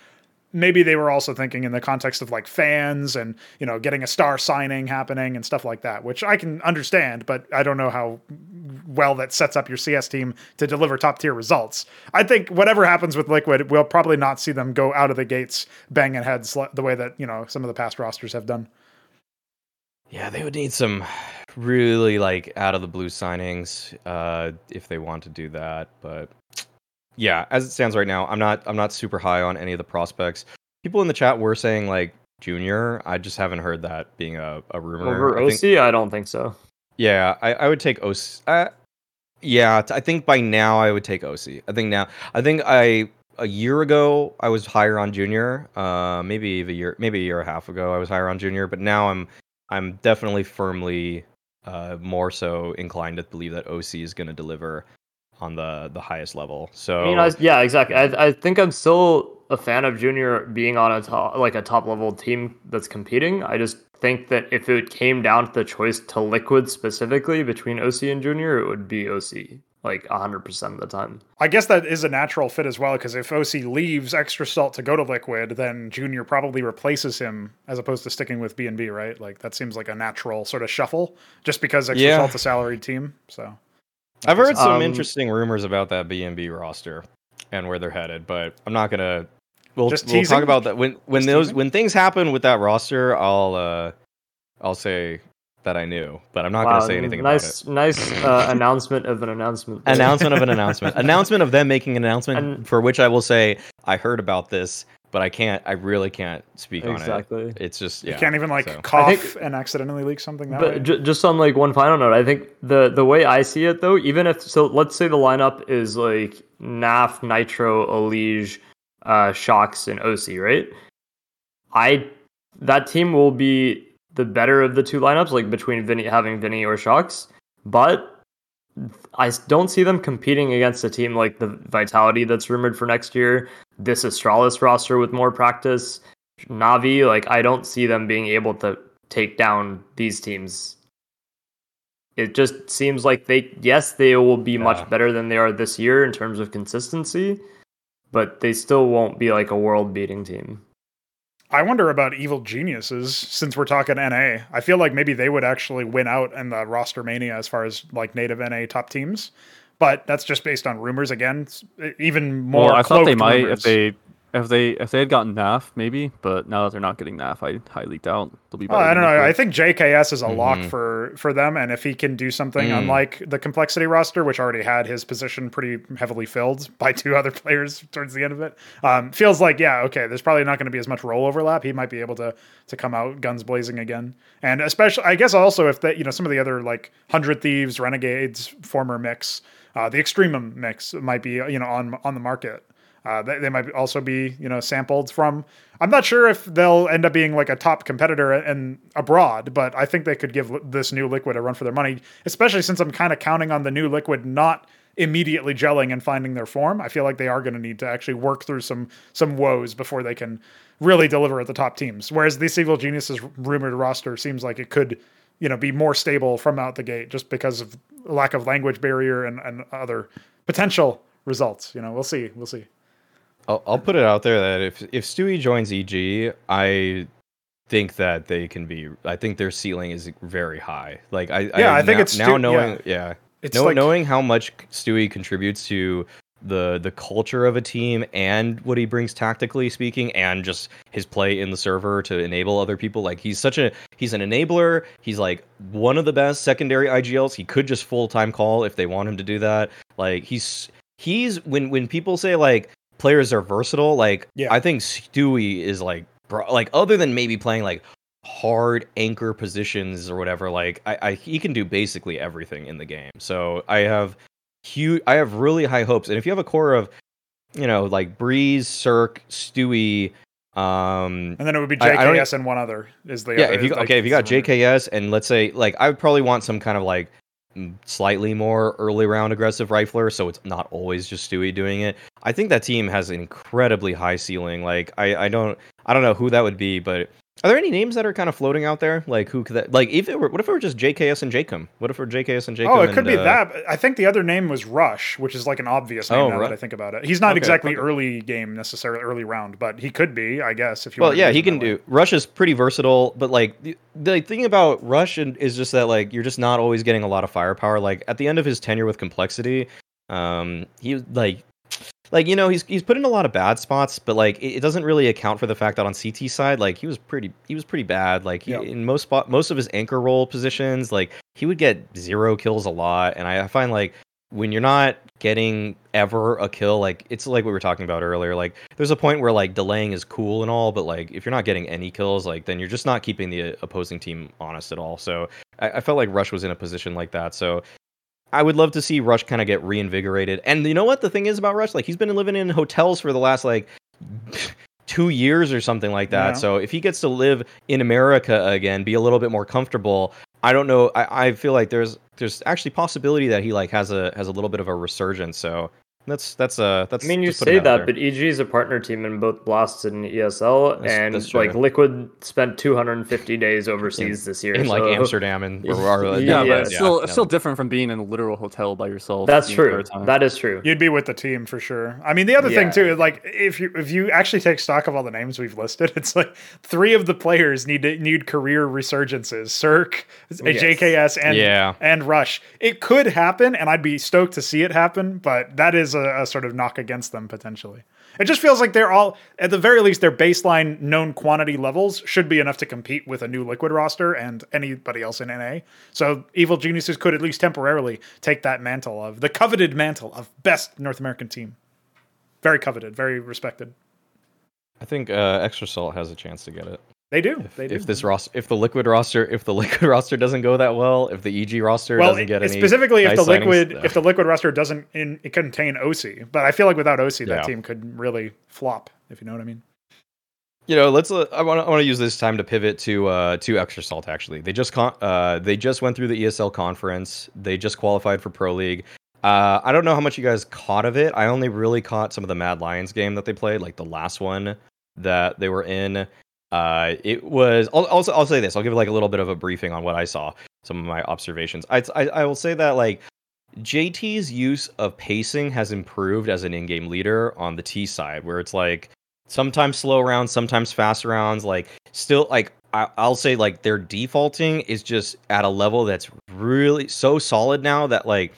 D: maybe they were also thinking in the context of like fans and you know getting a star signing happening and stuff like that, which I can understand, but I don't know how well that sets up your CS team to deliver top tier results. I think whatever happens with Liquid, we'll probably not see them go out of the gates banging heads the way that you know some of the past rosters have done.
A: Yeah, they would need some really like out of the blue signings uh, if they want to do that. But yeah, as it stands right now, I'm not I'm not super high on any of the prospects. People in the chat were saying like junior. I just haven't heard that being a, a rumor.
B: Over
A: I
B: oSee,
A: think-
B: I don't think so.
A: yeah, I, I would take oSee. Uh, yeah, I think by now I would take oSee. I think now I think I a year ago I was higher on junior. Uh, maybe a year maybe a year and a half ago I was higher on junior, but now I'm I'm definitely firmly uh, more so inclined to believe that oSee is going to deliver on the the highest level. So
B: I mean, I, yeah, exactly. I, I think I'm still a fan of Junior being on a top, like a top level team that's competing. I just think that if it came down to the choice to Liquid specifically between oSee and Junior, it would be oSee like 100% of the time.
D: I guess that is a natural fit as well because if oSee leaves Extra Salt to go to Liquid, then Junior probably replaces him as opposed to sticking with B and B, right? Like that seems like a natural sort of shuffle, just because Extra
A: Yeah.
D: Salt's a salaried team. So
A: I've heard some
B: Um,
A: interesting rumors about that B&B roster and where they're headed, but I'm not gonna. We'll,
D: Just
A: we'll talk about that when when
D: Just
A: those
D: teasing?
A: when things happen with that roster. I'll uh, I'll say that I knew, but I'm not
B: Wow,
A: gonna say anything
B: nice,
A: about
B: nice uh, announcement of an announcement.
A: it.
B: there.
A: Announcement of an announcement. announcement of them making an announcement
B: And-
A: for which I will say I heard about this, but I can't. I really can't speak on it. Exactly. It's just yeah.
D: you can't even like
A: so.
D: cough
B: think-
D: and accidentally leak something that
B: But
D: way.
B: j- just on like one final note, I think the the way I see it though, even if so, let's say the lineup is like Naf, nitr0, Elige, uh, shox, and oSee, right? I that team will be the better of the two lineups, like between Vinny having Vinny or shox, but I don't see them competing against a team like the Vitality that's rumored for next year. This Astralis roster with more practice, Navi. Like I don't see them being able to take down these teams. It just seems like they yes they will be
A: Yeah.
B: much better than they are this year in terms of consistency, but they still won't be like a world beating team.
D: I wonder about Evil Geniuses since we're talking NA. I feel like maybe they would actually win out in the roster mania as far as like native NA top teams. But that's just based on rumors again. Even more.
C: well, I thought they might
D: rumors.
C: if they if they if they had gotten NAF maybe, but now that they're not getting NAF, I highly doubt they'll be.
D: Well, I don't know. I think JKS is a lock
A: Mhm.
D: for for them, and if he can do something
A: Mm.
D: unlike the complexity roster, which already had his position pretty heavily filled by two other players towards the end of it, um, feels like yeah, okay. There's probably not going to be as much role overlap. He might be able to to come out guns blazing again, and especially I guess also if that you know some of the other like hundred thieves, renegades, former mix, uh, the extremum mix might be you know on on the market. Uh, they, might also be, you know, sampled from. I'm not sure if they'll end up being like a top competitor and abroad, but I think they could give this new liquid a run for their money, especially since I'm kind of counting on the new liquid not immediately gelling and finding their form. I feel like they are going to need to actually work through some some woes before they can really deliver at the top teams. Whereas the Evil Geniuses rumored roster seems like it could, you know, be more stable from out the gate just because of lack of language barrier and, and other potential results. You know, we'll see. We'll see.
A: I'll, I'll put it out there that if if Stewie joins EG, I think that they can be. I think their ceiling is very high. Like I
D: Yeah, I think
A: now,
D: it's
A: now
D: Stu-
A: knowing. Yeah.
D: It's
A: know,
D: like
A: knowing how much Stewie contributes to the the culture of a team and what he brings tactically speaking and just his play in the server to enable other people like he's such a he's an enabler he's like one of the best secondary igls he could just full-time call if they want him to do that like he's he's when when people say like players are versatile like
D: Yeah.
A: i think stewie is like bro, like other than maybe playing like hard anchor positions or whatever like I, I he can do basically everything in the game. So i have huge i have really high hopes. And if you have a core of you know like Brehze CeRq stewie um
D: and then it would be
A: I- I
D: JKS and one other is the
A: yeah
D: other,
A: if you okay if you got jks and let's say like i would probably want some kind of like slightly more early round aggressive rifler so it's not always just stewie doing it. I think that team has an incredibly high ceiling like i i don't i don't know who that would be but are there any names that are kind of floating out there like who could that like if it were what if it were just jks and jacob what if it were jks and jacob
D: Oh, it could
A: and,
D: be
A: uh,
D: that. but I think the other name was Rush, which is like an obvious name
A: Oh,
D: now
A: right.
D: that I think about it. He's not
A: Okay,
D: exactly
A: okay.
D: early game necessarily, early round, but he could be, I guess. If you
A: Well, yeah, he can
D: way.
A: do. Rush is pretty versatile, but like the, the thing about Rush and- is just that like you're just not always getting a lot of firepower. Like at the end of his tenure with Complexity, um, he like like you know he's he's put in a lot of bad spots, but like it, doesn't really account for the fact that on CT side, like he was pretty he was pretty bad. Like he, in most spot most of his anchor role positions, like he would get zero kills a lot, and I, I find like when you're not getting ever a kill, like it's like what we were talking about earlier. Like there's a point where like delaying is cool and all, but like if you're not getting any kills, like then you're just not keeping the uh, opposing team honest at all. So I, I felt like Rush was in a position like that. So I would love to see Rush kind of get reinvigorated. And you know what the thing is about Rush? Like he's been living in hotels for the last like two years or something like that.
D: Yeah.
A: So if he gets to live in America again, be a little bit more comfortable, I don't know. I, I feel like there's there's actually possibility that he like has a has a little bit of a resurgence. So that's that's uh that's.
B: I mean, you say that, but EG is a partner team in both Blast and ESL,
A: That's-
B: and
A: that's
B: like. Liquid spent 250 days overseas this year.
A: in like Amsterdam and where we are.
B: Yeah,
C: Yeah,
B: yeah,
C: but it's still it's still different from being in a literal hotel by yourself.
B: That's true. That is true.
D: You'd be with the team for sure. I mean, the other thing
B: Yeah.
D: too, like if you if you actually take stock of all the names we've listed, it's like three of the players need to, need career resurgences: CeRq,
B: Yes.
D: JKS, and
A: Yeah.
D: and Rush. It could happen, and I'd be stoked to see it happen. But that is a, a sort of knock against them potentially. It just feels like they're all, at the very least, their baseline known quantity levels should be enough to compete with a new Liquid roster and anybody else in NA. So Evil Geniuses could at least temporarily take that mantle of the coveted mantle of best North American team. Very coveted, very respected.
A: I think uh, Extra Salt has a chance to get it.
D: They do.
A: If,
D: they do.
A: if this roster, if the liquid roster, if the liquid roster doesn't go that well, if the EG roster
D: well,
A: doesn't get any
D: specifically if the liquid
A: uh,
D: if the liquid roster doesn't in, it contain oSee, but I feel like without oSee that
A: Yeah.
D: team could really flop. If you know what I mean.
A: you know, let's. Uh, I want. to. I want to use this time to pivot to uh to Extra Salt. Actually, they just con- uh they just went through the ESL conference. They just qualified for Pro League. Uh, I don't know how much you guys caught of it. I only really caught some of the Mad Lions game that they played, like the last one that they were in. Uh, it was. I'll, also, I'll say this. I'll give like a little bit of a briefing on what I saw, some of my observations. I, I, I will say that like JT's use of pacing has improved as an in-game leader on the T side, where it's like sometimes slow rounds, sometimes fast rounds. Like still, like I, I'll say, like their defaulting is just at a level that's really so solid now that like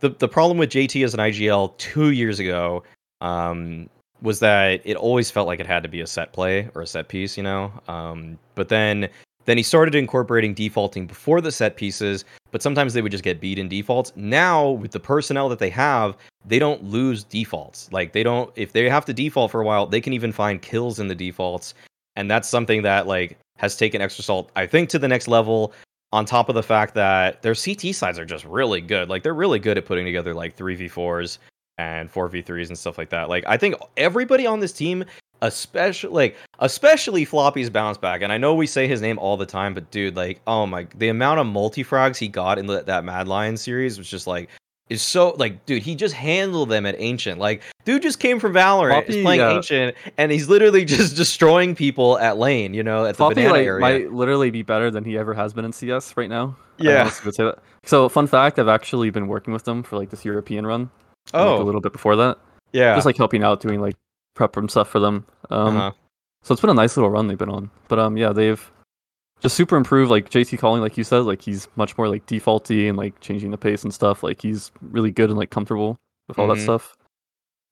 A: the the problem with JT as an IGL two years ago um, was that it always felt like it had to be a set play or a set piece, you know. Um, but then then he started incorporating defaulting before the set pieces, but sometimes they would just get beat in defaults. Now with the personnel that they have, they don't lose defaults. Like they don't if they have to default for a while, they can even find kills in the defaults. And that's something that like has taken extra salt, I think, to the next level. On top of the fact that their CT sides are just really good. Like they're really good at putting together like 3v4s and 4v3s and stuff like that. Like I think everybody on this team, especially like especially Floppy's bounce back. And I know we say his name all the time, but dude, like oh my, the amount of multi frags he got in the, that Mad Lion series was just like is so like dude he just handled them at ancient like dude just came from valorant
C: Floppy,
A: is playing
C: uh,
A: ancient and he's literally just destroying people at lane you know at the
C: Floppy
A: banana
C: like,
A: area
C: might literally be better than he ever has been in CS right now.
A: Yeah.
C: honestly would say that. So fun fact, I've actually been working with them for like this European run. Like,
A: oh
C: a little bit before that,
A: yeah
C: just like helping out, doing like prep and stuff for them. Um,
A: uh-huh.
C: so it's been a nice little run they've been on. But um, yeah, they've just super improved. Like JT calling, like you said, like he's much more like defaulty and like changing the pace and stuff. Like he's really good and like comfortable with all
A: Mhm.
C: that stuff.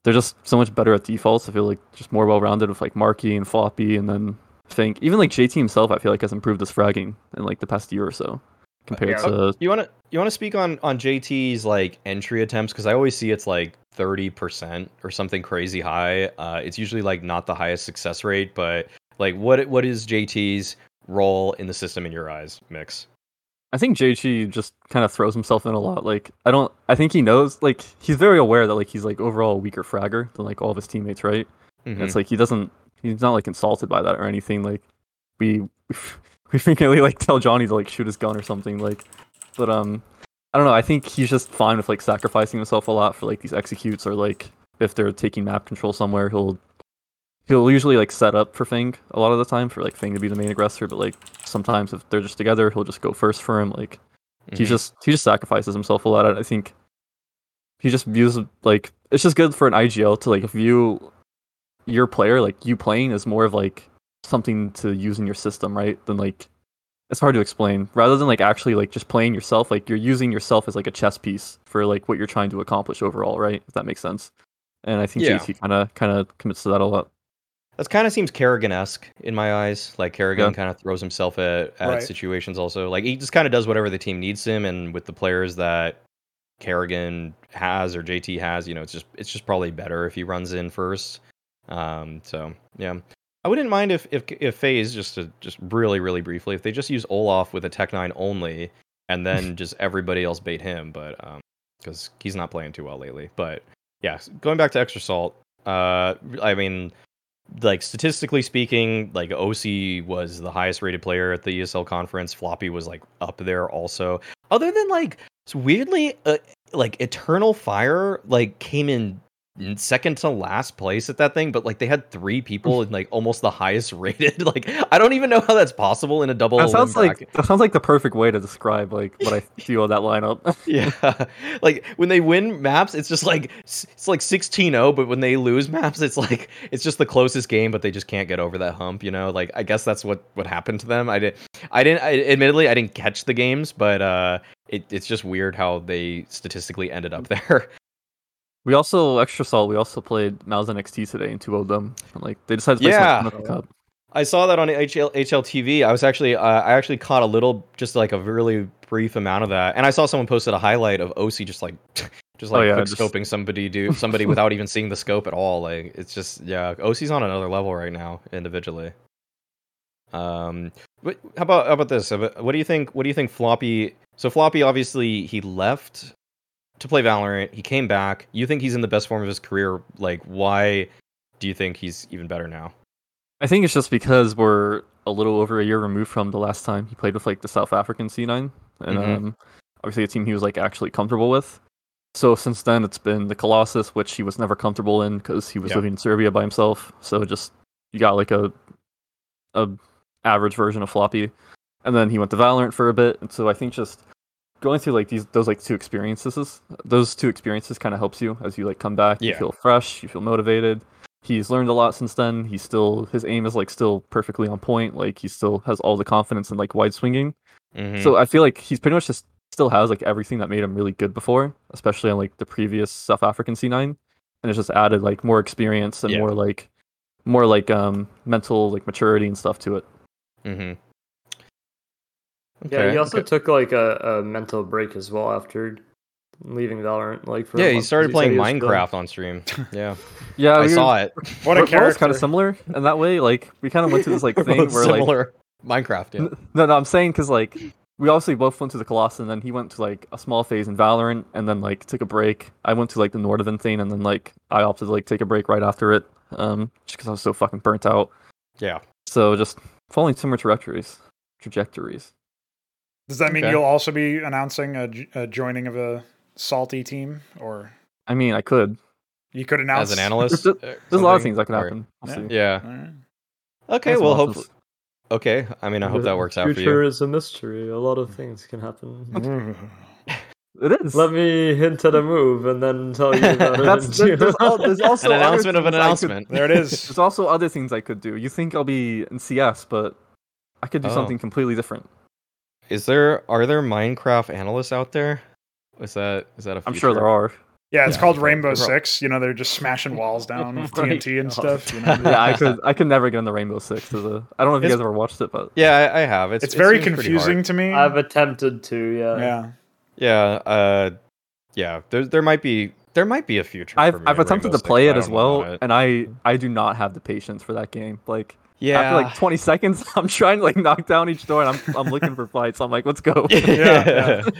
C: They're just so much better at defaults. I feel like just more well rounded with like Marky and Floppy, and then Think. Even like JT himself, I feel like has improved his fragging in like the past year or so compared
B: yeah.
C: to
A: You want to you want to speak on on JT's like entry attempts because I always see it's like thirty percent or something crazy high. Uh, it's usually like not the highest success rate, but like what what is JT's role in the system in your eyes? Mix.
C: I think JT just kind of throws himself in a lot. Like I don't I think he knows like he's very aware that like he's like overall a weaker fragger than like all of his teammates, right? And
A: Mhm.
C: it's like he doesn't he's not like insulted by that or anything. Like we we frequently like tell Johnny to like shoot his gun or something. Like but um I don't know, I think he's just fine with like sacrificing himself a lot for like these executes or like if they're taking map control somewhere, he'll he'll usually like set up for Fang a lot of the time for like Fang to be the main aggressor, but like sometimes if they're just together, he'll just go first for him. Like he
A: Mhm.
C: just he just sacrifices himself a lot. I think he just views like it's just good for an IGL to like view your player like you playing is more of like something to use in your system, right? Than like it's hard to explain. Rather than like actually like just playing yourself, like you're using yourself as like a chess piece for like what you're trying to accomplish overall, right? If that makes sense. And I think
A: Yeah.
C: JT kind of kind of commits to that a lot.
A: That kind of seems karrigan esque in my eyes. Like karrigan
C: Yeah.
A: kind of throws himself at, at
D: Right.
A: situations also. Like he just kind of does whatever the team needs him, and with the players that karrigan has or JT has, you know, it's just it's just probably better if he runs in first. Um, so yeah, I wouldn't mind if if if FaZe just to just really really briefly if they just use Olaf with a Tech Nine only, and then just everybody else bait him, but um, because he's not playing too well lately. But yeah, going back to Extra Salt, uh, I mean like statistically speaking, like oSee was the highest rated player at the ESL conference. Floppy was like up there also. Other than like weirdly, uh, like Eternal Fire like came in second to last place at that thing, but like they had three people in like almost the highest rated. Like I don't even know how that's possible in a double.
C: That sounds like that sounds like the perfect way to describe like what I feel of that lineup.
A: Yeah, like when they win maps, it's just like it's like 16-0, but when they lose maps, it's like it's just the closest game, but they just can't get over that hump. You know, like I guess that's what what happened to them. I did, I didn't. I, admittedly, I didn't catch the games, but uh, it, it's just weird how they statistically ended up there.
C: We also extra salt. We also played MOUZ NXT today in two of them. And, like they decided to play
A: Yeah.
C: some Pinnacle Cup.
A: I saw that on HL, HLTV. I was actually, uh, I actually caught a little, just like a really brief amount of that, and I saw someone posted a highlight of oSee just like, just
C: Oh,
A: like
C: yeah,
A: quick
C: just-
A: scoping somebody, do somebody without even seeing the scope at all. Like it's just, yeah, oSee's on another level right now individually. Um, what, how about how about this? What do you think? What do you think? Floppy. So Floppy, obviously, he left to play Valorant. He came back. You think he's in the best form of his career? Like, why do you think he's even better now?
C: I think it's just because we're a little over a year removed from the last time he played with like the South African C9, and
A: Mhm.
C: um, obviously a team he was like actually comfortable with. So since then, it's been the Colossus, which he was never comfortable in because he was
A: Yeah.
C: living in Serbia by himself. So just you got like a a average version of Floppy, and then he went to Valorant for a bit. And so I think just going through like these those like two experiences, those two experiences kind of helps you as you like come back. You feel fresh, you feel motivated. He's learned a lot since then. He's still his aim is like still perfectly on point. Like he still has all the confidence and like wide swinging.
A: Mhm.
C: So I feel like he's pretty much just still has like everything that made him really good before, especially on like the previous South African C9, and it's just added like more experience and
A: Yeah.
C: more like more like um mental like maturity and stuff to it.
A: Mm-hmm.
B: Yeah, he also took like a, a mental break as well after leaving Valorant. Like for
A: yeah, he started playing
B: he was feeling-
A: Minecraft on stream. Yeah,
C: Yeah,
A: I saw it.
D: What a character!
C: kind of similar in that way. Like we kind of went to this like
A: We're
C: thing
A: both
C: where like
A: similar. Minecraft. Yeah.
C: no, no, I'm saying because like we obviously both went to the Colossus, and then he went to like a small phase in Valorant, and then like took a break. I went to like the Nordavind thing, and then like I opted to like take a break right after it, um, just because I was so fucking burnt out.
A: Yeah.
C: So just following similar trajectories, trajectories.
D: Does that mean
A: Okay.
D: you'll also be announcing a joining of a salty team, or
C: I mean, I could.
D: you could announce
A: As an analyst,
C: There's-
A: uh,
C: There's a lot of things that can
A: Or-
C: happen. We'll
D: Yeah.
A: Yeah.
D: All right.
A: Okay.
C: Thanks,
A: Well,
C: Waffles.
A: hope. Okay. I mean, I hope
B: The
A: that works out for you.
B: Future
A: you.
B: is a mystery. A lot of things can happen.
C: It is.
B: Let me hint at a move and then tell you about.
C: That's,
B: in
C: there's, al- there's also
A: An announcement of an
C: things I could-
A: announcement.
D: There it is.
C: There's also other things I could do. You think I'll be in CS, but I could do
A: Oh.
C: something completely different.
A: Is there are there Minecraft analysts out there? Is that is that a?
C: I'm sure there are.
D: Yeah, it's
A: Yeah,
D: called Rainbow
A: prob-
D: Six. You know, they're just smashing walls down with
B: Right.
D: TNT and stuff. You know?
C: yeah, I could I could never get in the Rainbow Six. As a, I don't know if you guys ever watched it, but
A: Yeah, I, I have. It's
D: It's very
A: it seems pretty
D: confusing to me.
B: I've attempted to, yeah.
D: yeah.
A: Yeah, uh, yeah. There there might be there might be a future.
C: I've
A: for me
C: I've attempted
A: Rainbow
C: to play
A: Six,
C: it as well,
A: it.
C: and I I do not have the patience for that game. Like
A: yeah,
C: after like 20 seconds, I'm trying to like knock down each door, and I'm I'm looking for fights. I'm like, let's go.
A: yeah,
D: yeah.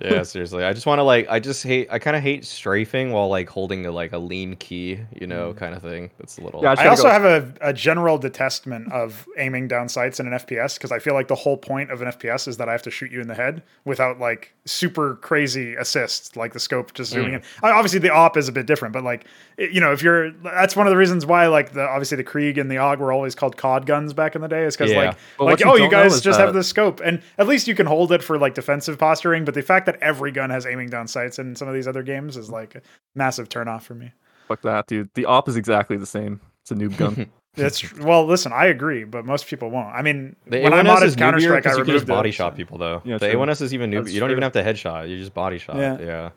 A: yeah. Seriously, I just want to like, I just hate, I kind of hate strafing while like holding a, like a lean key, you know,
D: Mm.
A: kind of thing. That's a little.
C: Yeah, I
D: I also
C: go-
D: have a, a general detestment of aiming down sights in an FPS because I feel like the whole point of an FPS is that I have to shoot you in the head without like super crazy assists, like the scope just zooming
A: Mm.
D: in. I- Obviously, the op is a bit different, but like it- you know, if you're that's one of the reasons why like the obviously the Krieg and the AUG were always called COD guns back in the day is because
A: Yeah.
D: like
C: But
D: like
C: what you
D: oh you guys
C: is
D: just have the scope and at least you can hold it for like defensive posturing. But the fact that every gun has aiming down sights in some of these other games is like a massive turnoff for me.
C: Fuck that, dude. The op is exactly the same. It's a noob gun.
D: That's well. Listen, I agree, but most people won't. I mean,
A: The
D: when I
A: A1S
D: modded
A: is
D: Counter Strike, I
A: because you can
D: removed
A: just body
D: it,
A: shot
D: so-
A: people though.
C: Yeah,
A: the
C: true.
A: A1S is even new. You don't even have to headshot. You just body shot.
D: Yeah.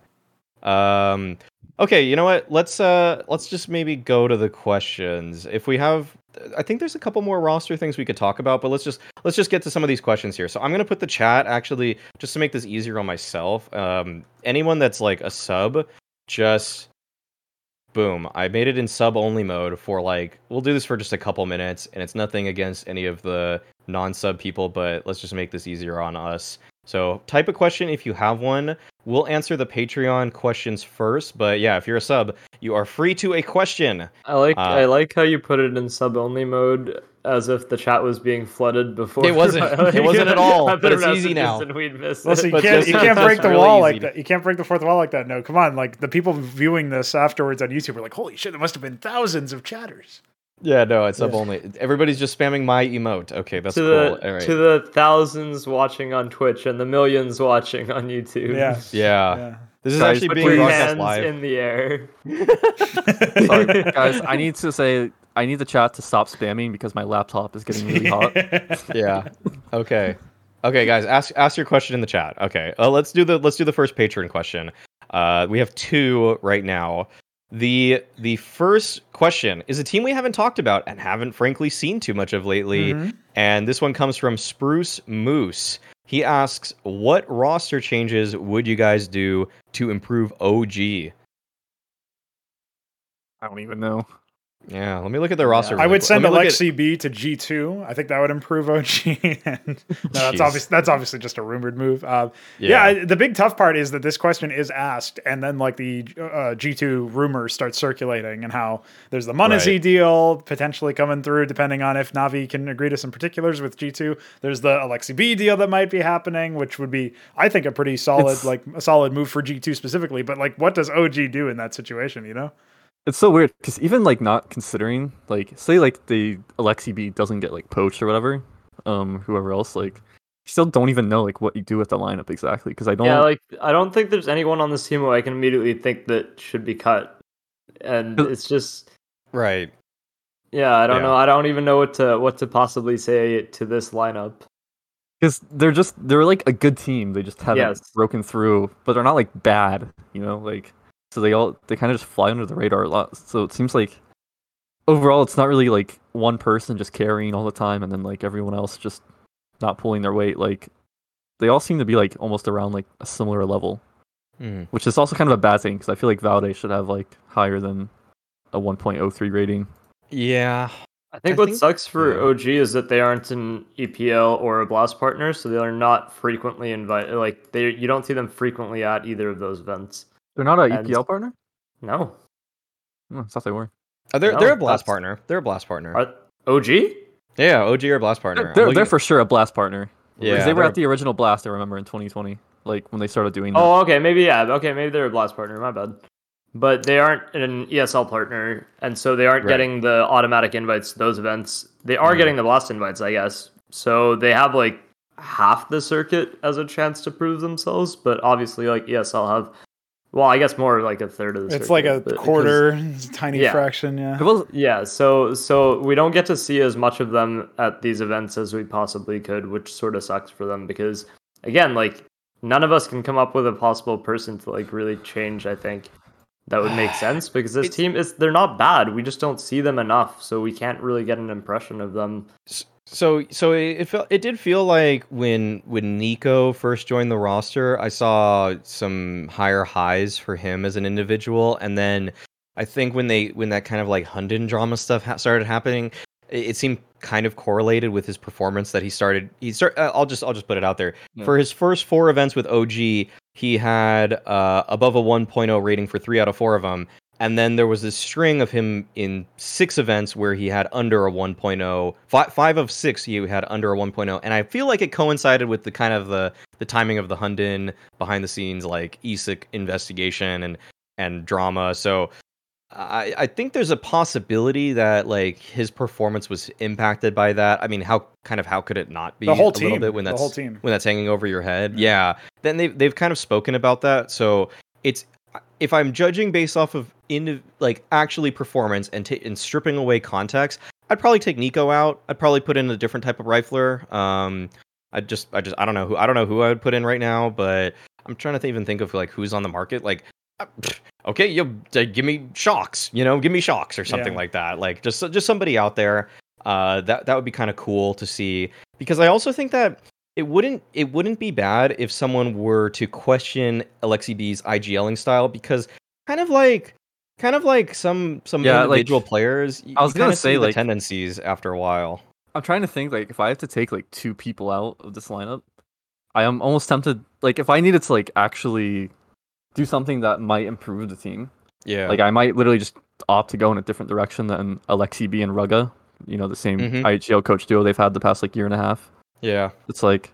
A: Yeah. Um. Okay. You know what? Let's uh. Let's just maybe go to the questions. If we have, I think there's a couple more roster things we could talk about, but let's just let's just get to some of these questions here. So I'm gonna put the chat actually just to make this easier on myself. Um. Anyone that's like a sub, just boom i made it in sub only mode for like we'll do this for just a couple minutes and it's nothing against any of the non-sub people but let's just make this easier on us so type a question if you have one we'll answer the patreon questions first but yeah if you're a sub you are free to a question
B: I like
A: Uh,
B: I like how you put it in sub only mode as if the chat was being flooded before.
A: It wasn't. It wasn't at all, but it's easy now.
B: And we'd miss
D: Well, so you can't
A: just-
D: you can't break the
A: really
D: wall like
A: to-
D: that. You can't break the fourth wall like that. No, come on. Like the people viewing this afterwards on YouTube are like, "Holy shit! There must have been thousands of chatters."
A: Yeah no it's sub
D: Yeah.
A: only everybody's just spamming my emote okay that's
B: to
A: cool
B: the
A: all right
B: to the thousands watching on Twitch and the millions watching on YouTube.
D: Yeah,
A: yeah.
D: yeah.
A: this is
C: Guys,
A: actually being
B: your
A: broadcast live
B: in the air.
C: Sorry, guys. I need to say I need the chat to stop spamming because my laptop is getting really hot.
A: yeah. Okay. Okay, guys, ask ask your question in the chat. Okay. Uh, let's do the let's do the first patron question. Uh, we have two right now. The the first question is a team we haven't talked about and haven't frankly seen too much of lately,
D: Mhm.
A: and this one comes from Spruce Moose. He asks, "What roster changes would you guys do to improve OG?"
C: I don't even know.
A: Yeah, let me look at the roster.
D: I
A: really
D: would send
A: look at-
D: Aleksib to G two. I think that would improve OG. and no, that's
A: Jeez.
D: obvious. That's obviously just a rumored move. Uh, yeah. I- the big tough part is that this question is asked, and then like the uh, G two rumors start circulating, and how there's the m0NESY
A: Right.
D: deal potentially coming through, depending on if Navi can agree to some particulars with G two. There's the Aleksib deal that might be happening, which would be, I think, a pretty solid
C: It's-
D: like a solid move for G two specifically. But like, what does OG do in that situation? You know?
C: It's so weird because even like not considering like say like the Aleksib doesn't get like poached or whatever, um whoever else like you still don't even know like what you do with the lineup exactly because I don't
B: Yeah, like I don't think there's anyone on this team who I can immediately think that should be cut. And it's just
A: right.
B: yeah, I don't
A: Yeah.
B: know. I don't even know what to what to possibly say to this lineup.
C: because they're just they're like a good team they just haven't
B: Yes.
C: broken through but they're not like bad you know like so they all they kind of just fly under the radar a lot so it seems like overall it's not really like one person just carrying all the time and then like everyone else just not pulling their weight like they all seem to be like almost around like a similar level
A: Hmm.
C: which is also kind of a bad thing because I feel like Valde should have like higher than a 1.03 rating.
A: Yeah.
B: I think
A: I
B: what
A: think-
B: sucks for
A: yeah.
B: OG is that they aren't an EPL or a Blast partner, so they are not frequently invited. Like they, you don't see them frequently at either of those events.
C: They're not an
B: And-
C: EPL partner.
B: No,
C: Oh, I thought they were.
A: Uh, they're
B: No,
A: they're a blast
B: that's-
A: partner. They're a blast partner.
B: Are, OG?
A: Yeah, OG or blast partner.
C: They're, they're, they're for sure a blast partner.
A: Yeah,
C: Yeah, they were
A: they're-
C: at the original blast. I remember in 2020, like when they started doing that.
B: Oh, okay, maybe yeah. Okay, maybe they're a Blast partner. My bad. But they aren't an ESL partner, and so they aren't
A: Right.
B: getting the automatic invites to those events. They are
A: Mhm.
B: getting the Blast invites, I guess. So they have like half the circuit as a chance to prove themselves. But obviously, like ESL have Well, I guess more like a third of the.
D: It's like a quarter, tiny
B: Yeah.
D: fraction. Yeah.
C: Well,
B: Yeah, so so we don't get to see as much of them at these events as we possibly could, which sort of sucks for them because again, like none of us can come up with a possible person to like really change, I think. That would make sense because this
A: It's-
B: team is they're not bad. We just don't see them enough, so we can't really get an impression of them.
A: So so it, it felt it did feel like when when Nico first joined the roster, I saw some higher highs for him as an individual, and then I think when they when that kind of like Hunden drama stuff ha- started happening, it, it seemed kind of correlated with his performance that he started. He start. Uh, I'll just I'll just put it out there
C: Yeah.
A: for his first four events with OG, he had uh, above a 1.0 rating for three out of four of them. And then there was this string of him in six events where he had under a 1.0. Five, five of six he had under a 1.0, and I feel like it coincided with the kind of the the timing of the Hunden behind the scenes like ESIC investigation and and drama. So I I think there's a possibility that like his performance was impacted by that. I mean, how kind of how could it not be
D: The whole
A: a little
D: team.
A: bit when that's
D: whole team.
A: when that's hanging over your head?
D: Yeah.
A: Yeah. Then they they've kind of spoken about that. So it's if I'm judging based off of in like actually performance and ta and stripping away context, I'd probably take Nico out. I'd probably put in a different type of rifler. Um, I just I just I don't know who I don't know who I would put in right now, but I'm trying to th- even think of like who's on the market. Like, uh, okay, you uh, give me shox, you know, give me shox or something
D: Yeah.
A: like that. Like just just somebody out there. Uh, that that would be kind of cool to see because I also think that it wouldn't it wouldn't be bad if someone were to question Aleksib's IGLing style because kind of like kind of like some some
C: Yeah, like,
A: individual players.
C: I was gonna say, like-
A: tendencies after a while.
C: I'm trying to think like if I have to take like two people out of this lineup, I am almost tempted like if I needed to like actually do something that might improve the team,
A: Yeah,
C: like I might literally just opt to go in a different direction than Aleksib and ruggah, you know, the same
A: Mhm.
C: IGL coach duo they've had the past like year and a half.
A: Yeah.
C: It's like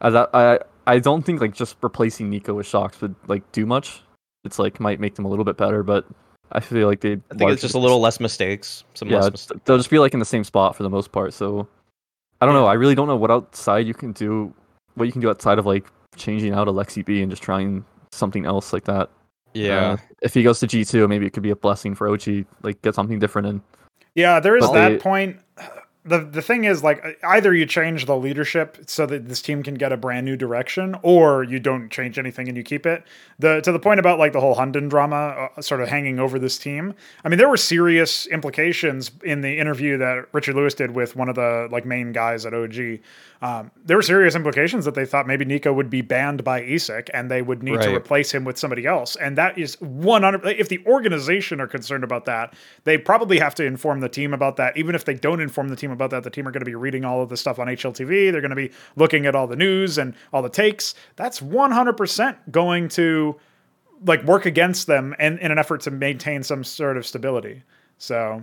C: I I I don't think like just replacing Nico with shox would like do much. It's like might make them a little bit better, but I feel like they
A: I think it's just a little less mistakes. Some
C: yeah,
A: less mistakes.
C: they'll just be like in the same spot for the most part. So I don't know. I really don't know what outside you can do, what you can do outside of like changing out Aleksib and just trying something else like that.
A: Yeah,
C: Uh, if he goes to G two, maybe it could be a blessing for OG. Like get something different in.
D: Yeah, there is
C: But
D: that
C: they-
D: point. The the thing is like either you change the leadership so that this team can get a brand new direction or you don't change anything and you keep it. The to the point about like the whole Hunden drama uh, sort of hanging over this team. I mean there were serious implications in the interview that Richard Lewis did with one of the like main guys at OG. Um, there were serious implications that they thought maybe Nico would be banned by ESIC and they would need to replace him with somebody else. And that is 100 if the organization are concerned about that, they probably have to inform the team about that. Even if they don't inform the team about that, the team are going to be reading all of the stuff on HLTV. They're going to be looking at all the news and all the takes. That's 100% going to like work against them and in an effort to maintain some sort of stability. So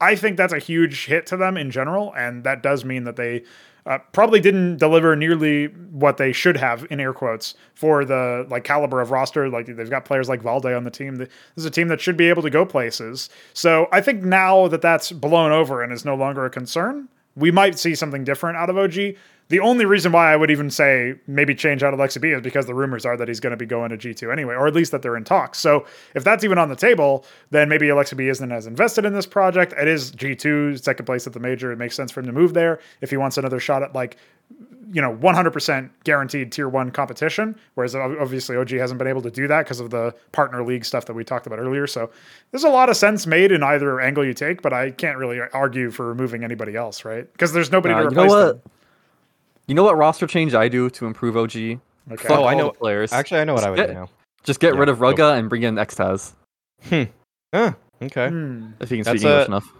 D: I think that's a huge hit to them in general, and that does mean that they uh, probably didn't deliver nearly what they should have in air quotes for the like caliber of roster. Like they've got players like Valde on the team. This is a team that should be able to go places. So I think now that that's blown over and is no longer a concern, we might see something different out of OG. The only reason why I would even say maybe change out Aleksib is because the rumors are that he's going to be going to G2 anyway, or at least that they're in talks. So if that's even on the table, then maybe Aleksib isn't as invested in this project. It is G2, second place at the major. It makes sense for him to move there if he wants another shot at like, you know, 100% guaranteed tier one competition. Whereas obviously OG hasn't been able to do that because of the partner league stuff that we talked about earlier. So there's a lot of sense made in either angle you take, but I can't really argue for removing anybody else, right? Because there's nobody
C: Uh,
D: to
C: you
D: replace
C: know
D: them.
C: What? You know what roster change I do to improve OG?
D: Okay.
C: Fuck
A: Oh, I know-
C: the players.
A: Actually, I know what I would do now.
C: just get
A: yeah,
C: rid of
A: go.
C: ruggah and bring in Xtaz
A: Huh, okay.
D: Hmm.
C: if you can
A: That's
C: English
A: a-
C: enough.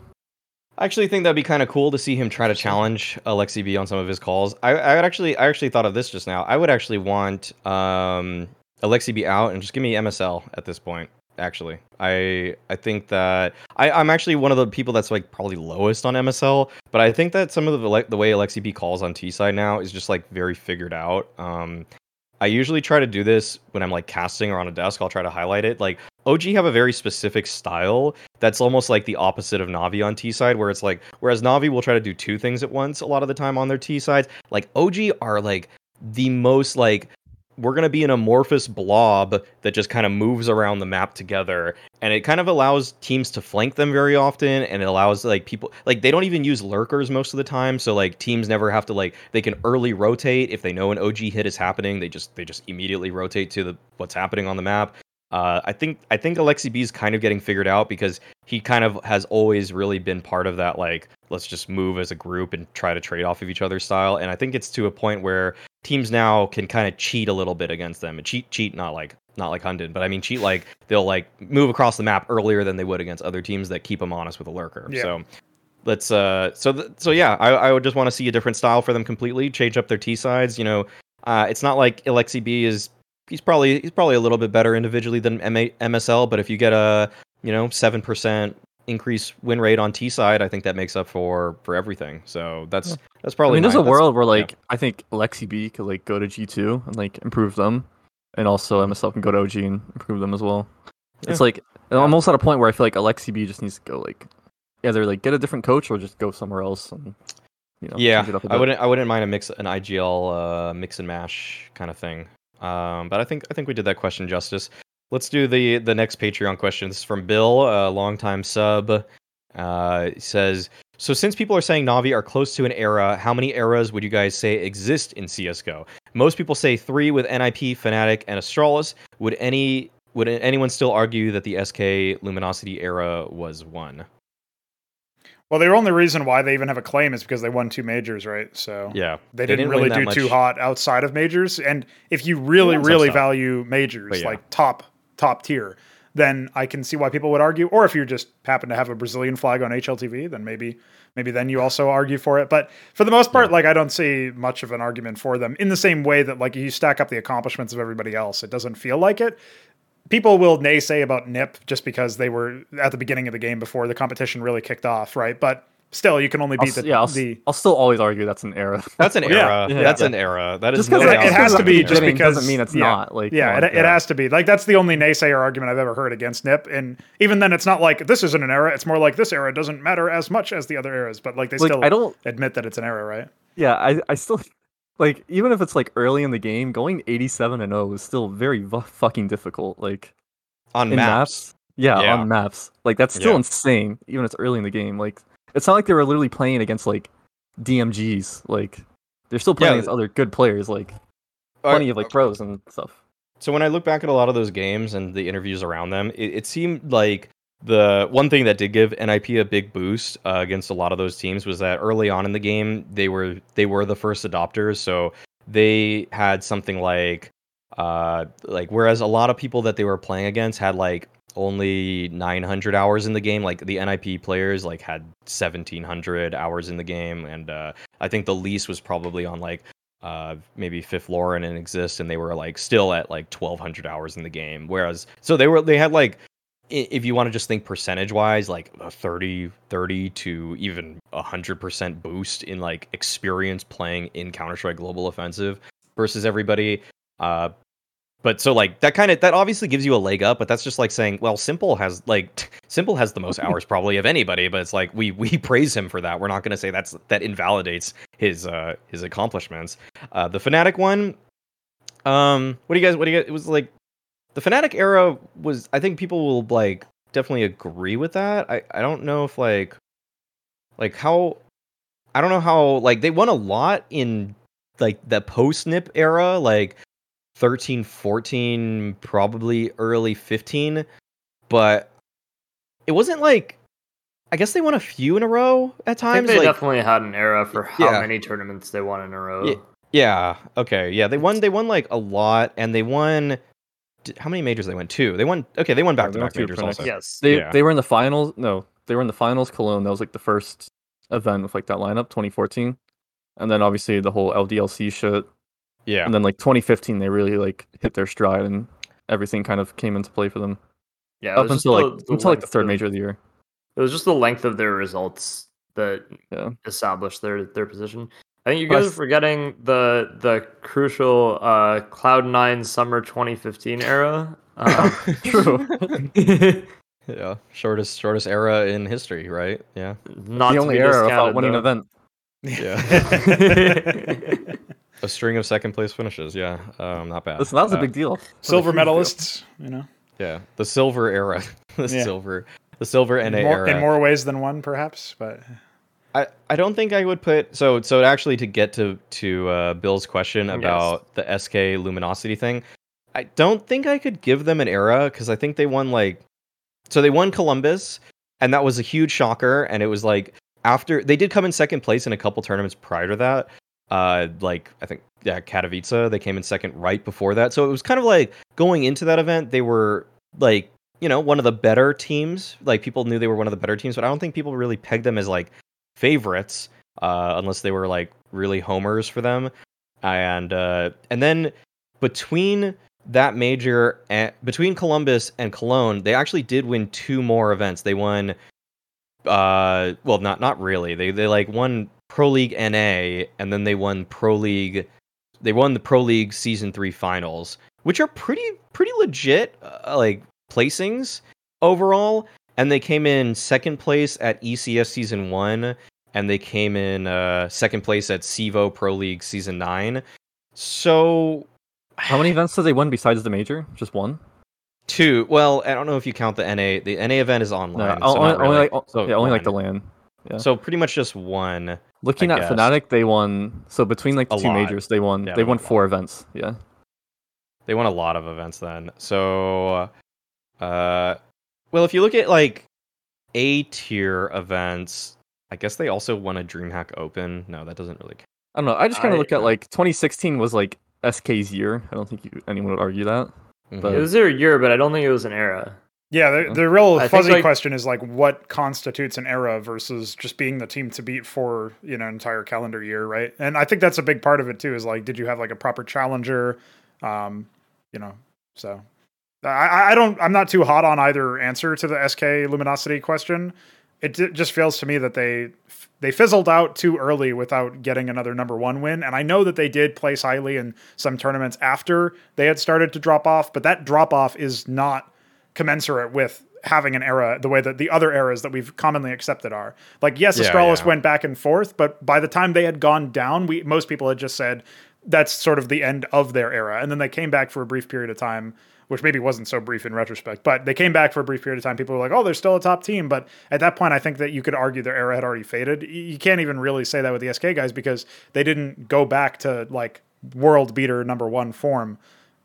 A: I actually think that'd be kind of cool to see him try to challenge Aleksib on some of his calls. I, I would actually, I actually thought of this just now. I would actually want um, Aleksib out and just give me MSL at this point. Actually, I I think that I, I'm actually one of the people that's like probably lowest on MSL, but I think that some of the like the way Aleksib calls on T side now is just like very figured out. Um, I usually try to do this when I'm like casting or on a desk. I'll try to highlight it. Like OG have a very specific style that's almost like the opposite of Navi on T side, where it's like whereas Navi will try to do two things at once a lot of the time on their T sides. Like OG are like the most like we're going to be an amorphous blob that just kind of moves around the map together and it kind of allows teams to flank them very often and it allows like people like they don't even use lurkers most of the time so like teams never have to like they can early rotate if they know an og hit is happening they just they just immediately rotate to the what's happening on the map. Uh, I think I think Aleksib is kind of getting figured out because he kind of has always really been part of that like let's just move as a group and try to trade off of each other's style. And I think it's to a point where teams now can kind of cheat a little bit against them. And cheat cheat not like not like Hunden, but I mean cheat like they'll like move across the map earlier than they would against other teams that keep them honest with a lurker.
D: Yeah.
A: So let's uh so th- so yeah, I, I would just want to see a different style for them completely, change up their T sides. You know, uh, it's not like Aleksib is he's probably he's probably a little bit better individually than MA, MSL, but if you get a you know seven percent increase win rate on T side, I think that makes up for for everything. So that's that's
C: I
A: probably.
C: mean, there's
A: my-
C: a world where
A: yeah.
C: like I think Lexi B could like go to G two and like improve them, and also MSL can go to OG and improve them as well. It's like I'm almost at a point where I feel like Aleksib just needs to go like either like get a different coach or just go somewhere else and you know
A: yeah,
C: change it up a
A: I wouldn't I wouldn't mind a mix an IGL uh, mix and mash kind of thing. Um, but I think I think we did that question justice. Let's do the the next Patreon question. This is from Bill, a longtime sub. Uh, says, so since people are saying Navi are close to an era, how many eras would you guys say exist in CS:GO? Most people say three with NIP, Fnatic, and Astralis. Would any would anyone still argue that the SK Luminosity era was one?
D: Well, the only reason why they even have a claim is because they won two majors, right? So
A: Yeah,
D: they,
A: They
D: didn't,
A: didn't
D: really do
A: much.
D: too hot outside of majors. And if you really, really value majors,
A: yeah.
D: like top top tier, then I can see why people would argue. Or if you just happen to have a Brazilian flag on HLTV, then maybe maybe then you also argue for it. But for the most part, like I don't see much of an argument for them. In the same way that like you stack up the accomplishments of everybody else, it doesn't feel like it. People will naysay about NIP just because they were at the beginning of the game before the competition really kicked off, right? But still, you can only
C: I'll,
D: beat the,
C: yeah, I'll,
D: the
C: I'll still always argue that's an era.
A: That's an
D: Yeah,
A: era.
C: yeah.
A: That's
C: Yeah.
A: an era. That is
C: just
A: no
C: because
D: it- it has to be just because-
C: doesn't mean it's
D: yeah.
C: not like
D: Yeah, it, it has to be. Like that's the only naysayer argument I've ever heard against NIP. And even then, it's not like this isn't an era. It's more like this era doesn't matter as much as the other eras. But like they
C: like
D: still
C: I don't
D: admit that it's an era, right?
C: yeah I I still like even if it's like early in the game going 87 and 0 is still very v- fucking difficult like
A: on
C: in
A: maps.
C: Yeah,
A: Yeah.
C: on maps. Like that's still
A: Yeah.
C: insane, even if it's early in the game. Like it's not like they were literally playing against like DMGs. Like they're still playing
A: Yeah.
C: against other good players, like
A: Uh,
C: plenty of like pros and stuff.
A: So when I look back at a lot of those games and the interviews around them, it, it seemed like the one thing that did give NIP a big boost uh, against a lot of those teams was that early on in the game they were they were the first adopters, so they had something like uh like whereas a lot of people that they were playing against had like only 900 hours in the game. Like the NIP players like had 1700 hours in the game and uh I think the least was probably on like uh maybe Fifflaren and Xizt and they were like still at like 1200 hours in the game. Whereas so they were they had like if you want to just think percentage wise like a 30 30 to even a 100% boost in like experience playing in counter-strike global offensive versus everybody uh but so like that kind of that obviously gives you a leg up but that's just like saying well s1mple has like s1mple has the most hours probably of anybody but it's like we we praise him for that. We're not going to say that's that invalidates his uh his accomplishments. Uh the Fnatic one um what do you guys what do you guys it was like the Fnatic era was i think people will like definitely agree with that. I i don't know if like like how i don't know how like they won a lot in like the post nip era like 13 14 probably early 15 but it wasn't like i guess they won a few in a row at
B: I think
A: times
B: they
A: like
B: definitely had an era for how
A: Yeah.
B: many tournaments they won in a row.
A: Yeah. yeah okay yeah they won they won like a lot and they won how many majors they won two they won okay they won back to back majors also
B: Yes.
C: They
A: Yeah.
C: they were in the finals. No, they were in the finals. Cologne. That was like the first event with like that lineup, 2014, and then obviously the whole LDLC shit.
A: Yeah
C: And then like 2015, they really like hit their stride and everything kind of came into play for them
B: Yeah.
C: up
B: was just
C: until like
B: the- the
C: until like the third
B: of-
C: major of the year.
B: It was just the length of their results that
C: Yeah.
B: established their their position. I think you guys are forgetting the the crucial uh, Cloud Nine Summer 2015 era. Um,
C: True.
A: yeah shortest shortest era in history right yeah
B: not
C: the only era without winning
B: though.
C: an event.
A: Yeah. A string of second place finishes. Yeah, um, not bad.
C: Listen, that was a
A: Uh,
C: big deal. That was a
D: Silver
C: huge deal.
D: medalists, you know,
A: Yeah, the silver era, the
D: Yeah.
A: silver, the silver NA
D: more,
A: era.
D: in more ways than one, perhaps. But
A: I, I don't think I would put so so actually to get to to uh, Bill's question
B: Yes.
A: about the SK luminosity thing, I don't think I could give them an era because I think they won like so they won Columbus and that was a huge shocker and it was like after they did come in second place in a couple tournaments prior to that uh like I think yeah Katowice they came in second right before that. So it was kind of like going into that event they were like you know one of the better teams. Like people knew they were one of the better teams but I don't think people really pegged them as like favorites uh, unless they were like really homers for them. And uh, and then between that major and between Columbus and Cologne they actually did win two more events. They won uh well not not really. They they like won Pro League NA and then they won Pro League they won the Pro League season 3 finals which are pretty pretty legit uh, like placings overall and they came in second place at ECS season 1 and they came in uh second place at CEVO Pro League season 9 so
C: How many events did they win besides the major? Just one?
A: two well I don't know if you count the NA the NA event is online
C: only,
A: so
C: only
A: really.
C: like,
A: So
C: yeah, only like the
A: one.
C: Land. yeah.
A: so pretty much just one
C: Looking
A: I
C: at
A: guess.
C: Fnatic, they won. So between like the
A: A
C: two
A: lot.
C: majors, they won.
A: Yeah,
C: they
A: they
C: won
A: won a
C: four events. Yeah.
A: They won a lot of events then. So, uh, well, if you look at like A tier events, I guess they also won a DreamHack Open. No, that doesn't really count.
C: I don't know. I just kind of look at like 2016 was like SK's year. I don't think you, anyone would argue that. But-
B: It was their year, but I don't think it was an era.
D: Yeah, the, the real
B: I
D: fuzzy
B: like-
D: question is like what constitutes an era versus just being the team to beat for you know an entire calendar year, right? And I think that's a big part of it too. Is like, did you have like a proper challenger? Um, you know, so I- I, I don't. I'm not too hot on either answer to the SK luminosity question. It d- just feels to me that they they fizzled out too early without getting another number one win. And I know that they did place highly in some tournaments after they had started to drop off, but that drop off is not commensurate with having an era the way that the other eras that we've commonly accepted are. Like yes,
A: Yeah,
D: Astralis
A: yeah.
D: went back and forth, but by the time they had gone down, we most people had just said that's sort of the end of their era. And then they came back for a brief period of time, which maybe wasn't so brief in retrospect, but they came back for a brief period of time. People were like, "Oh, they're still a top team," but at that point, I think that you could argue their era had already faded. You can't even really say that with the SK guys because they didn't go back to like world beater number one form,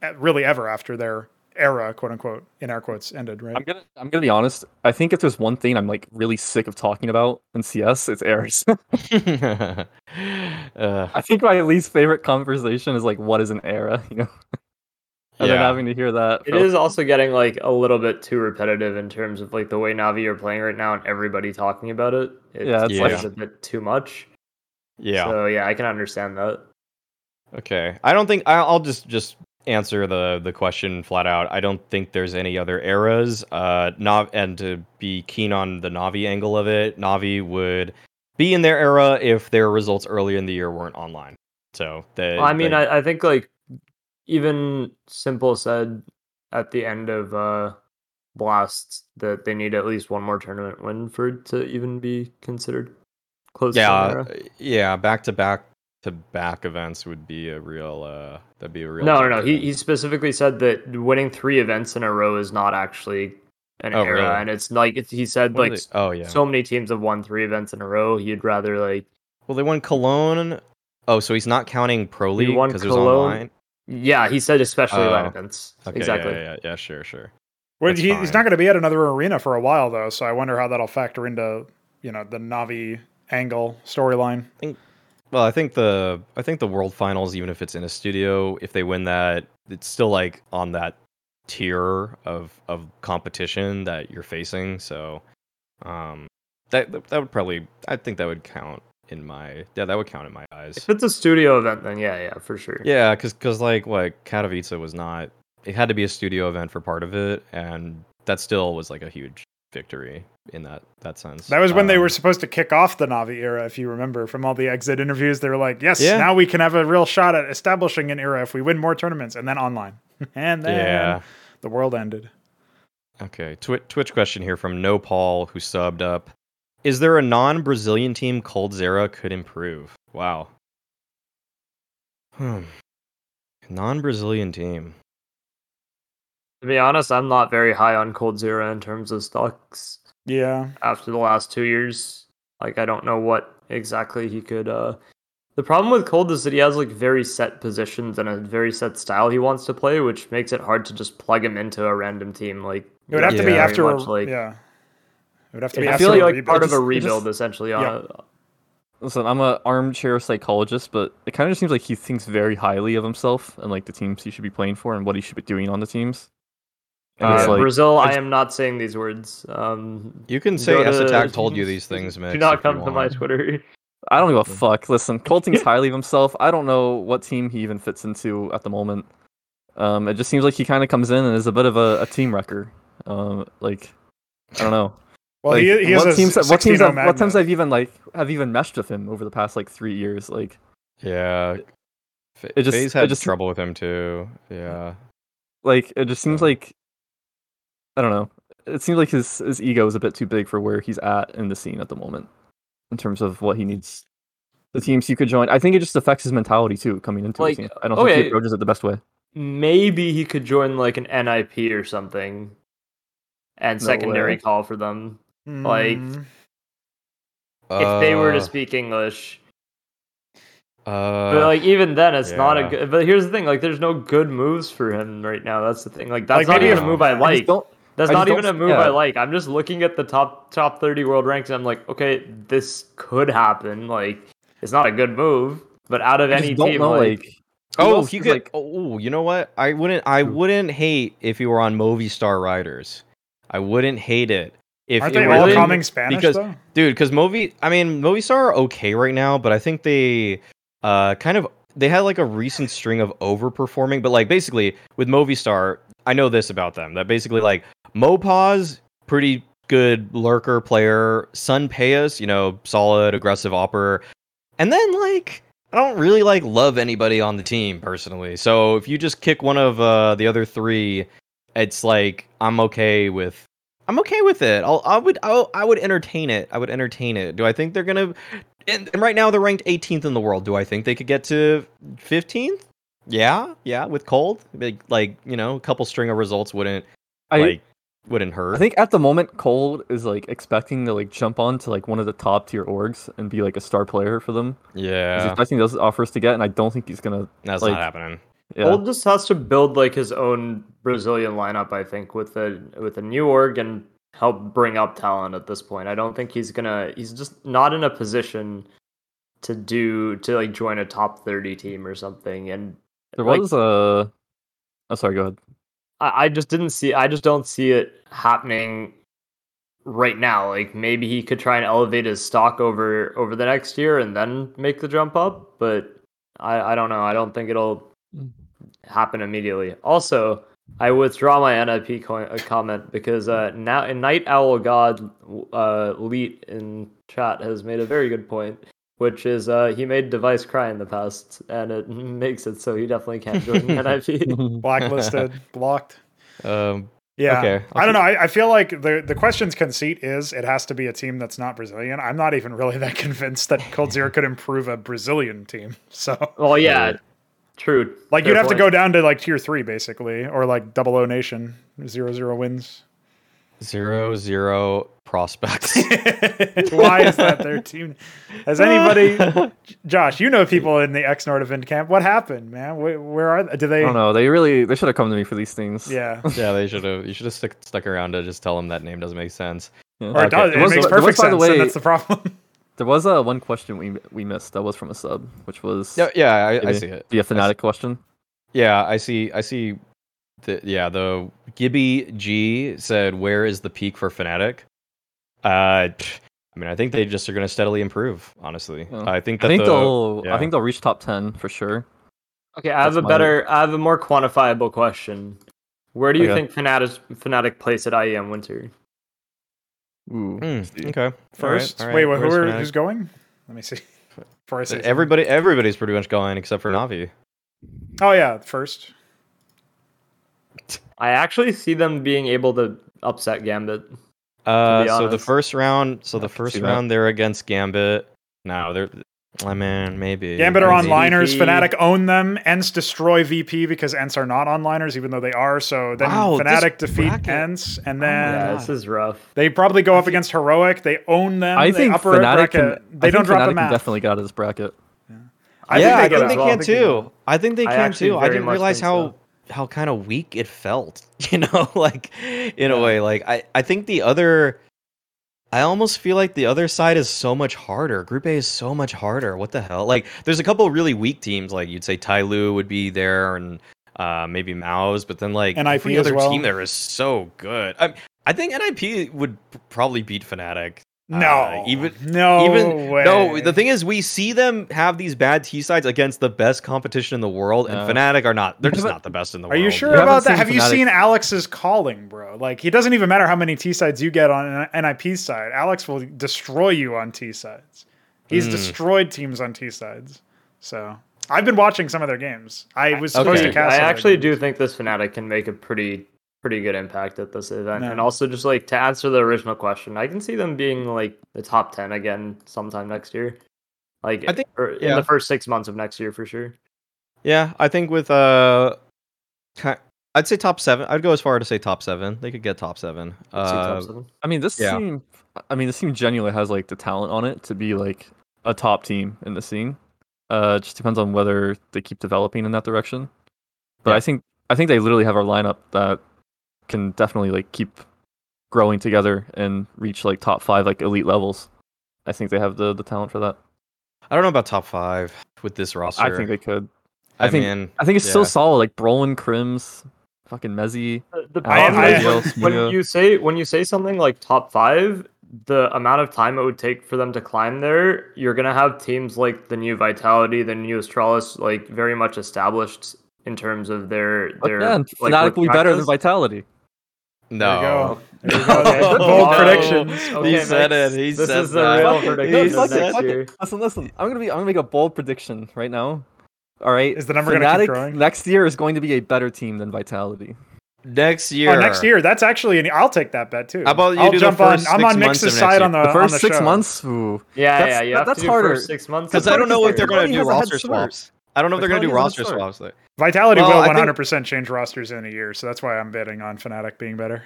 D: uh, really ever after their era, quote unquote, in air quotes, ended. Right?
C: I'm gonna I'm gonna be honest. I think if there's one thing I'm like really sick of talking about in CS, it's errors.
A: uh,
C: I think my least favorite conversation is like, what is an era? You know, and then having to hear that.
B: It
C: from-
B: is also getting like a little bit too repetitive in terms of like the way Navi are playing right now and everybody talking about it. It
C: Yeah,
A: it's
B: it's
A: like-
B: a bit too much.
A: yeah.
B: So yeah, I can understand that.
A: Okay. I don't think I'll just just answer the the question flat out. I don't think there's any other eras. Uh, Nav and to be keen on the Navi angle of it, Navi would be in their era if their results earlier in the year weren't online. So they,
B: Well, I mean,
A: they-
B: I, I think like even s1mple said at the end of uh Blast that they need at least one more tournament win for it to even be considered close to
A: yeah,
B: era.
A: yeah, back to back to back events would be a real uh that'd be a real
B: No, no, no. He he specifically said that winning three events in a row is not actually an
A: Oh,
B: era,
A: really?
B: and it's like it's, he said
A: What
B: like
A: oh yeah.
B: so many teams have won three events in a row. He'd rather like
A: well, they won Cologne. Oh, so he's not counting Pro League
B: won
A: because it was
B: Cologne.
A: online.
B: yeah. He said especially
A: Oh,
B: LAN events.
A: Okay,
B: exactly.
A: Yeah, yeah, yeah, yeah, sure, sure.
D: Well, he, he's not going to be at another arena for a while though, so I wonder how that'll factor into you know the Navi angle storyline.
A: Well, I think the I think the World Finals, even if it's in a studio, if they win that, it's still like on that tier of of competition that you're facing. So, um, that that would probably I think that would count in my yeah that would count in my eyes.
B: If it's a studio event, then yeah, yeah, for sure.
A: Yeah, because because like what Katowice was not. It had to be a studio event for part of it, and that still was like a huge victory in that that sense.
D: That was when they
A: Um,
D: were supposed to kick off the Navi era, if you remember from all the exit interviews. They were like, "Yes,
A: Yeah.
D: now we can have a real shot at establishing an era if we win more tournaments." And then online, and then
A: Yeah.
D: the world ended.
A: Okay, Twi- Twitch question here from No Paul who subbed up. Is there a non-Brazilian team coldzera could improve? Wow. Hmm. Non-Brazilian team.
B: To be honest, I'm not very high on coldzera in terms of stocks
D: Yeah.
B: after the last two years. Like I don't know what exactly he could uh the problem with Cold is that he has like very set positions and a very set style he wants to play, which makes it hard to just plug him into a random team. Like
D: It would have to be
A: Yeah.
D: after
B: very
D: a,
B: like
D: yeah. It would have to be
B: I
D: after
B: feel
D: a
B: like
D: rebuild.
B: part of a
C: It just-
B: rebuild essentially on
D: yeah.
B: a
C: Listen, I'm an armchair psychologist, but it kind of just seems like he thinks very highly of himself and like the teams he should be playing for and what he should be doing on the teams. And
B: Uh,
C: like,
B: Brazil, I am not saying these words. Um,
A: You can say S Attack told you these things, Mix.
B: do not come to my. Twitter.
C: I don't give a fuck. Listen, Cole thinks highly of himself. I don't know what team he even fits into at the moment. Um, it just seems like he kind of comes in and is a bit of a, a team wrecker. Um, like I don't know.
D: well,
C: like,
D: he, he has
C: what teams? What
D: 16
C: teams? Have, what teams I've even like have even meshed with him over the past like three years? Like
A: Yeah. F-
C: It just-
A: FaZe
C: it
A: had
C: just-
A: trouble with him too. Yeah.
C: like it just seems like I don't know. It seems like his his ego is a bit too big for where he's at in the scene at the moment, in terms of what he needs. The teams he could join. I think it just affects his mentality too, coming into
B: Like,
C: the team. I don't think he approaches it the best way.
B: Maybe he could join like an NIP or something, and
C: No
B: secondary
C: way.
B: call for them like-
D: Mm,
B: if they were to
A: Uh,
B: speak English.
A: Uh,
B: But like even then, it's not a good. But here's the thing: like, there's no good moves for him right now. That's the thing. Like, that's
D: Like,
B: not even a move I
D: I
C: I just
B: like.
C: don't.
B: That's
C: I
B: not even a move
C: yeah.
B: I like. I'm just looking at the top top 30 world ranks. And I'm like, okay, this could happen. Like, it's not a good move, but out of
C: I
B: any team,
C: know,
B: like,
C: like.
A: oh,
C: else
A: he could.
C: like-
A: oh, you know what? I wouldn't. I
C: Who?
A: wouldn't hate if he were on Movistar Riders. I wouldn't hate it if
D: Aren't they
A: were
D: all
B: really-
D: coming Spanish
A: because-
D: though?
A: dude because movi i mean movistar are okay right now but i think they uh kind of they had like a recent string of overperforming but like basically with movistar i know this about them that basically like mopoz pretty good lurker player SunPayus you know solid aggressive opper and then like i don't really like love anybody on the team personally so if you just kick one of uh the other three it's like i'm okay with I'm okay with it. I'll, I would, I'll, I would entertain it. I would entertain it. Do I think they're gonna? And, and right now they're ranked 18th in the world. Do I think they could get to 15th? Yeah, yeah. With cold, like, like you know, a couple string of results wouldn't
C: I
A: like wouldn't hurt.
C: I think at the moment Cold is like expecting to like jump on to like one of the top tier orgs and be like a star player for them. Yeah, he's
A: yeah,
C: expecting those offers to get, and I don't think he's gonna.
A: that's
C: like-
A: not happening.
C: Yeah.
B: Old just has to build like his own Brazilian lineup. I think with a with a new org and help bring up talent at this point. I don't think he's gonna. He's just not in a position to do to like join a top 30 team or something. And
C: there
B: like,
C: was a. Oh, sorry. Go ahead.
B: I, I just didn't see. I just don't see it happening right now. Like maybe he could try and elevate his stock over over the next year and then make the jump up. But I I don't know. I don't think it'll happen immediately. Also, I withdraw my NIP co- uh, comment because uh, now a Night Owl God uh, Leet in chat has made a very good point, which is uh, he made Device cry in the past, and it makes it so he definitely can't join NIP.
D: Blacklisted, blocked.
A: Um,
D: Yeah.
A: Okay, I'll
D: don't know. I, I feel like the the question's conceit is it has to be a team that's not Brazilian. I'm not even really that convinced that coldzera could improve a Brazilian team. So
B: Well, yeah, true.
D: like
B: Fair
D: you'd have to go down to like tier three basically, or like double O Nation, zero zero wins.
A: Zero zero prospects.
D: Why is that their team? Has anybody, Josh? You know people in the X Nord event camp. What happened, man? Where, where are they? Do
C: I
D: they?
C: don't know. They really they should have come to me for these things.
D: Yeah.
A: yeah, they should have. You should have stuck stuck around to just tell them that name doesn't make sense.
C: Yeah.
D: Or it
A: Okay.
D: does.
C: There
D: It
C: was-
D: makes
C: there was,
D: perfect
C: the
D: sense,
C: way-
D: and that's the problem.
C: There was uh, one question we we missed. That was from a sub, which was
A: Yeah, yeah, I, I see it.
C: the Fnatic question.
A: Yeah, I see. I see. The, yeah, the Gibby G said, "Where is the peak for Fnatic?" Uh, I mean, I think they just are going to steadily improve. Honestly,
C: Yeah.
A: I think
C: I think
A: the,
C: they'll I think they'll reach top ten for sure.
B: Okay, I have
C: That's
B: a
C: my-
B: better, I have a more quantifiable question. Where do you
C: Okay.
B: think Fnatic Fnatic place at IEM Winter?
C: Ooh.
A: Hmm, okay.
D: First,
A: all right,
D: wait, wait, who are, who's going? Let me see. For.
A: Everybody, everybody's pretty much going except for Navi.
D: Oh yeah, first.
B: I actually see them being able to upset Gambit.
A: Uh, so the first round, so
C: I
A: the first
C: see that.
A: round they're against Gambit. No, they're I mean, maybe.
D: Gambit are
B: Maybe.
D: onliners.
B: VP.
D: Fnatic own them. Ents destroy VP because Ents are not onliners, even though they are. So then
A: Wow,
D: Fnatic defeat
A: bracket-
D: Ents, and
A: my
D: then
B: Yeah, this is rough.
D: they probably go up against Heroic. They own them.
C: I think
D: upper
C: Fnatic
D: bracket.
C: can,
D: They
C: I
D: don't
C: think
D: drop
C: Fnatic
D: the
C: can
D: map.
C: definitely get out of this bracket.
D: I
A: yeah,
D: think
A: I think they
D: well.
A: can
D: I think
A: too. I think they can
B: actually
A: too. I didn't realize how
B: so.
A: How kind of weak it felt. You know, like in a way, like I I think the other. I almost feel like the other side is so much harder. Group A is so much harder. What the hell? Like, there's a couple really weak teams. Like you'd say Tyloo would be there, and uh, maybe MOUZ. But then like
D: NIP
A: every other
D: well.
A: team there is so good. I, I think NIP would probably beat Fnatic.
D: No,
A: Uh, even
D: no,
A: even
D: way.
A: no the thing is we see them have these bad t sides against the best competition in the world and
C: Yeah.
A: fnatic are not they're just not the best in the world.
D: Are you sure
C: You
D: about that?
C: seen
D: Have you seen Alex's calling, bro? Like he doesn't even matter how many T sides you get on an NIP side. Alex will destroy you on T sides. He's
A: Hmm.
D: destroyed teams on T sides. So I've been watching some of their games. I was supposed
A: Okay.
D: to cast.
B: I
D: some of their
B: actually do think this Fnatic can make a pretty pretty good impact at this event.
D: No.
B: And also just like to answer the original question, I can see them being like the top ten again sometime next year. Like
A: I think-
B: or in
A: yeah.
B: the first six months of next year for sure.
A: yeah i think with uh i'd say top seven i'd go as far to say top seven they could get top seven
B: I'd top
A: uh,
B: seven.
C: I mean, this
A: Yeah.
C: team. I mean, this team genuinely has like the talent on it to be like a top team in the scene. Uh, just depends on whether they keep developing in that direction. But
A: Yeah.
C: I think I think they literally have our lineup that can definitely like keep growing together and reach like top five like elite levels. I think they have the the talent for that.
A: i don't know about top five with this roster
C: I think they could.
A: i,
C: I think-
A: mean
C: I think it's
A: Yeah.
C: still solid. Like Brollan, KRIMZ, fucking mezii.
B: Uh, the- The
D: I-
B: problem
D: I-
B: is when, when you say when you say something like top five, the amount of time it would take for them to climb there, you're gonna have teams like the new Vitality, the new Astralis, like very much established in terms of their
C: But
B: their
C: man,
B: like,
C: Fnatic
B: work
C: will be better than
B: practice.
C: Vitality.
D: There you
A: no
D: go. There you go.
B: Okay.
D: Bold
B: Oh,
D: predictions.
B: okay,
A: He said it, he
B: this
A: said
B: is the
A: that.
B: real prediction
A: he
B: of next
A: it.
B: year.
C: Listen, listen. I'm gonna be. I'm gonna make a bold prediction right now. All right.
D: Is the number gonna keep growing?
C: next year is going to be a better team than Vitality.
A: next oh, year
D: Oh, next year. That's actually. An, I'll take that bet too.
A: How about you
D: I'll
A: do the first
D: on. I'm
A: six
D: on
A: months of
D: Mix's
A: next
D: side
A: year.
D: on the
C: The
D: on
C: first
D: the
C: six months. Ooh.
B: Yeah,
C: That's-
B: yeah, you
C: that- that's harder.
B: six months.
A: because i don't know if they're going to do
C: Vitality has a
A: roster swaps i don't know if they're going to do
C: Vitality has a
A: roster swaps there.
D: Vitality
A: Well,
D: will 100% change rosters in a year, so that's why I'm betting on Fnatic being better.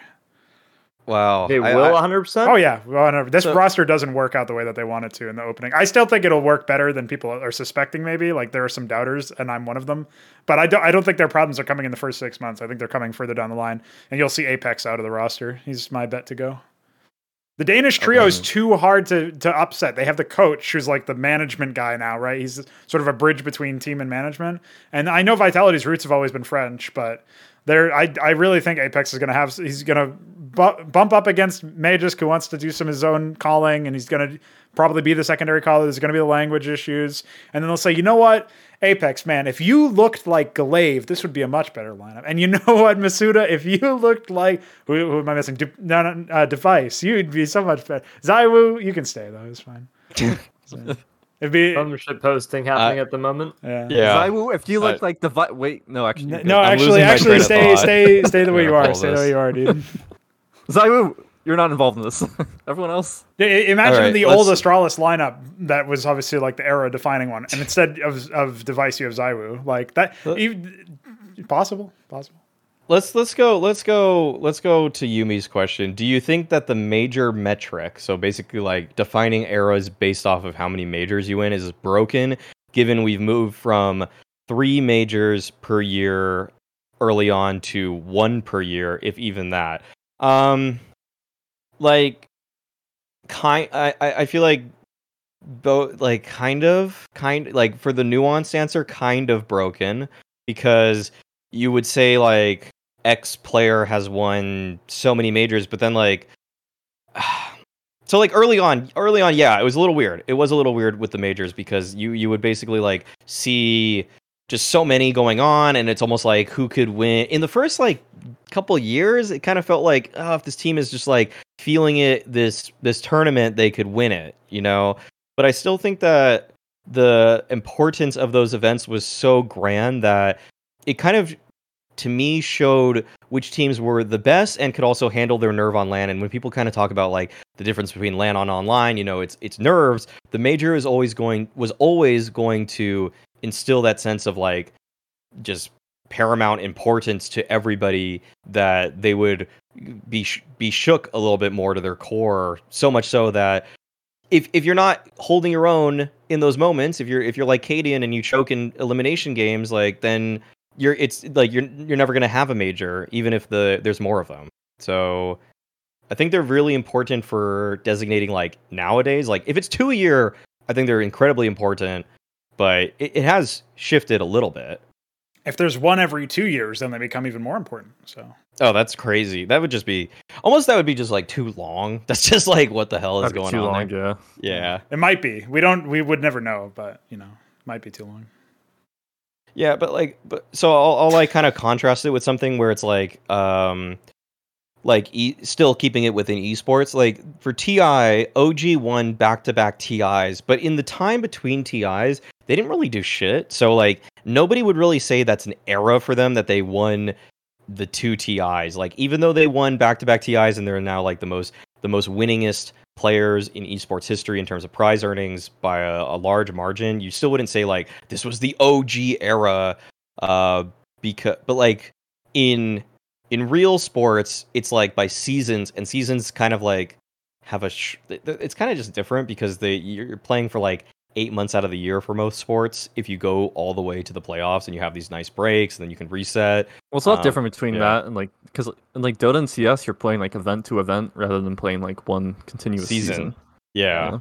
A: wow
B: They
A: I-
B: will
A: I-
B: 100. percent
D: Oh yeah, well, no, this
C: So-
D: roster doesn't work out the way that they want it to in the opening. I still think it'll work better than people are suspecting. Maybe like there are some doubters, and I'm one of them. But I don't. I don't think their problems are coming in the first six months. I think they're coming further down the line, and you'll see apEX out of the roster. He's my bet to go. The Danish trio is too hard to to upset. They have the coach who's like the management guy now, right? He's sort of a bridge between team and management. And I know Vitality's roots have always been French, but there, I I really think apEX is going to have. He's going to bu- bump up against Magisk, who wants to do some of his own calling, and he's going to probably be the secondary caller. There's going to be the language issues, and then they'll say, you know what, apEX man, if you looked like Glaive, this would be a much better lineup. And you know what, misutaaa, if you looked like who, who am I missing? De- no, no, uh, Device, you'd be so much better. ZywOo, you can stay though. It's fine. So, it'd be
B: Some shit posting happening at the moment.
D: yeah.
A: yeah
C: ZywOo, if you look
A: Uh,
C: like the vi- wait, no, actually,
D: N-
C: you're
D: No, actually, actually,
A: train
D: stay, stay, stay the way you are.
A: all
D: Stay the way you are, dude.
C: ZywOo, you're not involved in this. Everyone else.
D: I- Imagine
A: All right,
D: the
A: let's-
D: old Astralis lineup that was obviously like the era defining one, and instead of of device you have ZywOo, like that.
A: Let-
D: even- possible, possible.
A: Let's let's go let's go let's go to Yumi's question. Do you think that the major metric, so basically like defining eras based off of how many majors you win, is broken? Given we've moved from three majors per year early on to one per year, if even that. Um, like, kind. I I feel like both like kind of kind like for the nuanced answer, kind of broken because you would say like X player has won so many majors, but then like so like early on early on yeah it was a little weird it was a little weird with the majors because you you would basically like see just so many going on and it's almost like who could win in the first like couple years it kind of felt like oh if this team is just like feeling it this this tournament they could win it you know but i still think that the importance of those events was so grand that it kind of to me showed which teams were the best and could also handle their nerve on land And when people kind of talk about like the difference between land on online, you know, it's it's nerves. The major is always going was always going to instill that sense of like just paramount importance to everybody that they would be sh- be shook a little bit more to their core. So much so that if if you're not holding your own in those moments if you're if you're like cadiaN and you choke in elimination games like then you're it's like you're you're never going to have a major even if the there's more of them. So I think they're really important for designating like nowadays. Like if it's two a year I think they're incredibly important but it, it has shifted a little bit
D: if there's one every two years, then they become even more important. So.
A: Oh, that's crazy. That would just be almost. That would be just like too long. That's just like what the hell is
C: That'd be
A: going
C: too
A: on
C: long,
A: there?
C: yeah.
A: Yeah,
D: It might be. We don't. We would never know, but you know, might be too long.
A: yeah. But like, but so I'll, I'll like kind of contrast it with something where it's like, um, like e- still keeping it within esports. Like for TI, OG won back to back TIs, but in the time between TIs, they didn't really do shit. So like nobody would really say that's an era for them that they won the two TIs. Like even though they won back to back TIs and they're now like the most the most winningest players in esports history in terms of prize earnings by a, a large margin, you still wouldn't say like this was the OG era. Uh, because but like in in real sports, it's like by seasons, and seasons kind of like have a. Sh- it's kind of just different because they you're playing for like eight months out of the year for most sports. If you go all the way to the playoffs and you have these nice breaks, and then you can reset.
C: Well, it's a lot
A: Um,
C: different between
A: yeah.
C: that and like because in like Dota and CS, you're playing like event to event rather than playing like one continuous
A: Season.
C: season.
A: Yeah,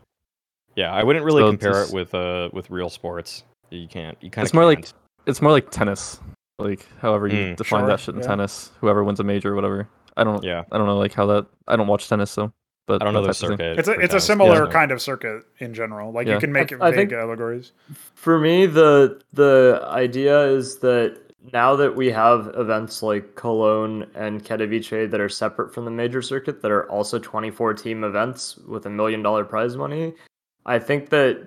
A: yeah. I wouldn't really
C: So
A: compare it with uh with real sports. You can't. You kind of.
C: It's more like it's more like tennis, like however you
A: Mm,
C: define
D: sure,
C: that shit in
D: yeah.
C: tennis. Whoever wins a major, or whatever. I don't.
A: Yeah,
C: I don't know like how that. I don't watch tennis, so. But
A: I don't know
C: that
A: the
C: type thing.
A: circuit.
D: It's a
A: for
D: it's a
A: tennis.
D: similar
A: Yeah.
D: kind of circuit in general. Like you
C: Yeah.
D: can make it
B: I- I
D: vague
B: think-
D: allegories.
B: For me, the the idea is that now that we have events like Cologne and Katowice that are separate from the major circuit that are also 24 team events with a million dollar prize money, I think that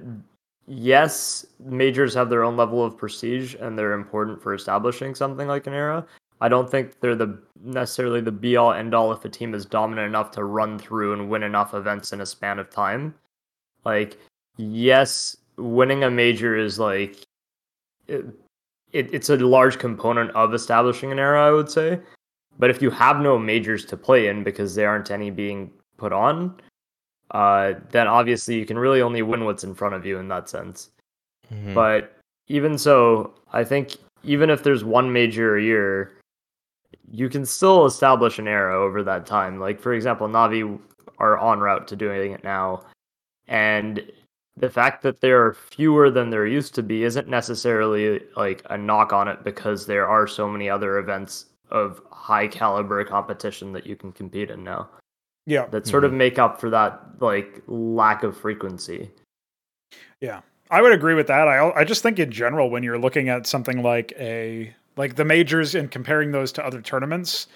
B: yes, majors have their own level of prestige and they're important for establishing something like an era. I don't think they're the necessarily the be all end all if a team is dominant enough to run through and win enough events in a span of time. Like, yes, winning a major is like it, it, it's a large component of establishing an era, I would say. But if you have no majors to play in because there aren't any being put on, uh, then obviously you can really only win what's in front of you in that sense.
A: Mhm.
B: But even so, I think even if there's one major a year, you can still establish an era over that time. Like for example, Navi are en route to doing it now, and the fact that there are fewer than there used to be isn't necessarily like a knock on it because there are so many other events of high caliber competition that you can compete in now
D: Yeah.
B: that sort of mm-hmm. make up for that like lack of frequency. Yeah.
D: I would agree with that. I I just think in general when you're looking at something like a like the majors and comparing those to other tournaments,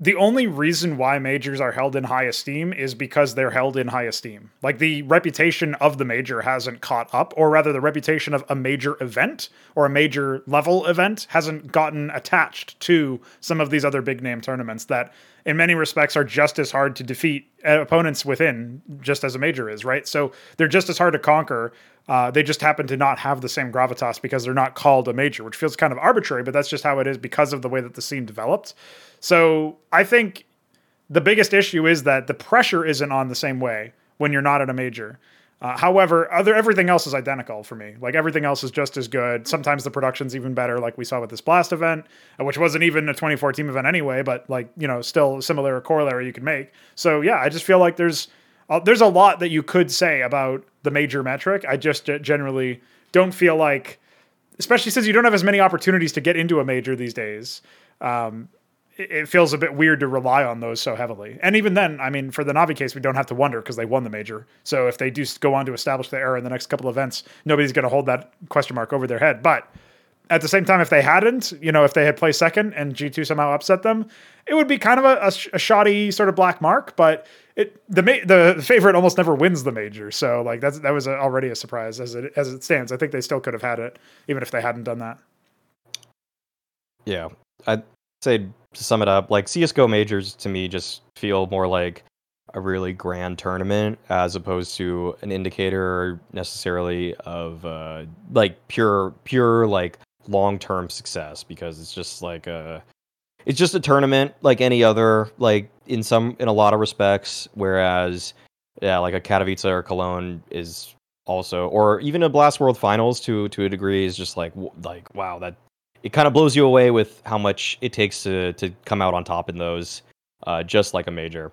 D: the only reason why majors are held in high esteem is because they're held in high esteem. Like the reputation of the major hasn't caught up, or rather, the reputation of a major event or a major level event hasn't gotten attached to some of these other big name tournaments that, in many respects, are just as hard to defeat opponents within, just as a major is, right? So they're just as hard to conquer. Uh, they just happen to not have the same gravitas because they're not called a major, which feels kind of arbitrary, but that's just how it is because of the way that the scene developed. So I think the biggest issue is that the pressure isn't on the same way when you're not at a major. Uh, however, other everything else is identical for me. Like everything else is just as good. Sometimes the production's even better, like we saw with this Blast event, uh, which wasn't even a 24 team event anyway, but like you know, still a similar corollary you could make. So yeah, I just feel like there's uh, there's a lot that you could say about the major metric. I just ge- generally don't feel like, especially since you don't have as many opportunities to get into a major these days. Um, it feels a bit weird to rely on those so heavily. And even then, I mean, for the Navi case, we don't have to wonder because they won the major. So if they do go on to establish the era in the next couple events, nobody's going to hold that question mark over their head. But at the same time, if they hadn't, you know, if they had placed second and G2 somehow upset them, it would be kind of a, a, a shoddy sort of black mark. But it the ma- the favorite almost never wins the major, so like that's that was a, already a surprise as it as it stands. I think they still could have had it even if they hadn't done that.
A: Yeah, I say to sum it up, like CS:GO majors to me just feel more like a really grand tournament as opposed to an indicator necessarily of uh, like pure pure like long term success because it's just like a it's just a tournament like any other like in some in a lot of respects whereas yeah like a Katowice or Cologne is also or even a Blast World Finals to to a degree is just like like wow that it kind of blows you away with how much it takes to to come out on top in those uh, just like a major.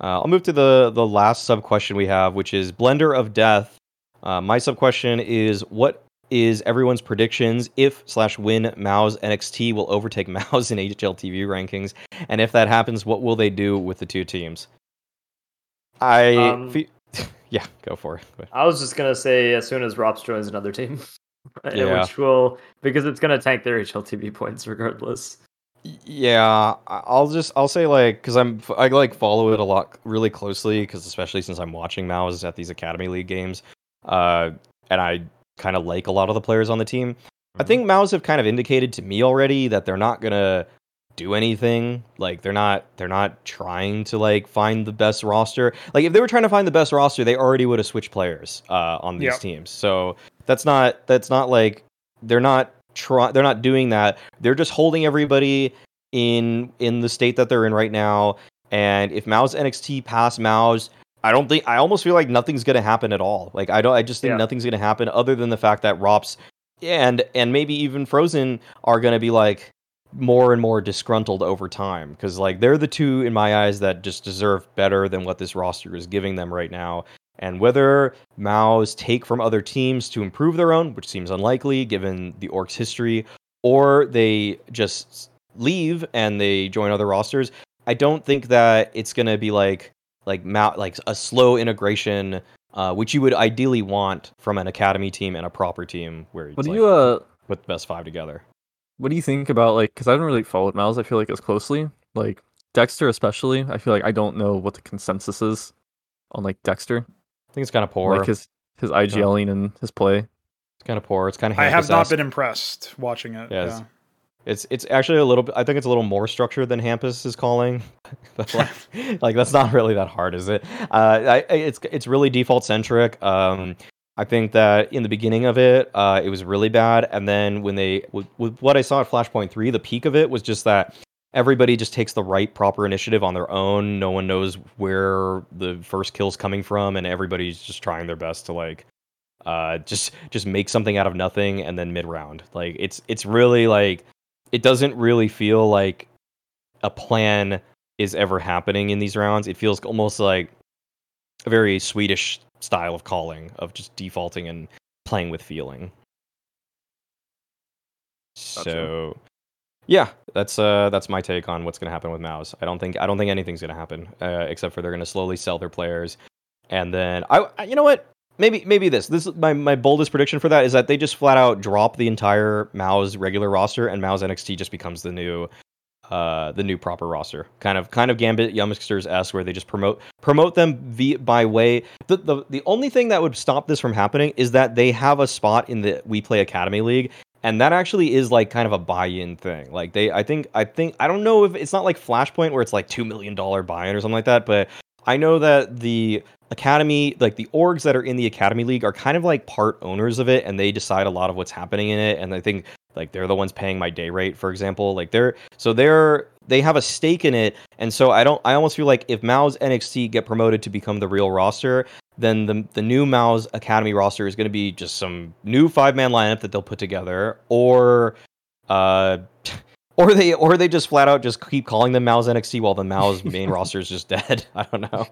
A: Uh, I'll move to the the last sub question we have, which is Blender of Death. Uh, my sub question is what is everyone's predictions if slash when MOUZ NXT will overtake MOUZ in HLTV rankings, and if that happens, what will they do with the two teams? I
B: Um,
A: fe- yeah, go for it.
B: I was just gonna say as soon as ropz joins another team,
A: Yeah.
B: which will because it's gonna tank their HLTV points regardless.
A: Yeah, I'll just I'll say like because I'm I like follow it a lot really closely because especially since I'm watching MOUZ at these Academy League games, uh, and I kind of like a lot of the players on the team. I think MOUZ have kind of indicated to me already that they're not gonna do anything. Like they're not they're not trying to like find the best roster. Like if they were trying to find the best roster, they already would have switched players uh, on these
D: Yep.
A: teams. So that's not that's not like they're not try they're not doing that. They're just holding everybody in in the state that they're in right now. And if MOUZ NXT pass MOUZ, I don't think I almost feel like nothing's gonna happen at all. Like I don't I just think
B: Yeah.
A: nothing's gonna happen other than the fact that ropz and and maybe even Frozen are gonna be like more and more disgruntled over time because like they're the two in my eyes that just deserve better than what this roster is giving them right now. And whether MOUZ take from other teams to improve their own, which seems unlikely given the Orcs history, or they just leave and they join other rosters, I don't think that it's gonna be like like Mou- like a slow integration, uh, which you would ideally want from an academy team and a proper team where
C: What do
A: like,
C: you uh
A: put the best five together.
C: what do you think about like because I haven't really followed MOUZ, I feel like as closely. Like Dexter especially, I feel like I don't know what the consensus is on like Dexter.
A: I think it's kind of poor.
C: Like his his IGLing and his play.
A: it's kind of poor. It's kind of
D: I have not been impressed watching it.
A: Yes.
D: Yeah.
A: It's it's actually a little bit. I think it's a little more structured than Hampus is calling. but like, like that's not really that hard, is it? Uh, I, I- it's it's really default centric. Um, I think that in the beginning of it, uh, it was really bad, and then when they with, with what I saw at Flashpoint Three, the peak of it was just that everybody just takes the right proper initiative on their own. No one knows where the first kill's coming from, and everybody's just trying their best to like uh just just make something out of nothing and then mid round like it's it's really like it doesn't really feel like a plan is ever happening in these rounds it feels almost like a very swedish style of calling of just defaulting and playing with feeling
C: Gotcha.
A: so yeah that's uh that's my take on what's going to happen with MOUZ. I don't think i don't think anything's going to happen uh, except for they're going to slowly sell their players. And then I, I you know what? Maybe maybe this this is my my boldest prediction for that is that they just flat out drop the entire MOUZ regular roster and MOUZ NXT just becomes the new uh the new proper roster. Kind of kind of gambit youngsters s where they just promote promote them via, by way. The, the the only thing that would stop this from happening is that they have a spot in the WePlay academy league and that actually is like kind of a buy-in thing. Like they i think i think i don't know if it's not like flashpoint where it's like two million dollar buy-in or something like that but i know that the academy like the orgs that are in the academy league are kind of like part owners of it and they decide a lot of what's happening in it and i think like they're the ones paying my day rate for example. Like they're so they're they have a stake in it. And so i don't i almost feel like if MOUZ nxt get promoted to become the real roster then the the new MOUZ academy roster is going to be just some new five man lineup that they'll put together or uh or they or they just flat out just keep calling them MOUZ nxt while the MOUZ main roster is just dead. I don't know.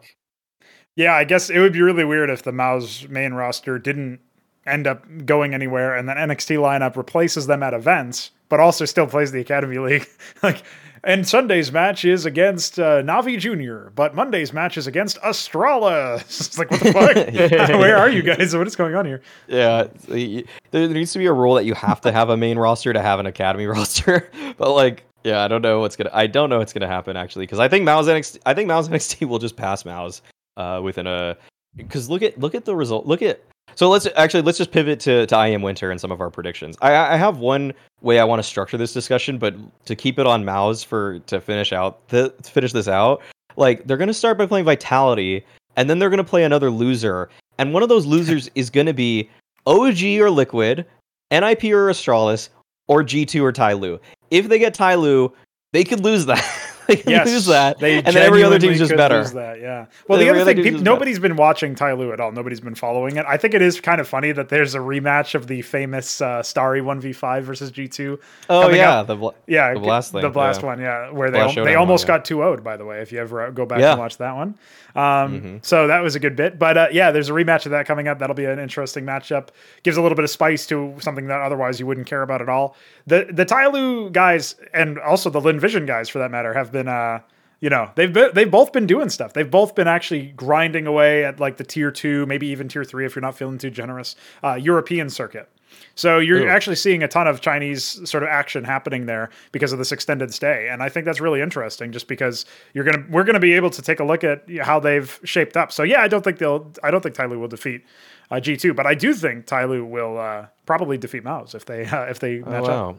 D: Yeah, I guess it would be really weird if the MOUZ main roster didn't end up going anywhere and then NXT lineup replaces them at events, but also still plays the Academy League. like, and Sunday's match is against uh, Navi Jr., but Monday's match is against Astrala. it's like, what the fuck? Where are you guys? What is going on here?
A: Yeah, there, needs to be a rule that you have to have a main roster to have an academy roster. but like, yeah, I don't know what's gonna. I don't know what's gonna happen actually because I think MOUZ NXT. I think MOUZ NXT will just pass MOUZ uh, within a. Because look at look at the result. Look at So let's actually let's just pivot to to IEM Winter and some of our predictions. I I have one way I want to structure this discussion, but to keep it on MOUZ for to finish out the to finish this out, like they're gonna start by playing Vitality, and then they're gonna play another loser, and one of those losers is gonna be OG or Liquid, NIP or Astralis, or G2 or Tyloo. If they get Tyloo, they could lose that. they
D: Yes,
A: lose that,
D: They
A: and then every other team's just better.
D: That, yeah. Well,
A: Every
D: the other thing,
A: team's
D: peop
A: better.
D: nobody's been watching Tyloo at all. Nobody's been following it. I think it is kind of funny that there's a rematch of the famous uh, Starry one v five versus G two.
A: Oh yeah,
D: up.
A: the bl-
D: Yeah,
A: The Blast
D: the blast
A: yeah.
D: one, yeah, where they
A: Blast
D: they
A: one,
D: almost
A: yeah.
D: got 2 0'd, by the way, if you ever uh, go back
A: Yeah.
D: and watch that one. Um,
A: Mhm.
D: So that was a good bit. But uh, yeah, there's a rematch of that coming up. That'll be an interesting matchup. Gives a little bit of spice to something that otherwise you wouldn't care about at all. The the Tyloo guys and also the Lynn Vision guys, for that matter, have been. Uh, you know they've been, they've both been doing stuff. They've both been actually grinding away at like the tier two, maybe even tier three if you're not feeling too generous, uh, European circuit. So you're
A: Ooh.
D: actually seeing a ton of Chinese sort of action happening there because of this extended stay, and I think that's really interesting. Just because you're gonna we're gonna be able to take a look at how they've shaped up. So yeah, I don't think they'll I don't think Tyloo will defeat uh, G two, but I do think Tyloo will uh, probably defeat MOUZ if they uh, if they
A: Oh,
D: match up.
A: wow.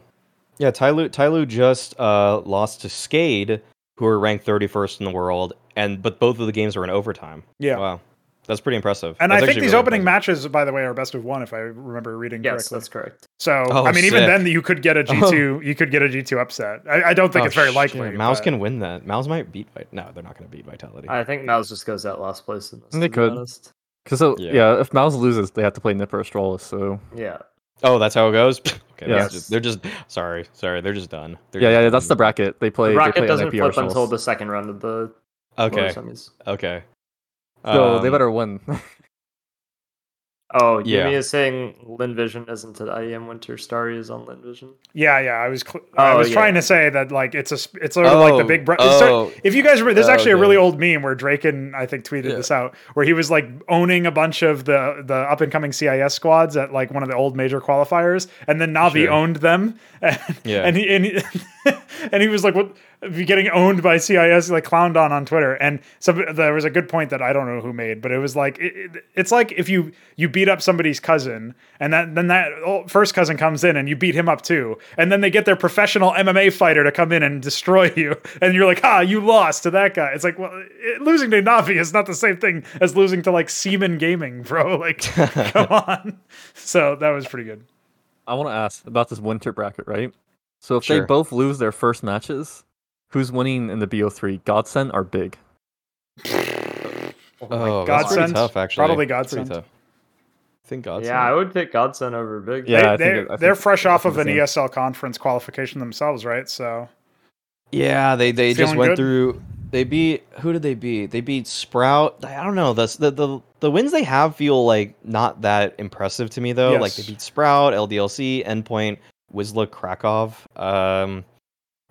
A: Yeah, Tyloo Tyloo just uh, lost to Skade, who are ranked 31st in the world, and but both of the games were in overtime.
D: Yeah.
A: Wow, that's pretty impressive.
D: And
A: That's
D: I think these
A: really
D: opening
A: impressive.
D: matches, by the way, are best of one if I remember reading
B: Yes,
D: correctly.
B: that's correct.
D: So
A: Oh,
D: I mean, even then, you could get a G two. Oh. You could get a G two upset. I, I don't think
A: Oh,
D: it's very
A: shit,
D: likely.
A: MOUZ
D: but-
A: can win that. MOUZ might beat. Vit- No, they're not going to beat Vitality.
B: I think MOUZ just goes out last place in this.
C: They could.
B: honest.
C: Because so,
A: Yeah.
C: yeah. if MOUZ loses, they have to play Nipper Astralis, so
B: Yeah.
A: Oh, that's how it goes? okay.
C: Yes.
A: Just, they're just sorry, sorry, they're just done. They're
C: yeah,
A: just
C: yeah, that's the bracket. They play.
B: The
C: they
B: bracket
C: play
B: doesn't
C: NIP
B: flip
C: Astralis.
B: until the second round of the
A: Okay, okay.
C: So they
A: Um,
C: better win.
B: Oh,
A: Yeah.
B: Yumi is saying Lynn Vision isn't at IEM Winter. Starry is on Lynn Vision.
D: Yeah, yeah. I was cl- I
B: Oh,
D: was trying to say that like it's a it's sort of like the
A: Oh,
D: big bro-
A: oh.
D: If you guys remember, there's
A: Oh,
D: actually a
A: okay.
D: really old meme where Draken I think tweeted
A: Yeah.
D: this out where he was like owning a bunch of the the up and coming CIS squads at like one of the old major qualifiers, and then Navi
A: Sure.
D: owned them. And,
A: Yeah.
D: and he and he, and he was like, "What? If you're getting owned by CIS?" Like clowned on on Twitter. And so there was a good point that I don't know who made, but it was like it, it- it's like if you you beat up somebody's cousin, and that then that first cousin comes in and you beat him up too, and then they get their professional MMA fighter to come in and destroy you, and you're like, "Ah, you lost to that guy." It's like, well, it, losing to Navi is not the same thing as losing to like Syman Gaming, bro. Like, come on. So that was pretty good.
C: I want to ask about this winter bracket, right? So if
A: Sure.
C: they both lose their first matches, who's winning in the BO3? Godsent or Big?
A: Oh, oh, that's pretty
D: Godsent?
A: tough actually.
D: Probably
A: That's Godsent. I think Godsent.
B: Yeah, I would pick Godsent over Big.
C: Yeah, I
D: they,
C: think
D: they're,
C: it- I
D: they're fresh off of an. ESL conference qualification themselves, right? So
A: Yeah, they they just went
D: good?
A: through. They beat who did they beat? They beat Sprout. I don't know. The the the, the wins they have feel like not that impressive to me though. Like they beat Sprout, LDLC, Endpoint, Wisla, Krakow. Um,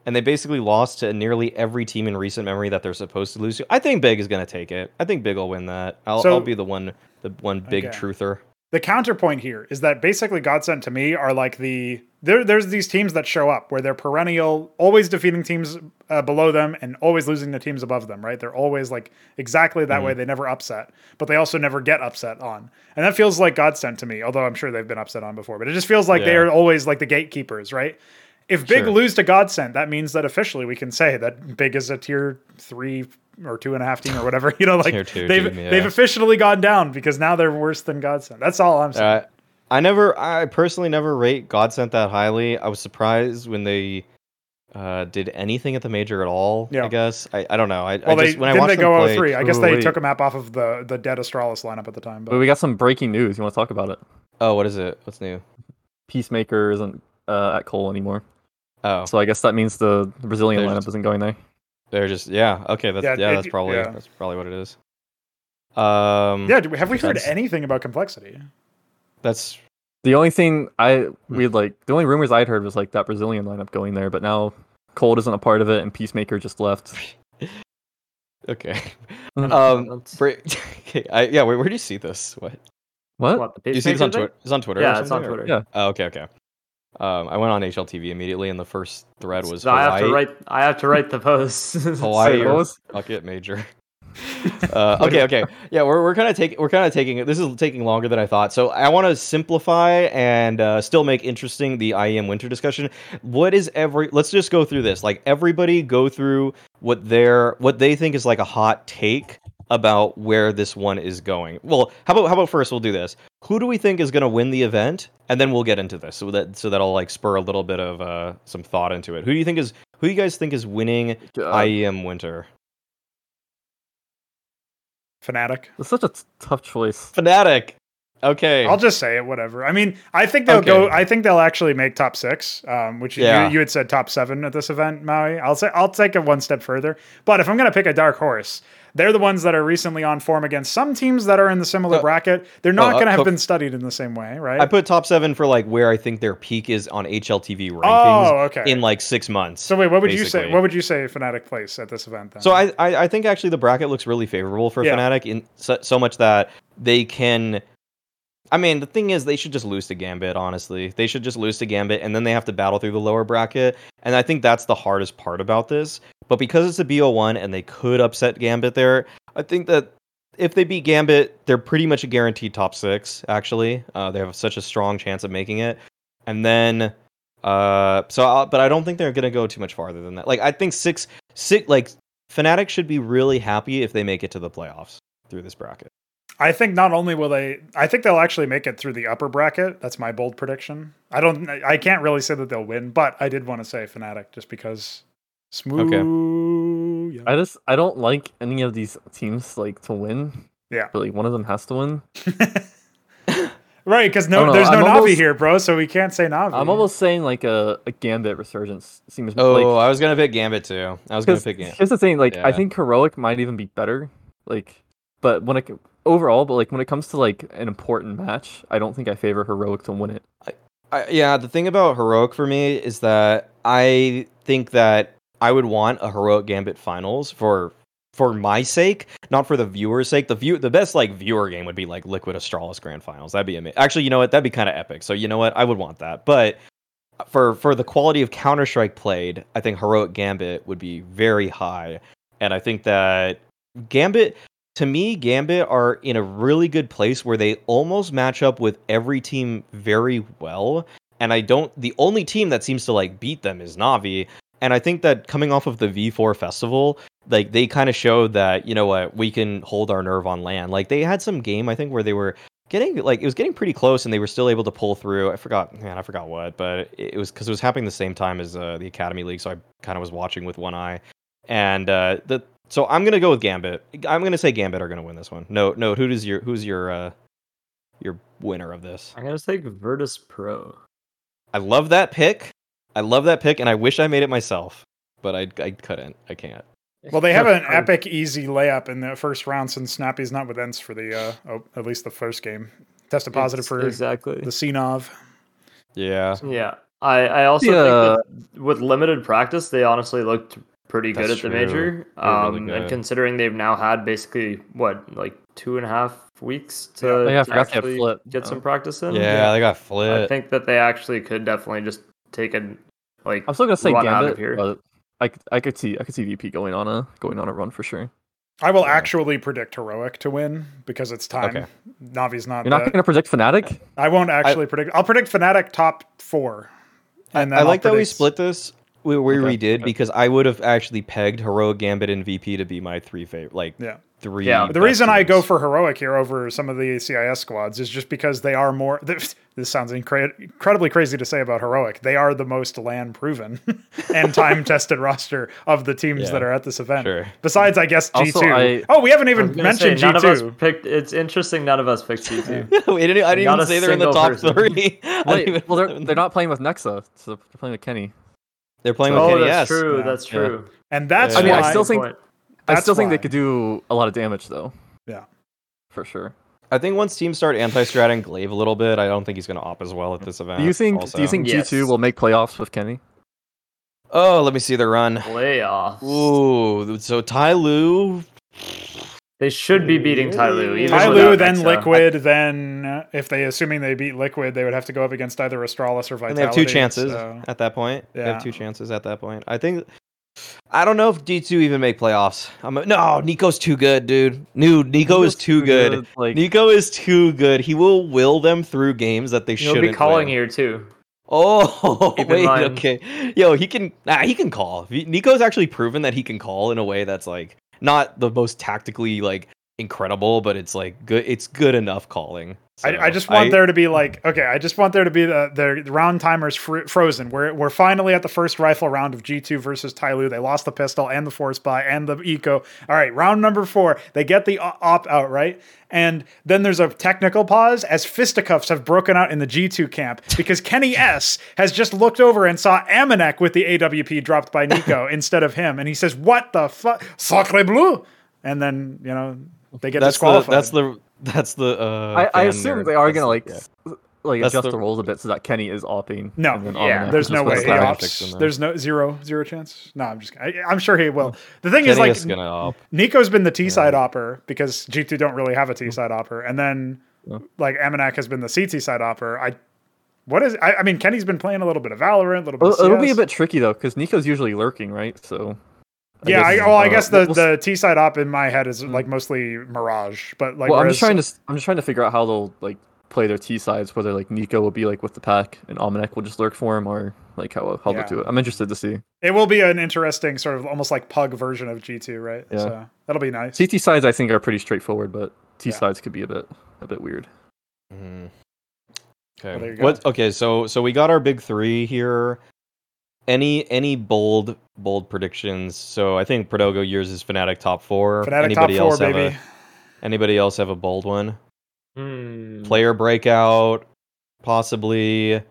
A: and they basically lost to nearly every team in recent memory that they're supposed to lose to. I think Big is gonna take it. I think Big will win that. I'll,
D: So-
A: I'll be the one the one big
D: Okay.
A: truther.
D: The counterpoint here is that basically Godsent to me are like the there. There's these teams that show up where they're perennial, always defeating teams uh, below them and always losing the teams above them. Right? They're always like exactly that way. They never upset, but they also never get upset on, and that feels like Godsent to me. Although I'm sure they've been upset on before, but it just feels like they are always like the gatekeepers. Right? If Big
A: Sure.
D: lose to Godsent, that means that officially we can say that Big is a tier three or two and a half team or whatever. You know, like
A: Tier two
D: they've
A: team, yeah.
D: they've officially gone down because now they're worse than Godsent. That's all I'm saying.
A: Uh, I never, I personally never rate Godsent that highly. I was surprised when they uh, did anything at the major at all.
D: Yeah.
A: I guess I, I don't know. I,
D: well,
A: I
D: they
A: just when I watched
D: they
A: them
D: go
A: play,
D: 03. I guess they
C: wait.
D: took a map off of the the dead Astralis lineup at the time.
C: But
D: But
C: we got some breaking news. You want to talk about it?
A: Oh, what is it? What's new?
C: Peacemaker isn't uh, at Cole anymore.
A: Oh,
C: So I guess that means the Brazilian
A: They're
C: lineup
A: just-
C: isn't going there.
A: they're just yeah. Okay, that's
D: Yeah,
A: yeah.
D: it-
A: that's probably
D: yeah.
A: that's probably what it is. Um,
D: yeah, do we- have we heard anything about complexity?
A: that's
C: The only thing I
A: Hmm.
C: we like the only rumors I'd heard was like that Brazilian lineup going there, but now Cold isn't a part of it and Peacemaker just left.
A: okay. Um,
B: That's-
A: Bra- okay, I, yeah. Wait, where do you see this? What?
C: What?
B: What,
A: You see this on Twitter? It's on Twitter.
B: Yeah, it's on
A: something, or-
B: Twitter.
C: Yeah.
A: Oh, okay, okay. Um, I went on HLTV immediately, and the first thread was
B: So I have to write. I have to write the post.
A: Hawaii or
C: was-
A: fuck it major. uh, okay, okay, yeah, we're, we're kind of taking we're kind of taking it. this is taking longer than I thought. So I want to simplify and uh, still make interesting the IEM winter discussion. What is every? Let's just go through this. Like everybody go through what their what they think is like a hot take about where this one is going. Well, how about how about first we'll do this. Who do we think is going to win the event, and then we'll get into this. So that so that'll like spur a little bit of uh, some thought into it. Who do you think is who do you guys think is winning
C: Uh,
A: IEM winter?
D: Fnatic.
C: It's such a t- tough choice.
A: Fnatic. Okay.
D: I'll just say it, whatever. I mean, I think they'll go. I think they'll actually make top six, um, which
A: Yeah.
D: you, you had said top seven at this event, Maui. I'll say I'll take it one step further. But if I'm going to pick a dark horse, they're the ones that are recently on form against some teams that are in the similar
A: So-
D: bracket. They're not
A: uh,
D: going to have
A: so-
D: been studied in the same way, right?
A: I put top seven for like where I think their peak is on HLTV rankings
D: oh, okay.
A: in like six months.
D: so wait, what would you say? What would you say Fnatic place at this event then?
A: So I, I I think actually the bracket looks really favorable for
D: Yeah.
A: Fnatic in so, so much that they can. I mean, the thing is, they should just lose to Gambit. Honestly, they should just lose to Gambit, and then they have to battle through the lower bracket. And I think that's the hardest part about this. But because it's a BO1 and they could upset Gambit there, I think that if they beat Gambit, they're pretty much a guaranteed top six. Actually, uh, they have such a strong chance of making it. And then, uh, so I'll, but I don't think they're gonna go too much farther than that. Like I think six, six, like Fnatic should be really happy if they make it to the playoffs through this bracket.
D: I think not only will they, I think they'll actually make it through the upper bracket. That's my bold prediction. I don't, I can't really say that they'll win, but I did want to say Fnatic just because smooth. Yeah.
C: I just I don't like any of these teams like to win.
D: Yeah.
C: But like one of them has to win.
D: right, because no, there's no
C: I'm
D: Navi
C: almost-
D: here, bro. So we can't say Navi.
C: I'm almost saying like a, a Gambit resurgence seems
A: Oh,
C: like
A: I was gonna pick Gambit too. I was gonna pick Gambit.
C: here's the thing, like I think heroic might even be better. Like, but when it overall, but like when it comes to like an important match, I don't think I favor heroic to win it.
A: I, yeah, the thing about heroic for me is that I think that I would want a heroic Gambit finals for for my sake, not for the viewer's sake. The view, the best like viewer game would be like Liquid Astralis Grand Finals. That'd be amazing. Actually, you know what? That'd be kind of epic. So you know what? I would want that. But for for the quality of Counter Strike played, I think heroic Gambit would be very high, and I think that Gambit. To me, Gambit are in a really good place where they almost match up with every team very well. And I don't. The only team that seems to like beat them is Navi. And I think that coming off of the V4 festival, like they kind of showed that you know what we can hold our nerve on land. Like they had some game I think where they were getting like it was getting pretty close and they were still able to pull through. I forgot, man, I forgot what, but it was because it was happening the same time as uh, the Academy League, so I kind of was watching with one eye. And uh, the so I'm gonna go with Gambit. I'm gonna say Gambit are gonna win this one. No, no. Who does your who's your uh, your winner of this?
B: I'm gonna take Virtus Pro.
A: I love that pick. I love that pick, and I wish I made it myself, but I I couldn't. I can't.
D: well, they have an epic, easy layup in the first round since Snappi's not with ENCE for the, uh, oh, at least the first game. Tested positive
B: Ex-
D: for
B: exactly.
D: the CNOV.
A: Yeah.
B: Yeah, I I also
C: Yeah.
B: think that with limited practice, they honestly looked pretty good
A: That's
B: at the major.
A: They're really
B: Um,
A: good.
B: and considering they've now had basically what like two and a half weeks to,
C: Yeah,
B: to
C: forgot they had
B: actually
C: Flip.
B: get
C: Oh.
B: some practice in.
A: Yeah, they got
B: flipped.
A: I
B: think that they actually could definitely just take a like.
C: I'm still gonna say
B: run out of
C: Gambit,
B: here.
C: but I, c- I could see I could see VP going on a going on a run for sure.
D: I will
A: Yeah.
D: actually predict Heroic to win because it's time.
A: Okay.
D: Navi's not.
C: You're not gonna predict Fnatic?
D: I won't actually predict. I'll predict Fnatic top four. And
A: I
D: I'll
A: like that we split this. We, we
C: Okay,
A: redid
C: okay.
A: because I would have actually pegged heroic Gambit and VP to be my three favorite, like
D: Yeah.
A: three.
B: Yeah.
D: The
A: best
D: reason I go for heroic here over some of the CIS squads is just because they are more. This sounds incre- incredibly crazy to say about heroic. They are the most land proven and time tested roster of the teams
A: Yeah.
D: that are at this event.
A: Sure.
D: Besides, I guess G
C: Also,
D: two.
C: I-
D: Oh, we haven't even mentioned
B: say,
D: G
B: none of us
D: two.
B: picked. It's interesting. None of us picked G two.
A: we didn't, I didn't
B: Not
A: even say they're in the top
B: person.
A: three.
C: Wait, well they're they're not playing with Nexa, so they're playing with Kenny.
A: They're playing with
B: Oh,
A: Kenny
B: that's true.
D: Yeah.
B: That's
C: Yeah.
B: true.
D: And that's
A: Yeah.
C: I mean,
D: why.
C: I still think
B: Point.
C: I
D: That's
C: still think they could do a lot of damage though.
D: Yeah.
C: For sure.
A: I think once teams start anti-stratting Glaive a little bit, I don't think he's going to op as well at this event.
C: Do you think
A: also.
C: do you think G2 will make playoffs with Kenny?
A: Oh, let me see the run.
B: Playoffs.
A: Ooh, so TyLoo.
B: They should be beating Tyloo. even
D: Tyloo,
B: without
D: then
B: Nexa.
D: Liquid, then uh, if they assuming they beat Liquid, they would have to go up against either Astralis or Vitality.
A: And they have two chances
D: so-
A: at that point. They have two chances at that point. I think I don't know if G2 even make playoffs. I'm a, no, NiKo's too good, dude. Dude, NiKo is
C: NiKo's
A: too good.
C: Like
A: NiKo is too good. He will will them through games that they shouldn't.
B: be calling
A: win.
B: here too.
A: Oh,
B: Keep
A: wait, okay. Yo, he can. Nah, he can call. He- NiKo's actually proven that he can call in a way that's like not the most tactically like incredible, but it's like good. It's good enough calling. So,
D: I, I just want there to be like okay. I just want there to be the the round timers fr- frozen. We're we're finally at the first rifle round of G two versus Tyloo. They lost the pistol and the force buy and the eco. All right, round number four. They get the opt out right, and then there's a technical pause as fisticuffs have broken out in the G two camp because Kenny S has just looked over and saw AmaNEk with the AWP dropped by NiKo instead of him, and he says, "What the fuck, sacre bleu!" And then you know they get
A: That's the
D: disqualified.
A: that's the that's the. Uh,
C: I, I assume they are gonna like
A: yeah.
C: like
A: That's
C: adjust
A: the-
C: the roles a bit so that Kenny is opping.
D: No.
B: Yeah,
D: There's no way he
A: Sorry,
C: Sky.
A: I'm fixing
D: opts.
A: that.
D: There's no zero zero chance. No, I'm just. I, I'm sure he will. The thing is, like,
A: is gonna op.
D: NiKo's been the T side opper because G2 don't really have a
A: Mm.
D: Side opper, and then
C: Yeah.
D: like AmaNEk has been the CT side opper. I. What is? I, I mean, Kenny's been playing a little bit of Valorant, a little bit.
C: It'll, it'll be a bit tricky though because NiKo's usually lurking, right? So
D: Yeah, I,
C: guess,
D: well, I
C: uh,
D: guess the,
C: we'll
D: the T side op in my head is like mostly Mirage, but like
C: well, I'm just trying to I'm just trying to figure out how they'll like play their T sides. Whether like NiKo will be like with the pack and AmaNEk will just lurk for him, or like how how
D: Yeah.
C: they'll do it. I'm interested to see.
D: it will be an interesting sort of almost like pug version of G2, right?
C: Yeah.
D: So that'll be nice.
C: CT sides I think are pretty straightforward, but T
D: Yeah.
C: sides could be a bit a bit weird.
D: There
A: Okay.
D: you go.
A: What? Okay. So so we got our big three here. Any any bold bold predictions? So I think Prodogo yours is Fnatic top four.
D: Fnatic top
A: anybody
D: four,
A: else have
D: baby.
A: a anybody else have a bold one?
B: Hmm.
A: Player breakout, possibly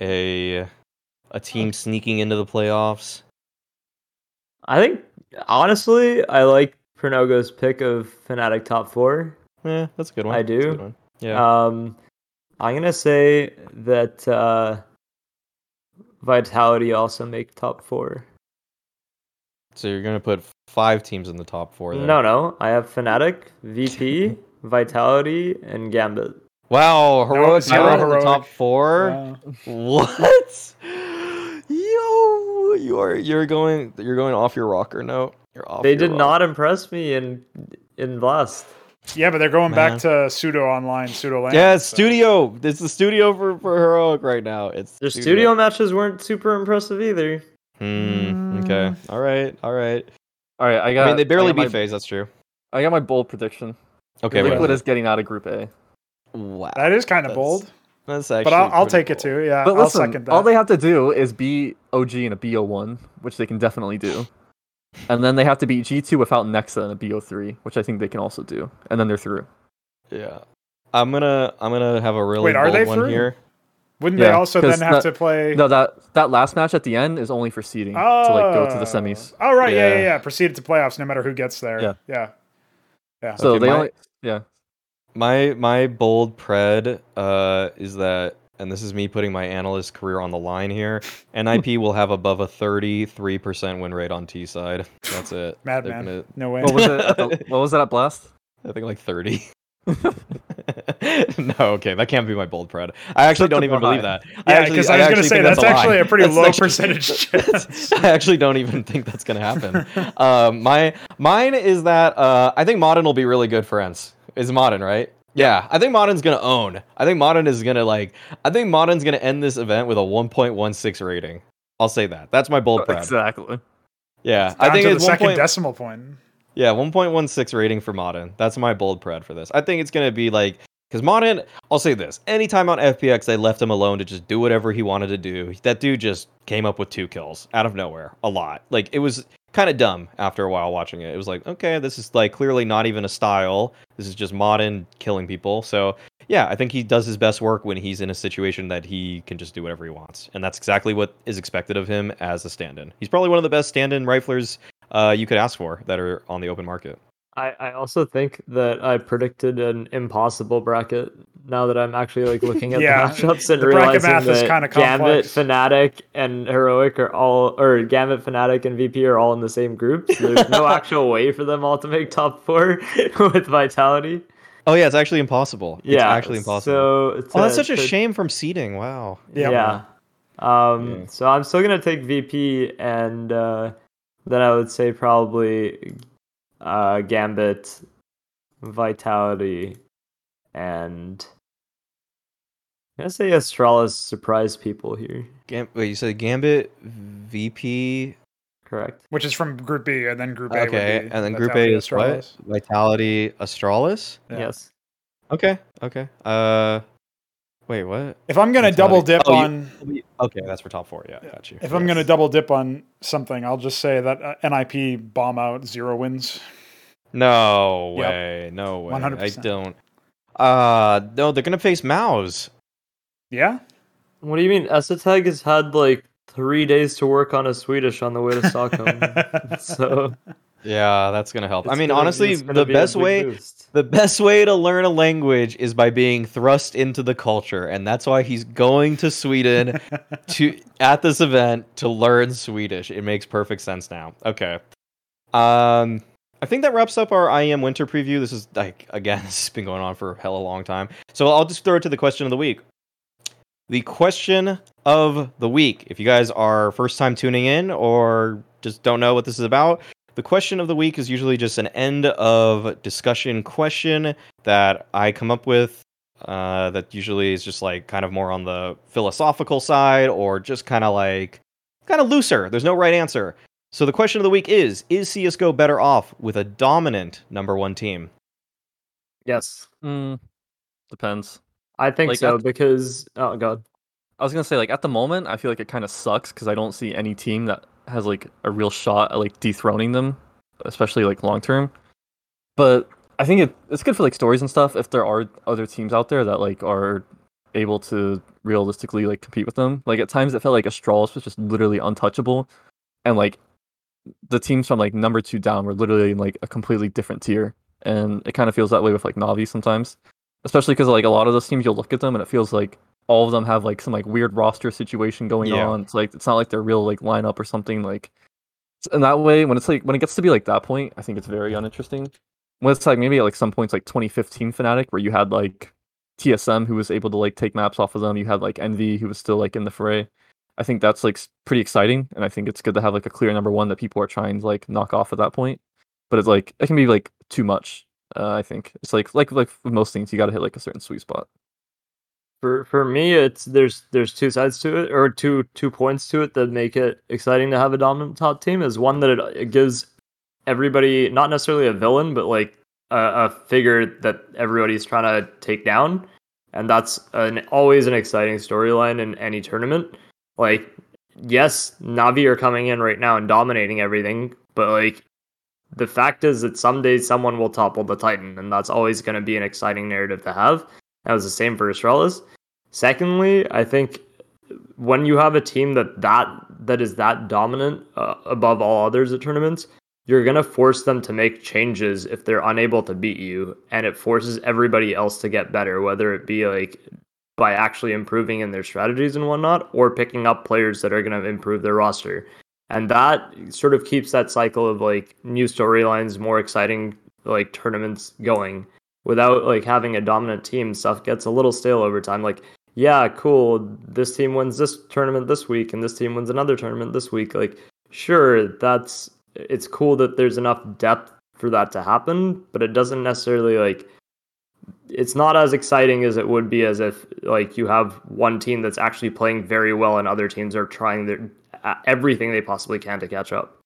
A: a a team sneaking into the playoffs.
B: I think honestly, I like Pernogo's pick of Fnatic top four.
A: Yeah, that's a good one.
B: I
A: That's a
B: do.
A: good one. Yeah.
B: Um, I'm gonna say that uh, Vitality also make top four.
A: so you're gonna put five teams in the top four. There.
B: No, no, I have Fnatic, VP, Vitality, and Gambit.
A: Wow, heroic
D: zero
A: Talent in the
D: heroic.
A: top four.
D: Wow.
A: What? Yo, you are you're going you're going off your rocker note. You're off.
B: They
A: your
B: did
A: rock-
B: not impress me in in Blast.
D: Yeah, but they're going
A: Man.
D: back to pseudo online, pseudo land.
A: Yeah,
D: so-
A: studio. It's the studio for, for heroic right now. It's
B: Their studio matches weren't super impressive either.
A: Hmm. Okay. All right. All right.
C: All right, I got.
A: I mean, they barely beat
C: my,
A: FaZe. That's true.
C: I got my bold prediction.
A: Okay. what
C: Liquid
A: is
C: is getting out of Group A.
A: Wow.
D: That is kind of bold,
A: That's actually.
D: but I'll, I'll
A: pretty
D: take it too. Yeah,
C: But
D: I'll
C: listen,
D: second that.
C: all they have to do is beat OG in a BO1, which they can definitely do. And then they have to beat G2 without Nexa in a BO3, which I think they can also do. And then they're through.
A: Yeah. I'm gonna I'm gonna have a really
D: Wait, are
A: bold
D: they
A: one
D: through?
A: here.
D: Wouldn't they also then have
C: that-
D: to play?
C: No, that that last match at the end is only for seeding oh. to like go to the semis.
D: Oh, right, yeah, yeah,
A: Yeah.
D: yeah. Proceeded to playoffs, no matter who gets there.
C: Yeah.
D: yeah, yeah.
C: So
A: Okay,
C: they
A: my-
C: only yeah.
A: My my bold pred uh is that and this is me putting my analyst career on the line here. NIP will have above a 33% win rate on T side. That's it.
D: Madman.
A: gonna-
D: No way.
C: What was it? The, what was it at Blast?
A: I think like 30. no, okay, that can't be my bold pred. I actually don't even believe that.
D: Yeah, 'cause I was gonna
A: actually
D: say,
A: think
D: that's
A: lie.
D: actually a pretty
A: That's
D: low
A: actually-
D: percentage chance.
A: I actually don't even think that's gonna happen. um, my mine is that uh, I think Maden will be really good for ENCE. Is Maden right? Yeah, I think Maden's gonna own. I think Maden is gonna like. I think Maden's gonna end this event with a 1.16 rating. I'll say that. That's my bold pred.
C: Exactly.
A: Yeah, I think it's
D: second
A: 1.
D: decimal point.
A: Yeah, 1.16 rating for Maden. That's my bold pred for this. I think it's gonna be like because Maden. I'll say this: anytime on FPX they left him alone to just do whatever he wanted to do, that dude just came up with two kills out of nowhere, a lot. Like it was kind of dumb after a while watching it. It was like, okay, this is like clearly not even a style. This is just Maden killing people. So yeah, I think he does his best work when he's in a situation that he can just do whatever he wants, and that's exactly what is expected of him as a stand-in. He's probably one of the best stand-in riflers uh, you could ask for that are on the open market.
B: I, I also think that I predicted an impossible bracket. Now that I'm actually like looking at
D: Yeah,
B: the matchups and
D: the bracket
B: realizing
D: math is
B: that
D: kinda
B: Gambit,
D: complex.
B: Fnatic, and Heroic are all, or Gambit, Fnatic, and VP are all in the same group. So there's no actual way for them all to make top four with Vitality.
A: Oh yeah, it's actually impossible.
B: Yeah,
A: it's actually impossible.
B: So
A: oh, that's
B: to-
A: such a
B: to-
A: shame from seeding. Wow.
D: Yep.
B: Yeah. Um,
A: Yeah.
B: So I'm still gonna take VP and uh, then I would say probably uh, Gambit, Vitality, and I'm say Astralis surprised people here.
A: Gam- wait, you said Gambit, VP.
B: Correct.
D: Which is from Group B, and then Group A. would
A: Okay,
D: be
A: and then Group A is what?
D: Astralis.
A: Vitality, Astralis.
D: Yeah.
B: Yes.
A: Okay, okay. Uh, wait, what?
D: If I'm gonna
A: Vitality.
D: double dip
A: Oh, you-
D: on,
A: Okay, that's for top four. Yeah, got you.
D: if I'm gonna double dip on something, I'll just say that uh, NIP bomb out zero wins.
A: No
D: Yep.
A: way, no way. I
D: 100%.
A: don't. Uh, no, they're gonna face MOUZ.
D: Yeah,
B: What do you mean? es3tag has had like three days to work on a Swedish on the way to Stockholm. so
A: Yeah, that's gonna help. I mean,
B: gonna-
A: honestly, the
B: be
A: best way
B: boost.
A: the best way to learn a language is by being thrust into the culture, and that's why he's going to Sweden to at this event to learn Swedish. It makes perfect sense now. Okay. Um I think that wraps up our IEM winter preview. This is like again, this has been going on for a hella long time. So I'll just throw it to the question of the week. The question of the week. If you guys are first time tuning in or just don't know what this is about, the question of the week is usually just an end of discussion question that I come up with. Uh, that usually is just like kind of more on the philosophical side or just kind of like kind of looser. There's no right answer. So the question of the week is Is CSGO better off with a dominant number one team?
B: yes,
C: Mm, depends.
B: I think
C: Like,
B: so because oh god,
C: I was gonna say like at the moment I feel like it kind of sucks because I don't see any team that has like a real shot at like dethroning them, especially like long term. But I think it, it's good for like stories and stuff if there are other teams out there that like are able to realistically like compete with them. Like at times it felt like Astralis was just literally untouchable, and like the teams from like number two down were literally in like a completely different tier, and it kind of feels that way with like Navi sometimes, especially because like a lot of those teams you'll look at them and it feels like all of them have like some like weird roster situation going
A: Yeah.
C: on. It's like it's not like their real like lineup or something like. In that way, when it's like when it gets to be like that point, I think it's very mm-hmm. uninteresting. When it's like maybe at like some points like 2015 Fnatic, where you had like TSM who was able to like take maps off of them, you had like Envy who was still like in the fray. I think that's like pretty exciting, and I think it's good to have like a clear number one that people are trying to like knock off at that point. But it's like it can be like too much. Uh, I think it's like like like most things, you got to hit like a certain sweet spot.
B: for for me it's there's there's two sides to it or two two points to it that make it exciting to have a dominant top team is one that it, it gives everybody not necessarily a villain but like a, a figure that everybody's trying to take down and that's an always an exciting storyline in any tournament like yes navi are coming in right now and dominating everything but like the fact is that someday someone will topple the titan and that's always going to be an exciting narrative to have that was the same for Astralis. Secondly, I think when you have a team that that that is that dominant uh, above all others at tournaments, you're gonna force them to make changes if they're unable to beat you, and it forces everybody else to get better, whether it be like by actually improving in their strategies and whatnot, or picking up players that are gonna improve their roster. And that sort of keeps that cycle of like new storylines, more exciting like tournaments going without like having a dominant team. Stuff gets a little stale over time. Like yeah cool this team wins this tournament this week and this team wins another tournament this week. Like sure that's it's cool that there's enough depth for that to happen but it doesn't necessarily like it's not as exciting as it would be as if like you have one team that's actually playing very well and other teams are trying their everything they possibly can to catch up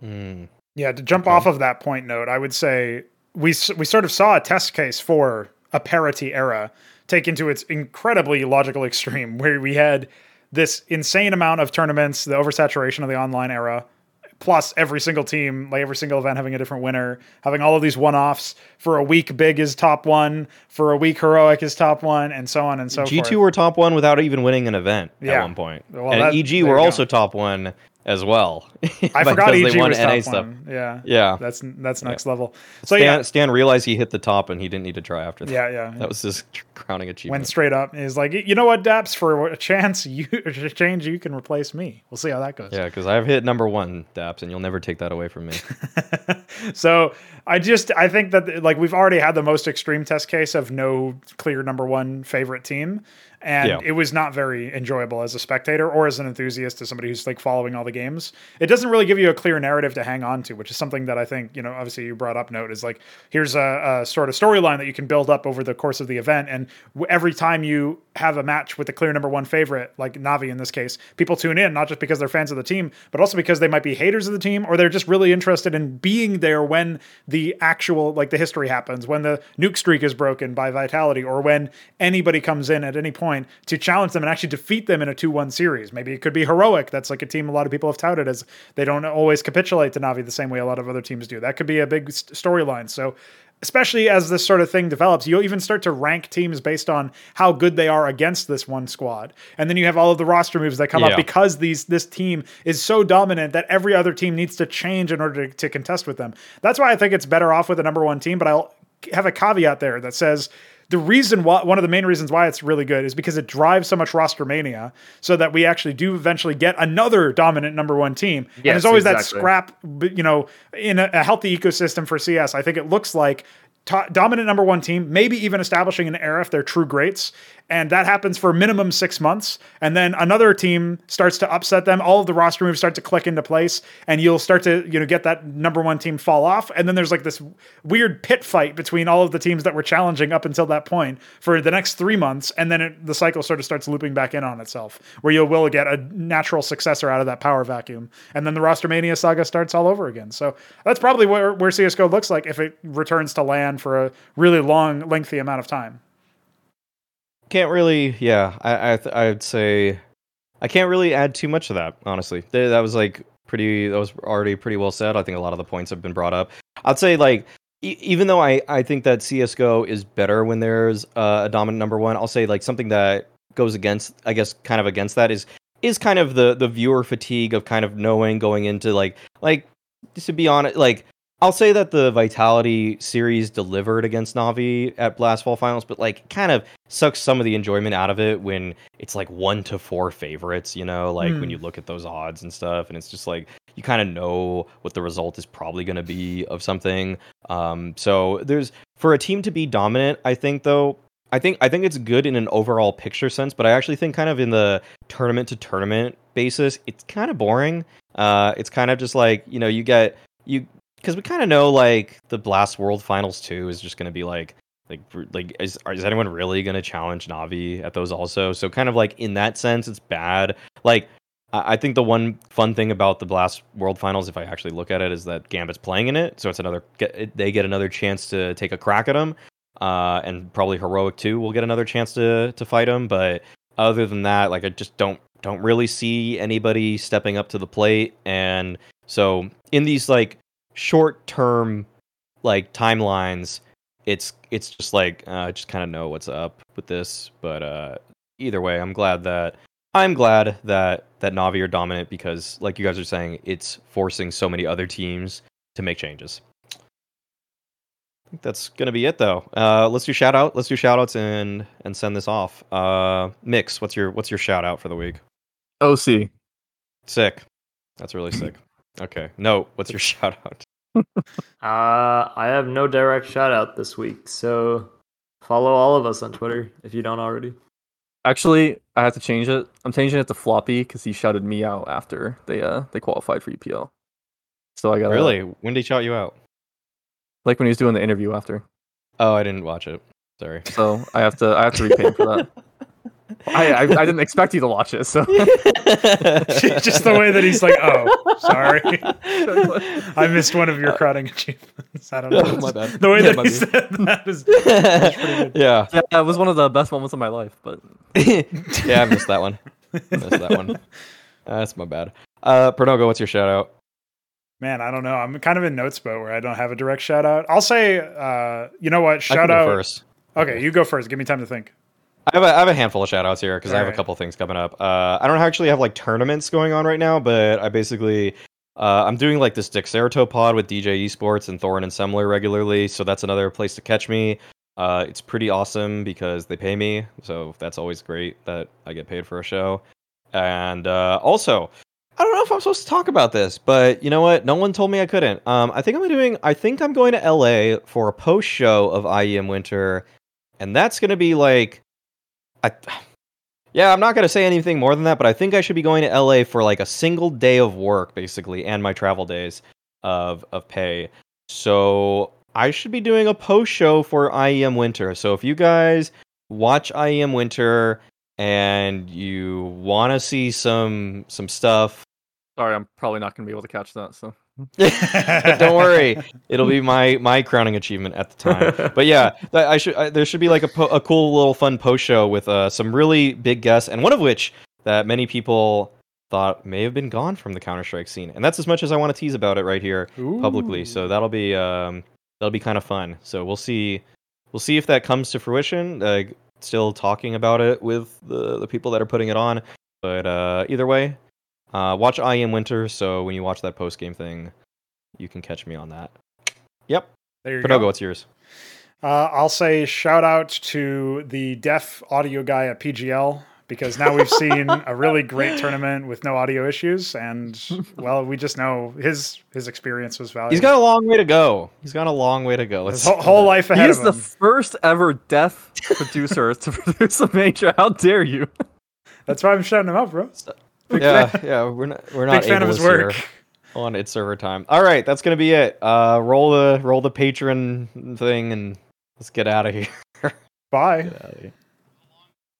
A: Hmm.
D: Yeah, to jump
A: Okay.
D: off of that point note, I would say we we sort of saw a test case for a parity era taken to its incredibly logical extreme, where we had this insane amount of tournaments, the oversaturation of the online era, plus every single team, like every single event having a different winner, having all of these one-offs. For a week, Big is top one. For a week, Heroic is top one, and so on and so forth.
A: G2
D: forth.
A: were top one without even winning an event
D: Yeah.
A: at one point.
D: Well,
A: and
D: that-
A: EG were
D: you go.
A: also top one as well.
D: I forgot EG
A: they won
D: was
A: NA
D: top
A: stuff.
D: one. Yeah,
A: Yeah.
D: that's that's next level. So
A: Stan,
D: yeah,
A: Stan realized he hit the top and he didn't need to try after that.
D: yeah, yeah.
A: That was his crowning achievement.
D: went straight up. He's like, you know what, Daps, for a chance, you a change, you can replace me. We'll see how that goes.
A: Yeah, because I've hit number one, Daps, and you'll never take that away from me.
D: so I just I think that like we've already had the most extreme test case of no clear number one favorite team, and
A: Yeah.
D: it was not very enjoyable as a spectator or as an enthusiast, as somebody who's like following all the games. It doesn't really give you a clear narrative to hang on to, which is something that I think, you know, obviously you brought up note is like, here's a, a sort of storyline that you can build up over the course of the event. And w- every time you have a match with the clear number one favorite, like Navi in this case, people tune in, not just because they're fans of the team, but also because they might be haters of the team or they're just really interested in being there when the actual, like the history happens, when the nuke streak is broken by Vitality or when anybody comes in at any point to challenge them and actually defeat them in a 2 1 series. Maybe it could be heroic. That's like a team a lot of people have touted as they don't always capitulate to Navi the same way a lot of other teams do. That could be a big storyline. So, especially as this sort of thing develops, you'll even start to rank teams based on how good they are against this one squad. And then you have all of the roster moves that come
A: Yeah.
D: up because these this team is so dominant that every other team needs to change in order to, to contest with them. That's why I think it's better off with a number one team, but I'll have a caveat there that says the reason why one of the main reasons why it's really good is because it drives so much roster mania so that we actually do eventually get another dominant number one team. And
B: Yes,
D: there's always that scrap you know in a, a healthy ecosystem for cs i think it looks like dominant number one team maybe even establishing an era if they're true greats and that happens for minimum six months and then another team starts to upset them. All of the roster moves start to click into place and you'll start to you know get that number one team fall off. And then there's like this weird pit fight between all of the teams that were challenging up until that point for the next three months and then it, the cycle sort of starts looping back in on itself where you will get a natural successor out of that power vacuum. And then the roster mania saga starts all over again. So that's probably where, where csgo looks like if it returns to land for a really long lengthy amount of time
A: Can't really, yeah. I I th- I'd say I can't really add too much to that. Honestly, Th- that was like pretty. That was already pretty well said. I think a lot of the points have been brought up. I'd say like even though I I think that CS:GO is better when there's uh, a dominant number one. I'll say like something that goes against, I guess, kind of against that is is kind of the the viewer fatigue of kind of knowing going into like like just to be honest, like I'll say that the Vitality series delivered against Navi at Blast Fall Finals, but like kind of sucks some of the enjoyment out of it when it's like one to four favorites, you know, like when
D: Hmm.
A: you look at those odds and stuff, and it's just like you kind of know what the result is probably going to be of something. Um, so there's for a team to be dominant, I think though. I think I think it's good in an overall picture sense, but I actually think kind of in the tournament to tournament basis, it's kind of boring. Uh, it's kind of just like you know you get you because we kind of know like the Blast World Finals two is just going to be like like like is is anyone really going to challenge Navi at those also? So kind of like in that sense, it's bad. Like I I think the one fun thing about the Blast World Finals, if I actually look at it, is that Gambit's playing in it, so it's another get, they get another chance to take a crack at him, uh, and probably Heroic too will get another chance to to fight him. But other than that, like I just don't don't really see anybody stepping up to the plate, and so in these like short term like timelines, it's it's just like uh, I just kind of know what's up with this. But uh, either way, I'm glad that I'm glad that that Navi are dominant because, like you guys are saying, it's forcing so many other teams to make changes. I think that's gonna be it though. Uh, let's do shout out. Let's do shout outs and and send this off. Uh, Mix, what's your what's your shout out for the week?
C: OC.
A: Sick. That's really sick. Okay. No, what's your shout out?
B: Uh, I have no direct shout out this week, so follow all of us on Twitter if you don't already.
C: Actually, I have to change it. I'm changing it to Floppy because he shouted me out after they uh they qualified for EPL. So I got
A: Really? When did he shout you out?
C: like when he was doing the interview after.
A: Oh, I didn't watch it. Sorry.
C: So I have to I have to repay him for that. I, I I didn't expect you to watch it, so
D: just the way that he's like oh sorry i missed one of your crowding achievements i don't know
A: Oh, my bad.
D: the way
C: Yeah,
D: that he
C: bad.
D: said that is pretty good.
A: yeah.
C: yeah, it was one of the best moments of my life. But
A: yeah, I missed that one. Missed that one. That's my bad. Uh, Pernogo, what's your shout out?
D: Man, I don't know. I'm kind of in notes boat where I don't have a direct shout out. I'll say, uh, you know what?
A: I can
D: Shout
A: go
D: out.
A: first.
D: Okay, you go first. Give me time to think.
A: I have a, I have a handful of shout outs here because I have a couple things coming up. Uh, I don't actually have like tournaments going on right now, but I basically uh, I'm doing like this Dexerto pod with DJ Esports and Thorin and Semmler regularly, so that's another place to catch me. Uh, it's pretty awesome because they pay me, so that's always great that I get paid for a show. And uh, also, I don't know if I'm supposed to talk about this, but you know what? No one told me I couldn't. Um, I think I'm doing. I think I'm going to LA for a post show of IEM Winter, and that's going to be like, I. Yeah, I'm not going to say anything more than that, but I think I should be going to LA for like a single day of work, basically, and my travel days of of pay. So I should be doing a post show for IEM Winter. So if you guys watch IEM Winter and you want to see some some stuff,
C: Sorry, I'm probably not going to be able to catch that. So
A: don't worry, it'll be my my crowning achievement at the time. But yeah, I should I, there should be like a po- a cool little fun post show with uh, some really big guests, and one of which that many people thought may have been gone from the Counter Strike scene, and that's as much as I want to tease about it right here publicly. So that'll be um, that'll be kind of fun. So we'll see we'll see if that comes to fruition. Uh, still talking about it with the the people that are putting it on, but uh, either way, uh, watch IEM Winter. So when you watch that post game thing, you can catch me on that. Yep.
D: there you
A: Pinogo,
D: go.
A: what's yours?
D: Uh, I'll say shout out to the deaf audio guy at PGL because now we've seen a really great tournament with no audio issues, and well, we just know his his experience was valuable.
A: He's got a long way to go. He's got a long way to go.
D: his
A: Let's
D: whole, whole life
C: he
D: ahead
C: is
D: of
C: the first ever deaf producer to produce a major. How dare you?
D: That's why I'm shouting him out, bro. Big
A: yeah,
D: fan-
A: yeah. We're not we're not
D: Big fan of his work.
A: on its server time. All right, that's gonna be it. Uh, roll the roll the patron thing and let's get out of here.
D: Bye.
A: Get outta here.